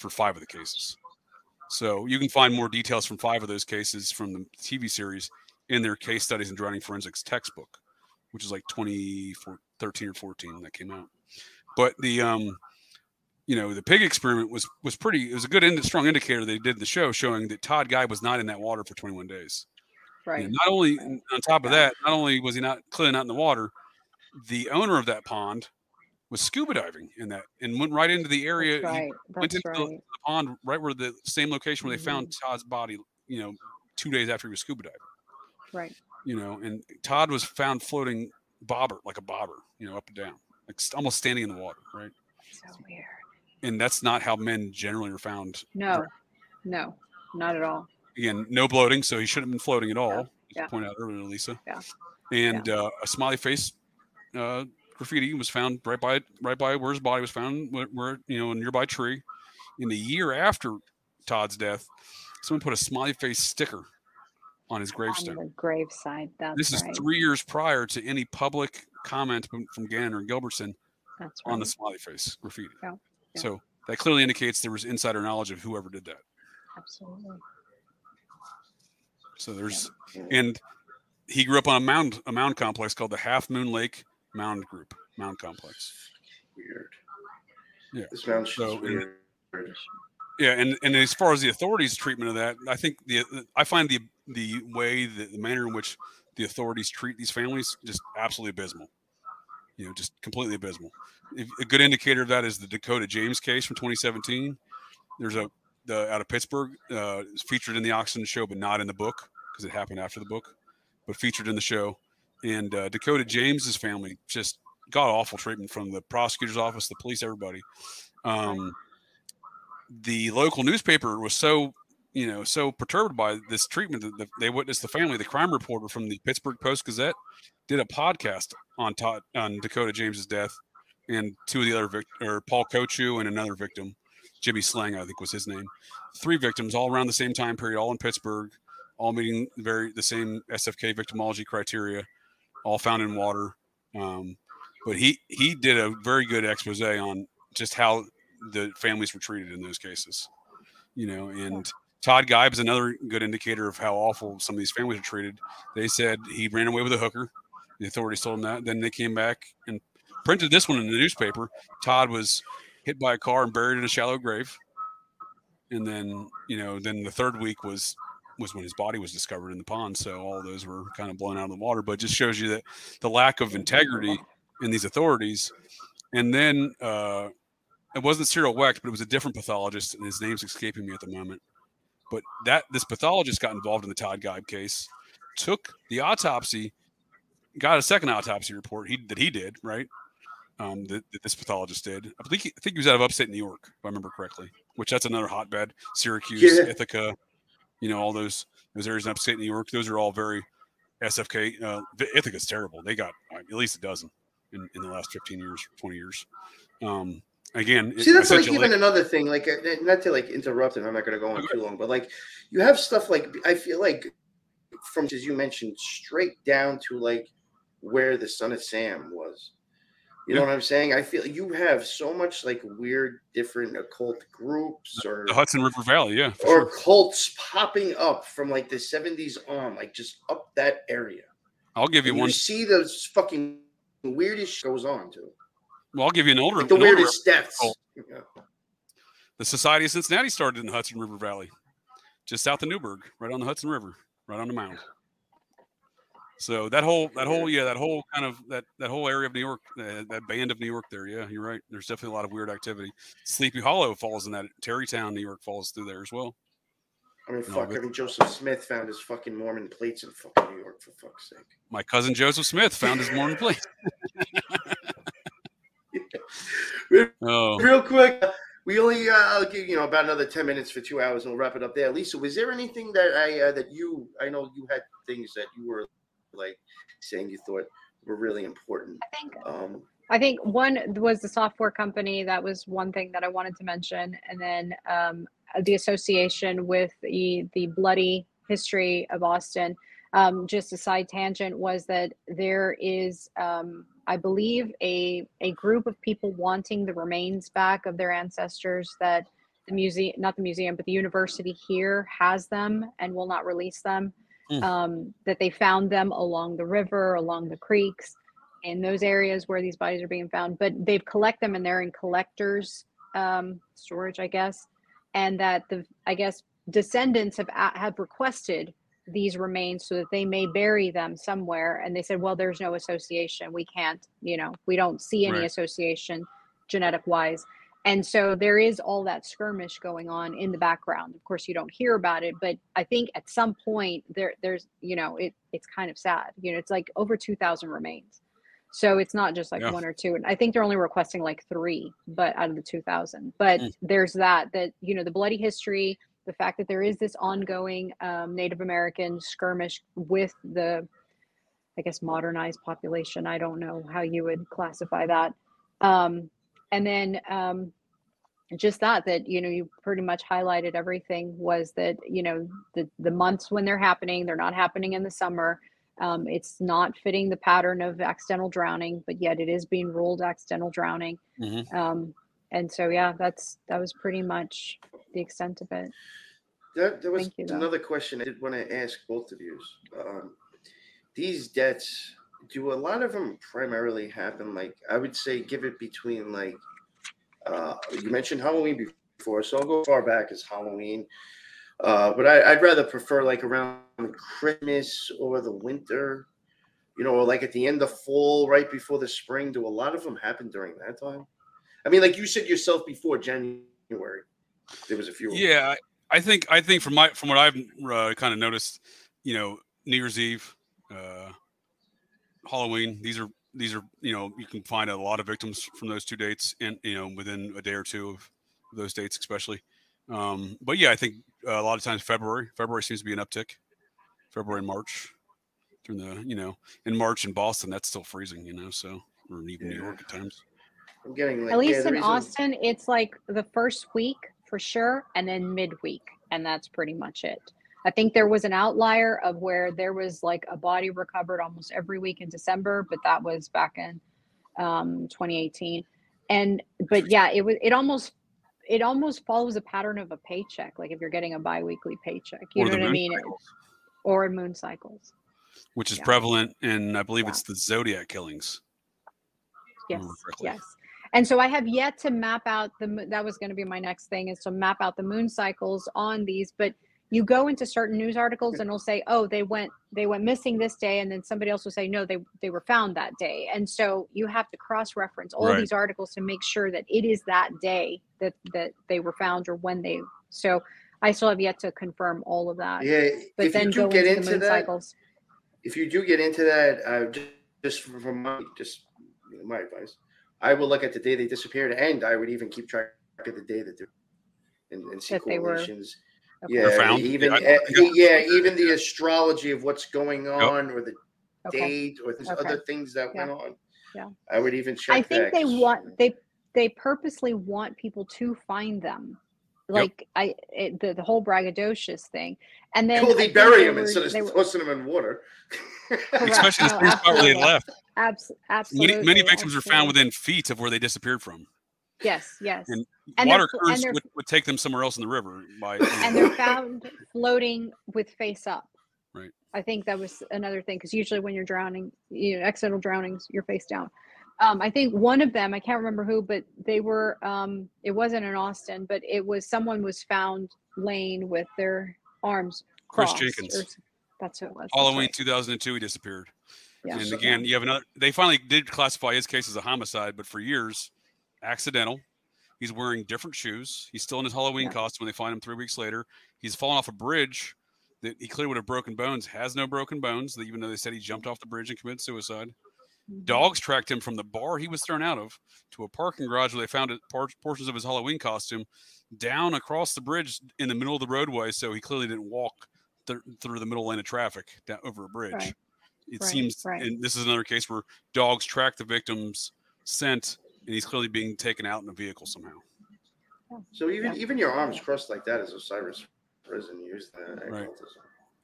for five of the cases. So you can find more details from five of those cases from the TV series in their case studies and drowning forensics textbook, which is like 2013 or 14 that came out. But the um, you know, the pig experiment was was pretty. It was a good, ind- strong indicator they did the show showing that Todd Geib was not in that water for 21 days. Right. not only on top of that, not only was he not clearly not in the water, the owner of that pond was scuba diving in that and went right into the area. That's right. Went into right. the, the, pond right where the same location where they mm-hmm. found Todd's body, you know, two days after he was scuba diving. Right. You know, and Todd was found floating bobber, like a bobber, you know, up and down, like almost standing in the water, right? So weird. And that's not how men generally are found. No, no, not at all. Again, no bloating, so he shouldn't have been floating at all. Yeah. yeah. Point out earlier, Liza. Yeah. And yeah. Uh, a smiley face uh, graffiti was found right by right by where his body was found, where, where you know a nearby tree. In the year after Todd's death, someone put a smiley face sticker on his On gravestone. the graveside. That's This is right. three years prior to any public comment from, from Gannon or Gilbertson right. on the smiley face graffiti. Yeah, yeah. So that clearly indicates there was insider knowledge of whoever did that. Absolutely. So there's and he grew up on a mound a mound complex called the Half Moon Lake Mound Group Mound Complex. Weird. Yeah. This shit's So, and- weird. Yeah, and and as far as the authorities' treatment of that, I think the I find the the way the, the manner in which the authorities treat these families just absolutely abysmal. You know, just completely abysmal. If, a good indicator of that is the Dakota James case from 2017. There's a the out of Pittsburgh uh, featured in the Oxygen show, but not in the book because it happened after the book, but featured in the show. And uh, Dakota James's family just got awful treatment from the prosecutor's office, the police, everybody. Um, the local newspaper was so you know so perturbed by this treatment that the, they witnessed the family the crime reporter from the pittsburgh post gazette did a podcast on Todd, on dakota james's death and two of the other vic- or paul kochu and another victim jimmy slang i think was his name three victims all around the same time period all in pittsburgh all meeting very the same sfk victimology criteria all found in water um, but he he did a very good expose on just how the families were treated in those cases. You know, and Todd Geib is another good indicator of how awful some of these families are treated. They said he ran away with a hooker. The authorities told him that. Then they came back and printed this one in the newspaper. Todd was hit by a car and buried in a shallow grave. And then, you know, then the third week was was when his body was discovered in the pond. So all those were kind of blown out of the water. But just shows you that the lack of integrity in these authorities. And then uh, it wasn't Cyril Wecht, but it was a different pathologist, and his name's escaping me at the moment. But that this pathologist got involved in the Todd Geib case, took the autopsy, got a second autopsy report he that he did right, um, that, that this pathologist did. I think he, I think he was out of upstate New York, if I remember correctly. Which that's another hotbed, Syracuse, Yeah. Ithaca, you know, all those those areas in upstate New York. Those are all very SFK. Uh, Ithaca's terrible. They got uh, at least a dozen in, in the last fifteen years, twenty years. Um, again, See, that's like even another thing. Like, uh, not to like interrupt, and I'm not going to go on too long, but like, you have stuff like I feel like from as you mentioned, straight down to like where the son of Sam was. You know Yeah. what I'm saying? I feel you have so much like weird, different occult groups or the Hudson River Valley, yeah, or sure. cults popping up from like the 70s on, like just up that area. I'll give you And one. you see those fucking weirdest goes on too. Well, I'll give you an older. Like the an older weirdest deaths. cult. Yeah. The Society of Cincinnati started in the Hudson River Valley, just south of Newburgh, right on the Hudson River, right on the mound. So that whole, that whole, yeah, that whole kind of that that whole area of New York, uh, that band of New York there, yeah, you're right. There's definitely a lot of weird activity. Sleepy Hollow falls in that. Tarrytown, New York, falls through there as well. I mean, fuck. but- I mean, Joseph Smith found his fucking Mormon plates in fucking New York, for fuck's sake. My cousin Joseph Smith found his morning place. Oh, Real quick, uh, we only, uh, I'll give you know about another ten minutes for two hours, and we'll wrap it up there. Liza, was there anything that I uh, that you, I know you had things that you were like saying you thought were really important. I think Um, I think one was the software company. That was one thing that I wanted to mention, and then um, the association with the the bloody history of Austin. Um, just a side tangent was that there is, um, I believe, a a group of people wanting the remains back of their ancestors. That the museum, not the museum, but the university here has them and will not release them. Hmm. Um, that they found them along the river, along the creeks in those areas where these bodies are being found, but they've collect them and they're in collectors um, storage, I guess, and that the I guess descendants have have requested these remains so that they may bury them somewhere, and they said, well, there's no association, we can't, you know, we don't see any Right. association genetic wise. And so there is all that skirmish going on in the background. Of course, you don't hear about it, but I think at some point there, there's, you know, it it's kind of sad. You know, it's like over two thousand remains. So it's not just like Yeah. one or two. And I think they're only requesting like three, but out of the 2000. But Mm. there's that, that, you know, the bloody history, the fact that there is this ongoing um, Native American skirmish with the I guess, modernized population. I don't know how you would classify that. Um, and then um, just that that you know you pretty much highlighted everything was that you know the the months when they're happening they're not happening in the summer um, it's not fitting the pattern of accidental drowning but yet it is being ruled accidental drowning Mhm. um, and so yeah that's that was pretty much the extent of it There, there was you, another question I did want to ask both of you. Um, these debts, do a lot of them primarily happen? Like I would say, give it between like uh, you mentioned Halloween before, so I'll go far back as Halloween. Uh, but I, I'd rather prefer like around Christmas or the winter, you know, or like at the end of fall, right before the spring. Do a lot of them happen during that time? I mean, like you said yourself before January, there was a few. Yeah, I I think I think from my from what I've uh, kind of noticed, you know, New Year's Eve, uh, Halloween. These are these are you know you can find a lot of victims from those two dates, and you know within a day or two of those dates, especially. Um, but yeah, I think uh, a lot of times February. February seems to be an uptick. February and March, during the you know in March in Boston, that's still freezing, you know. So or even New York at times. I'm getting like at least the in reason- austin it's like the first week for sure and then midweek and that's pretty much it i think there was an outlier of where there was like a body recovered almost every week in december but that was back in um 2018 and but yeah it was it almost it almost follows a pattern of a paycheck like if you're getting a biweekly paycheck you Or know what i mean cycles. or moon cycles which is Yeah. prevalent in I believe Yeah. it's the zodiac killings. Yes, yes. And so I have yet to map out the. That was going to be my next thing is to map out the moon cycles on these. But you go into certain news articles and it'll say, "Oh, they went they went missing this day," and then somebody else will say, "No, they they were found that day." And so you have to cross reference all Right. these articles to make sure that it is that day that that they were found or when they. So I still have yet to confirm all of that. Yeah, But if then you do go get into into the moon that, cycles. if you do get into that, uh, just, just from my just my advice, I will look at the day they disappeared, and I would even keep track of the day that they're and, and see That they were- correlations. Okay. Yeah, found? even Yeah, I- I got- yeah, even the astrology of what's going on, or the Okay. date, or there's Okay. other things that Yeah. went on. Yeah. I would even check. I think that, they 'cause- want they they purposely want people to find them. Like I it, the the whole braggadocious thing, and then Cool, they think bury them instead of they tossing them in water. Especially the No, same spot where they left. abs- absolutely, Many, many victims were found within feet of where they disappeared from. Yes, yes, And And Water fl- and would, would take them somewhere else in the river. By and they're found floating with face up. Right. I think that was another thing because usually when you're drowning, you know, accidental drownings, you're face down. Um, I think one of them, I can't remember who, but they were. Um, it wasn't in Austin, but it was someone was found laying with their arms Chris. Jenkins. or that's who it was. that's Halloween right. 2002, he disappeared. Yeah. And again, you have another. They finally did classify his case as a homicide, but for years, accidental. He's wearing different shoes. He's still in his Halloween Yeah. costume when they find him three weeks later. He's fallen off a bridge that he clearly would have broken bones. Has no broken bones, even though they said he jumped off the bridge and committed suicide. Mhm. Dogs tracked him from the bar he was thrown out of to a parking garage where they found portions of his Halloween costume down across the bridge in the middle of the roadway. So he clearly didn't walk th- through the middle lane of traffic down over a bridge. Right. It Right, seems, right. and this is another case where dogs track the victim's scent, and he's clearly being taken out in a vehicle somehow. So even Yeah. even your arms crossed like that is Osiris Risen used that. Right.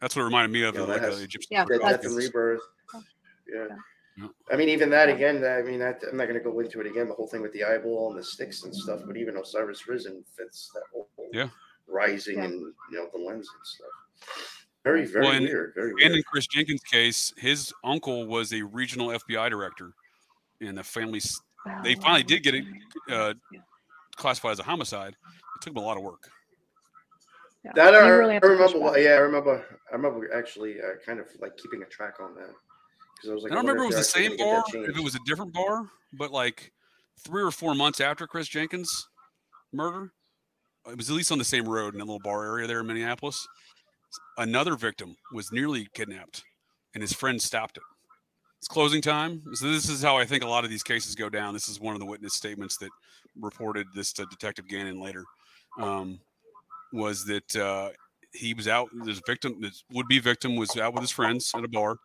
That's what it reminded me of, Yeah, of like has- the Egyptian. Yeah, Death, that's- and rebirth. Yeah. Yeah. Yeah. I mean, even that again. I mean, that, I'm not going to go into it again. The whole thing with the eyeball and the sticks and stuff. But even Osiris Risen fits that whole Yeah. rising Yeah. and you know the lens and stuff. Very very Well, and- weird. Very And weird. in Chris Jenkins' case, his uncle was a regional FBI director, and the family's they Oh, finally did get it, uh, classified as a homicide. It took them a lot of work. Yeah. That I, really I remember. back. Yeah, I remember. I remember actually uh, kind of like keeping a track on that because I was like, I don't wonder remember if it was the same bar, if it was a different bar, but like three or four months after Chris Jenkins' murder, it was at least on the same road in a little bar area there in Minneapolis. Another victim was nearly kidnapped, and his friend stopped it. It's closing time. So this is how I think a lot of these cases go down. This is one of the witness statements that reported this to Detective Gannon later. Um, was that uh, he was out? This victim, this would-be victim, was out with his friends at a bar.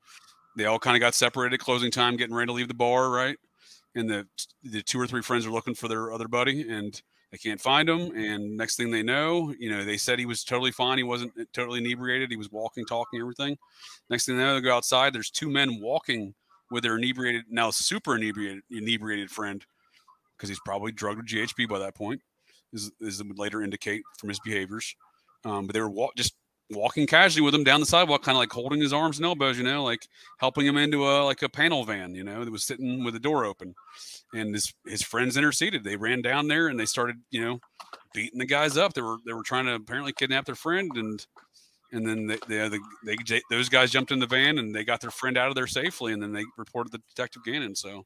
they all kind of got separated at closing time, getting ready to leave the bar, right? And the the two or three friends are looking for their other buddy, and they can't find him. And next thing they know, you know, they said he was totally fine. He wasn't totally inebriated. He was walking, talking, everything. Next thing they know, they go outside. There's two men walking with their inebriated, now super inebriated, inebriated friend, because he's probably drugged with GHB by that point, as, it would later indicate from his behaviors. Um, but they were just walking casually with him down the sidewalk, kind of like holding his arms and elbows, you know, like helping him into a like a panel van, you know, that was sitting with the door open. And his his friends interceded. They ran down there and they started, you know, beating the guys up. They were they were trying to apparently kidnap their friend and and then they, they, they, they, those guys jumped in the van and they got their friend out of there safely and then they reported the detective gannon so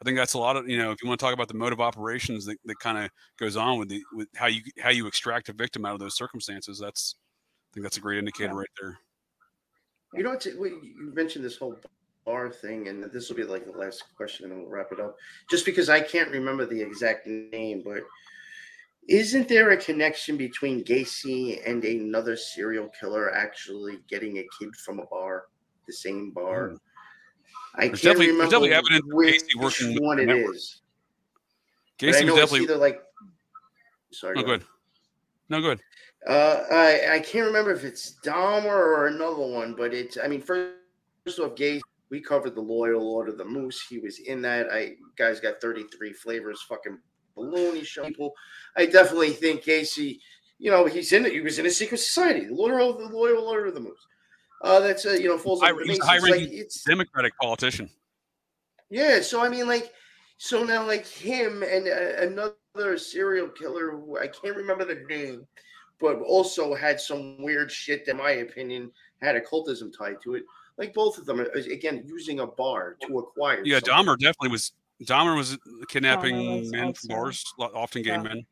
i think that's a lot of you know if you want to talk about the mode of operations that, that kind of goes on with the with how you how you extract a victim out of those circumstances that's I think that's a great indicator yeah. right there. You know, what you mentioned this whole bar thing, and this will be like the last question, and we'll wrap it up. Just because I can't remember the exact name, but isn't there a connection between Gacy and another serial killer actually getting a kid from a bar, the same bar? Mm. I there's can't remember definitely evidence which working one it is. Gacy was definitely either like. Sorry. No, go ahead. No, good. Uh, I I can't remember if it's Dahmer or another one, but it's. I mean, first, first off, Gacy. We covered the Loyal Order of the Moose. He was in that. I guys got 33 flavors. Fucking balloon. He showed people. I definitely think Gacy, You know, he's in it. He was in a secret society. The Loyal, the Loyal Order of the Moose. Uh, that's a, you know falls. High, he's a high like, it's Democratic politician. Yeah, so I mean, like, so now like him and uh, another serial killer who I can't remember the name but also had some weird shit that, in my opinion, had occultism tied to it. Like both of them, again, using a bar to acquire. Yeah, something. Dahmer definitely was. Dahmer was kidnapping was men from bars, often gay yeah. men,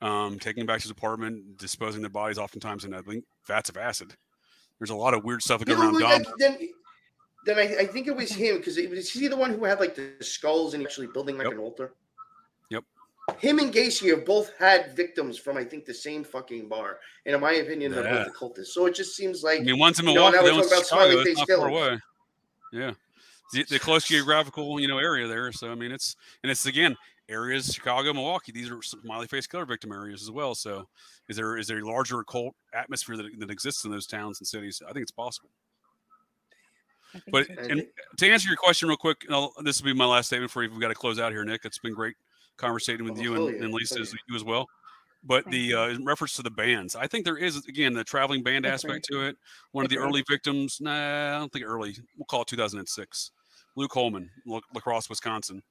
um, taking them back to his apartment, disposing their bodies, oftentimes in I think vats of acid. There's a lot of weird stuff that yeah, around Dahmer. Then, then I, I, think it was him because he was he the one who had like the skulls and actually building like yep. an altar? Yep. Him and Gacy have both had victims from I think the same fucking bar, and in my opinion, they're both occultists. So it just seems like I mean, one's in Milwaukee, you know, one's Chicago. It's not far away. Yeah, the, the, close geographical you know area there. So I mean, it's and it's again areas Chicago, Milwaukee. These are smiley face killer victim areas as well. So is there is there a larger occult atmosphere that, that exists in those towns and cities? I think it's possible. But so. and to answer your question real quick, this will be my last statement for you. We've got to close out here, Nick. It's been great conversating with oh, you and, and Liza as you as well. But the uh, in reference to the bands, I think there is again the traveling band That's aspect right. to it. One That's of the right. early victims, nah, I don't think early. We'll call it 2006. Luke Homan, La, La Wisconsin.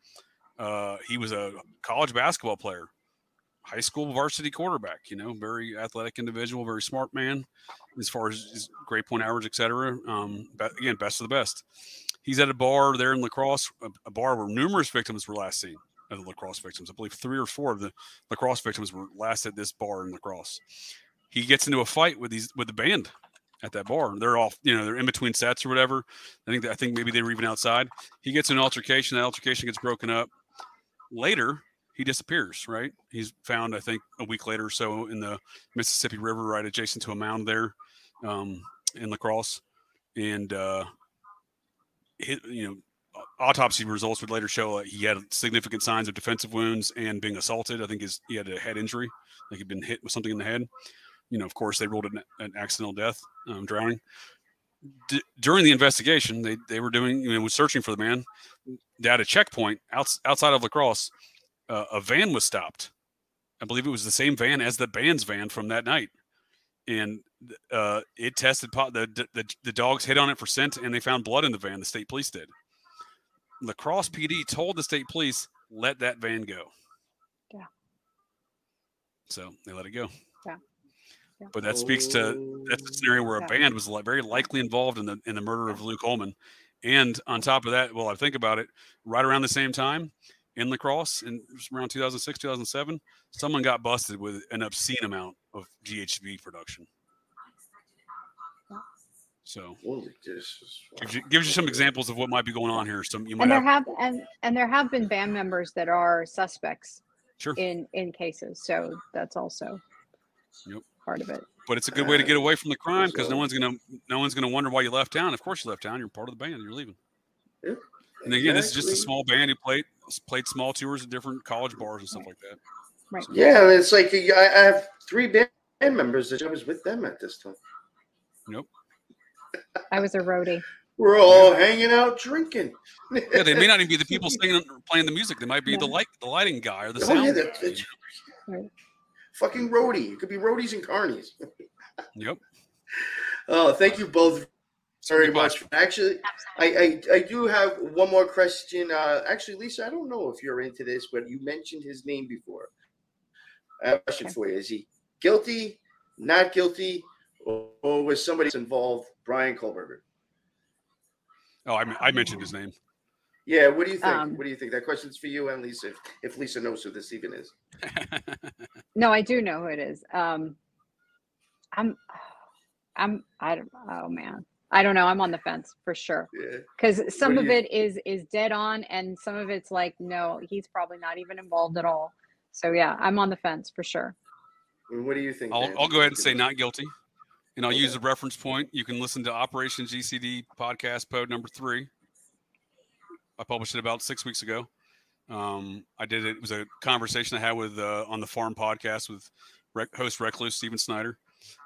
Uh, he was a college basketball player, high school varsity quarterback. You know, very athletic individual, very smart man as far as his grade point average, etc. Um, again, best of the best. He's at a bar there in La Crosse, a, a bar where numerous victims were last seen of the La Crosse victims. I believe three or four of the La Crosse victims were last at this bar in La Crosse. He gets into a fight with these with the band at that bar. They're all, you know, they're in between sets or whatever. I think I think maybe they were even outside. He gets an altercation. That altercation gets broken up. Later, he disappears. Right? He's found, I think, a week later or so in the Mississippi River, right adjacent to a mound there um, in La Crosse, and uh, hit, you know autopsy results would later show uh, he had significant signs of defensive wounds and being assaulted. I think his, he had a head injury, like he'd been hit with something in the head. You know, of course, they ruled it an, an accidental death, um, drowning. D- during the investigation, they, they were doing, you know, was searching for the man. At a checkpoint outs- outside of La Crosse, uh, a van was stopped. I believe it was the same van as the band's van from that night. And uh, it tested pot. The, the the dogs hit on it for scent, and they found blood in the van. The state police did. La Crosse PD told the state police, let that van go. Yeah. So they let it go. Yeah. yeah. But that speaks to that's a scenario where a band was very likely involved in the in the murder of Luke Homan. And on top of that, well, I think about it, right around the same time in La Crosse in around 2006, 2007, someone got busted with an obscene amount of GHB production. So gives you, gives you some examples of what might be going on here. Some you might and there have, have and and there have been band members that are suspects sure. in in cases. So that's also yep. part of it. But it's a good way to get away from the crime because no one's gonna no one's gonna wonder why you left town. Of course you left town. You're part of the band. You're leaving. Yeah, And again, this is just a small band who played played small tours at different college bars and stuff like that. Right. Yeah, it's like I, I have three band members that I was with them at this time. Nope. I was a roadie. We're all hanging out drinking. Yeah, they may not even be the people singing or playing the music. They might be the No. light, the lighting guy or the Oh, sound. yeah, guy, that- you Right. fucking roadie. It could be roadies and carnies. Yep. Oh, thank you both very Good much. Actually, I, I I do have one more question. Uh, actually, Liza, I don't know if you're into this, but you mentioned his name before. I have a question Okay. for you: Is he guilty, not guilty, or, or was somebody involved? Brian Kohberger. Oh, I, I mentioned his name. Yeah. What do you think? Um, what do you think? That question's for you and Liza. If, if Liza knows who this even is. No, I do know who it is. Um, I'm, I'm, I don't. Oh man, I don't know. I'm on the fence for sure Yeah. because some of you- it is is dead on, and some of it's like, no, he's probably not even involved at all. So yeah, I'm on the fence for sure. What do you think? I'll, I'll go ahead and say not guilty. And I'll Okay. use a reference point. You can listen to Operation GCD podcast pod number three. I published it about six weeks ago. Um, I did it. It was a conversation I had with uh, on the Farm podcast with rec- host Recluse Steven Snyder.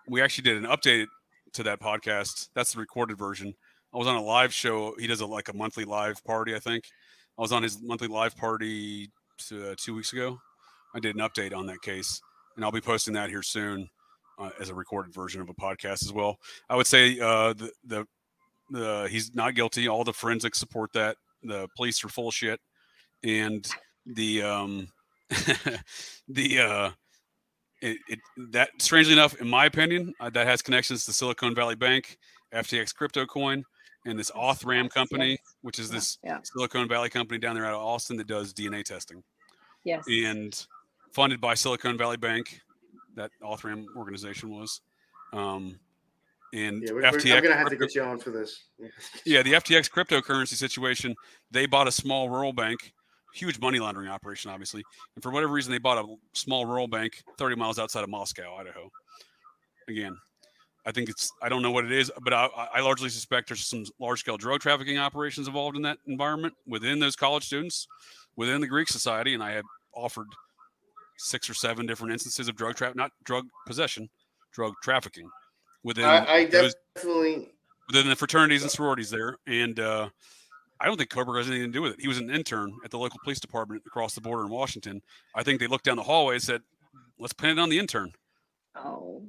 We actually did an update to that podcast. That's the recorded version. I was on a live show. He does a, like a monthly live party, I think. I was on his monthly live party uh, two weeks ago. I did an update on that case, and I'll be posting that here soon uh, as a recorded version of a podcast as well. I would say uh, the the the he's not guilty. All the forensics support that. The police are full shit, and the um the uh it, it that strangely enough, in my opinion, uh, that has connections to Silicon Valley Bank, FTX crypto coin, and this Othram company, Yes. which is this yeah. Silicon Valley company down there out of Austin that does DNA testing Yes. and funded by Silicon Valley Bank. That Othram organization was, um, and Yeah, we're, FTX. I'm gonna have to get you on for this. Yeah. yeah, the FTX cryptocurrency situation. They bought a small rural bank, huge money laundering operation, obviously, and for whatever reason, they bought a small rural bank 30 miles outside of Moscow, Idaho. Again, I think it's I don't know what it is, but I, I largely suspect there's some large scale drug trafficking operations involved in that environment within those college students, within the Greek society, and I have offered six or seven different instances of drug trap, not drug possession, drug trafficking within I, I those definitely. within the fraternities and sororities there. And uh, I don't think Kohberger has anything to do with it. He was an intern at the local police department across the border in Washington. I think they looked down the hallway and said, let's pin it on the intern. Oh.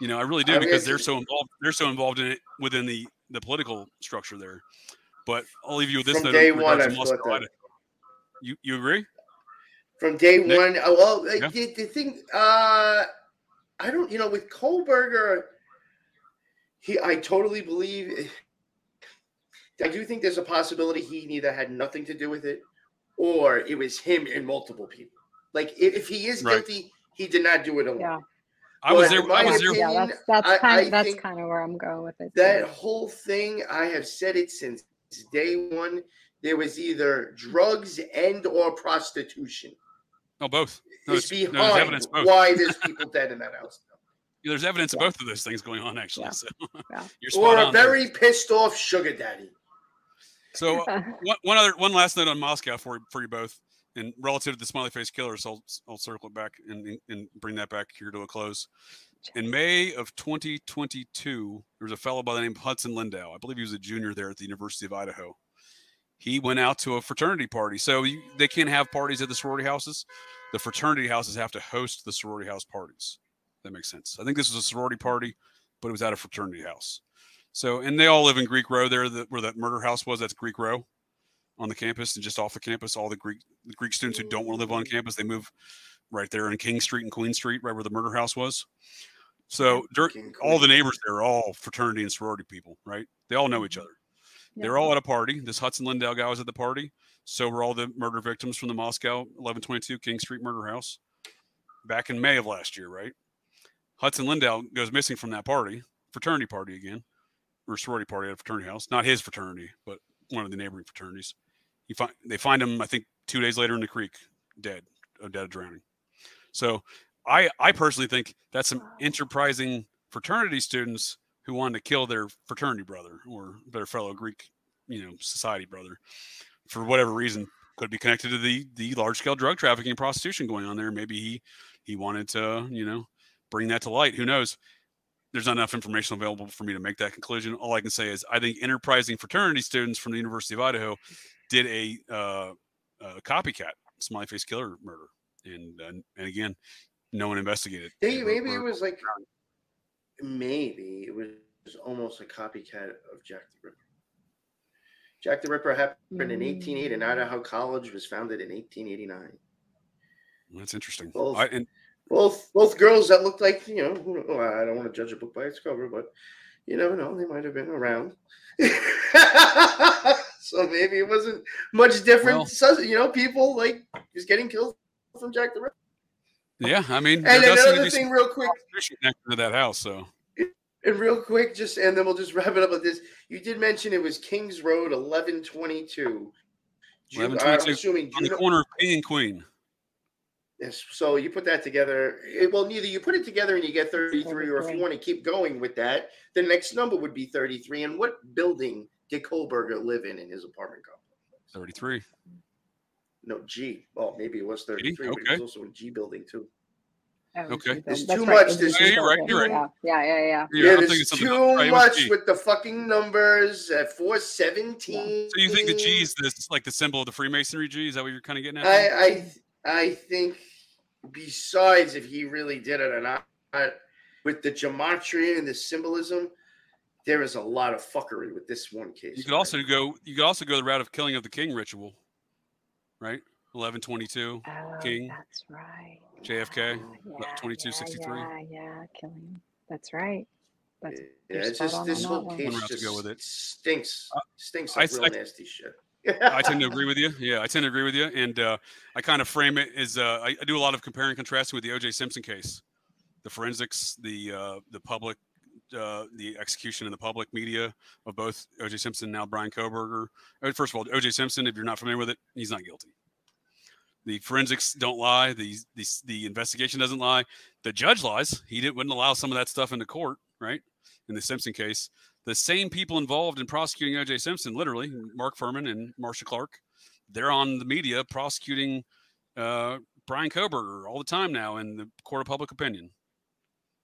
You know, I really do I because it's- they're so involved. They're so involved in it within the the political structure there. But I'll leave you with this From note day in one, regards I to thought Moscow, that. Idaho. You you agree? From day Nick? one, uh, well, Yeah. the, the thing, uh, I don't, you know, with Kohberger, he, I totally believe. I do think there's a possibility he either had nothing to do with it, or it was him and multiple people. Like if, if he is Right. guilty, he did not do it alone. Yeah. I was there. I my was there. Yeah, that's that's kind I that's kind of where I'm going with it. That too. whole thing, I have said it since day one. There was either drugs and or prostitution. No, both. No, It's it's- no, there's evidence both. why there's people dead in that house. Yeah, there's evidence of both of those things going on actually. Yeah. So Yeah. you're Or a on there. very pissed off sugar daddy. So uh, one, one other one last note on Moscow for for you both, and relative to the smiley face killers, I'll I'll circle it back and and bring that back here to a close. In May of 2022, there was a fellow by the name of Hudson Lindau. I believe he was a junior there at the University of Idaho. He went out to a fraternity party. So you, they can't have parties at the sorority houses. The fraternity houses have to host the sorority house parties. That makes sense. I think this was a sorority party, but it was at a fraternity house. So, and they all live in Greek Row there, the, where that murder house was. That's Greek Row on the campus and just off the campus. All the Greek the Greek students who don't want to live on campus, they move right there in King Street and Queen Street, right where the murder house was. So, King all the neighbors there are all fraternity and sorority people, right? They all know each other. They're all at a party. This Hudson Lindau guy was at the party. So were all the murder victims from the Moscow 1122 King Street murder house back in May of last year, right? Hudson Lindau goes missing from that party, fraternity party again, or sorority party at a fraternity house. Not his fraternity, but one of the neighboring fraternities. He find they find him, I think, two days later in the creek, dead, dead of drowning. So I I personally think that's some enterprising fraternity students who wanted to kill their fraternity brother or their fellow Greek you know society brother for whatever reason could be connected to the the large scale drug trafficking and prostitution going on there. Maybe he he wanted to you know bring that to light. Who knows? There's not enough information available for me to make that conclusion. All i can say is i think enterprising fraternity students from the university of idaho did a, uh, a copycat smiley face killer murder. And uh, and again no one investigated. Maybe, maybe it was like maybe it was almost a copycat of Jack the Ripper. Jack the Ripper happened in 1880, and hmm. Idaho College was founded in 1889. that's interesting Both. I, and Both both girls that looked like you know, I don't want to judge a book by its cover, but you never know, they might have been around. so maybe it wasn't much different. Well- you know, people like just getting killed from Jack the Ripper. Yeah i mean And there does another thing, real quick, prostitution connected to that house so And real quick, just and then we'll just wrap it up with this. You did mention it was Kings Road, eleven twenty two. I'm 1122 assuming on the Juno- corner of king and queen Yes. So you put that together. It, well, neither you put it together and you get thirty three, or if you want to keep going with that, the next number would be thirty three. And what building did Kohberger live in in his apartment complex? 33 No, G. Oh, maybe it was thirty three, but it Okay. was also a G building too. Oh, Okay. G There's building. too That's much, there's- was G Yeah, you're right, you're right. Yeah, yeah, yeah. yeah. Yeah, Yeah, I'm there's too. Right, much G. with the fucking numbers at four seventeen. So you think the G is this like the symbol of the Freemasonry G? Is that what you're kind of getting at? I, I I think besides if he really did it or not, with the gematria and the symbolism, there is a lot of fuckery with this one case. you could also go. You could also go the route of killing of the king ritual, right? Eleven twenty-two, Oh, King, that's right. JFK, Yeah, 2263. Yeah, yeah, killing. That's right. That's yeah, it's just this whole one. case One to just go with it. stinks, Uh, stinks I- real I- nasty shit. I tend to agree with you. Yeah, I tend to agree with you, and uh, I kind of frame it as uh, I, I do a lot of comparing and contrasting with the O.J. Simpson case, the forensics, the uh, the public, uh, the execution in the public media of both O.J. Simpson and now Brian Kohberger. First of all, O.J. Simpson, if you're not familiar with it, he's not guilty. The forensics don't lie. The the the investigation doesn't lie. The judge lies. He didn't wouldn't allow some of that stuff into court, right? In the Simpson case, the same people involved in prosecuting O.J. Simpson, literally Mark Fuhrman and Marcia Clark, they're on the media prosecuting uh, Brian Kohberger all the time now in the court of public opinion.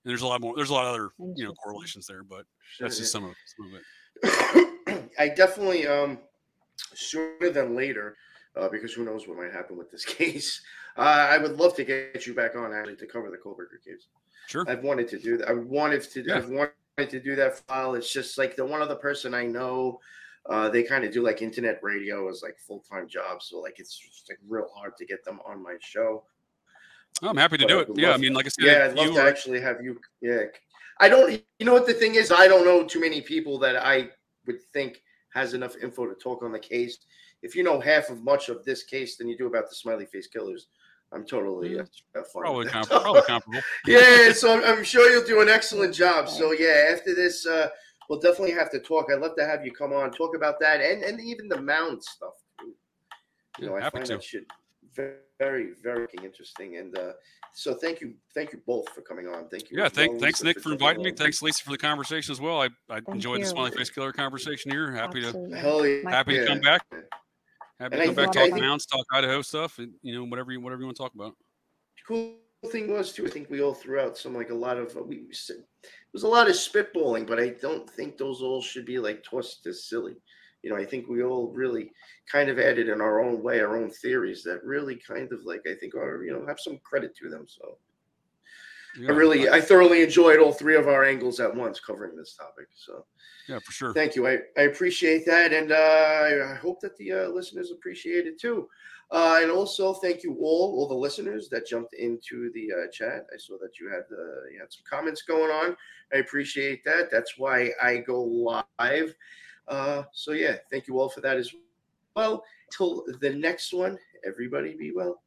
And there's a lot more. There's a lot of other you know correlations there, but that's just some of, some of it. I definitely um sooner than later, uh, because who knows what might happen with this case. Uh, I would love to get you back on actually to cover the Kohberger case. Sure. I've wanted to do that. I wanted to. Yeah. I've wanted to do that file. It's just like the one other person I know. Uh, they kind of do like internet radio as like full time jobs, so like it's just like real hard to get them on my show. Oh, I'm happy to But do it. Yeah, I mean, like I said, Yeah, I'd love you to actually have you. Yeah, I don't. You know what the thing is? I don't know too many people that I would think has enough info to talk on the case. If you know half of much of this case than you do about the smiley face killers, I'm totally Mm, uh, fine probably, probably comparable. yeah, so I'm, I'm sure you'll do an excellent job. So yeah, after this, uh, we'll definitely have to talk. I'd love to have you come on, talk about that, and and even the mound stuff. You know, Yeah, I find to. that shit very, very, very interesting. And uh, so thank you, thank you both for coming on. Thank you. Yeah, thank, well, thanks Liza, Nick for jumping inviting me. on. Thanks Liza for the conversation as well. I, I Thank enjoyed the you. smiley face killer conversation here. Happy to Hell yeah. My happy to come back. Happy And to come back think- I talk think- mounds, talk Idaho stuff, and you know whatever you whatever you want to talk about. cool thing was too. I think we all threw out some like a lot of uh, we we said it was a lot of spitballing, but I don't think those all should be like tossed as silly. You know, I think we all really kind of added in our own way, our own theories that really kind of like I think are you know have some credit to them. So Yeah, I really I thoroughly enjoyed all three of our angles at once covering this topic. So yeah, for sure. Thank you. I, I appreciate that. And uh, I hope that the uh, listeners appreciate it too. Uh, and also, thank you all, all the listeners that jumped into the uh, chat. I saw that you had uh, you had some comments going on. I appreciate that. That's why I go live. Uh, so yeah, thank you all for that as well. Till the next one, everybody be well.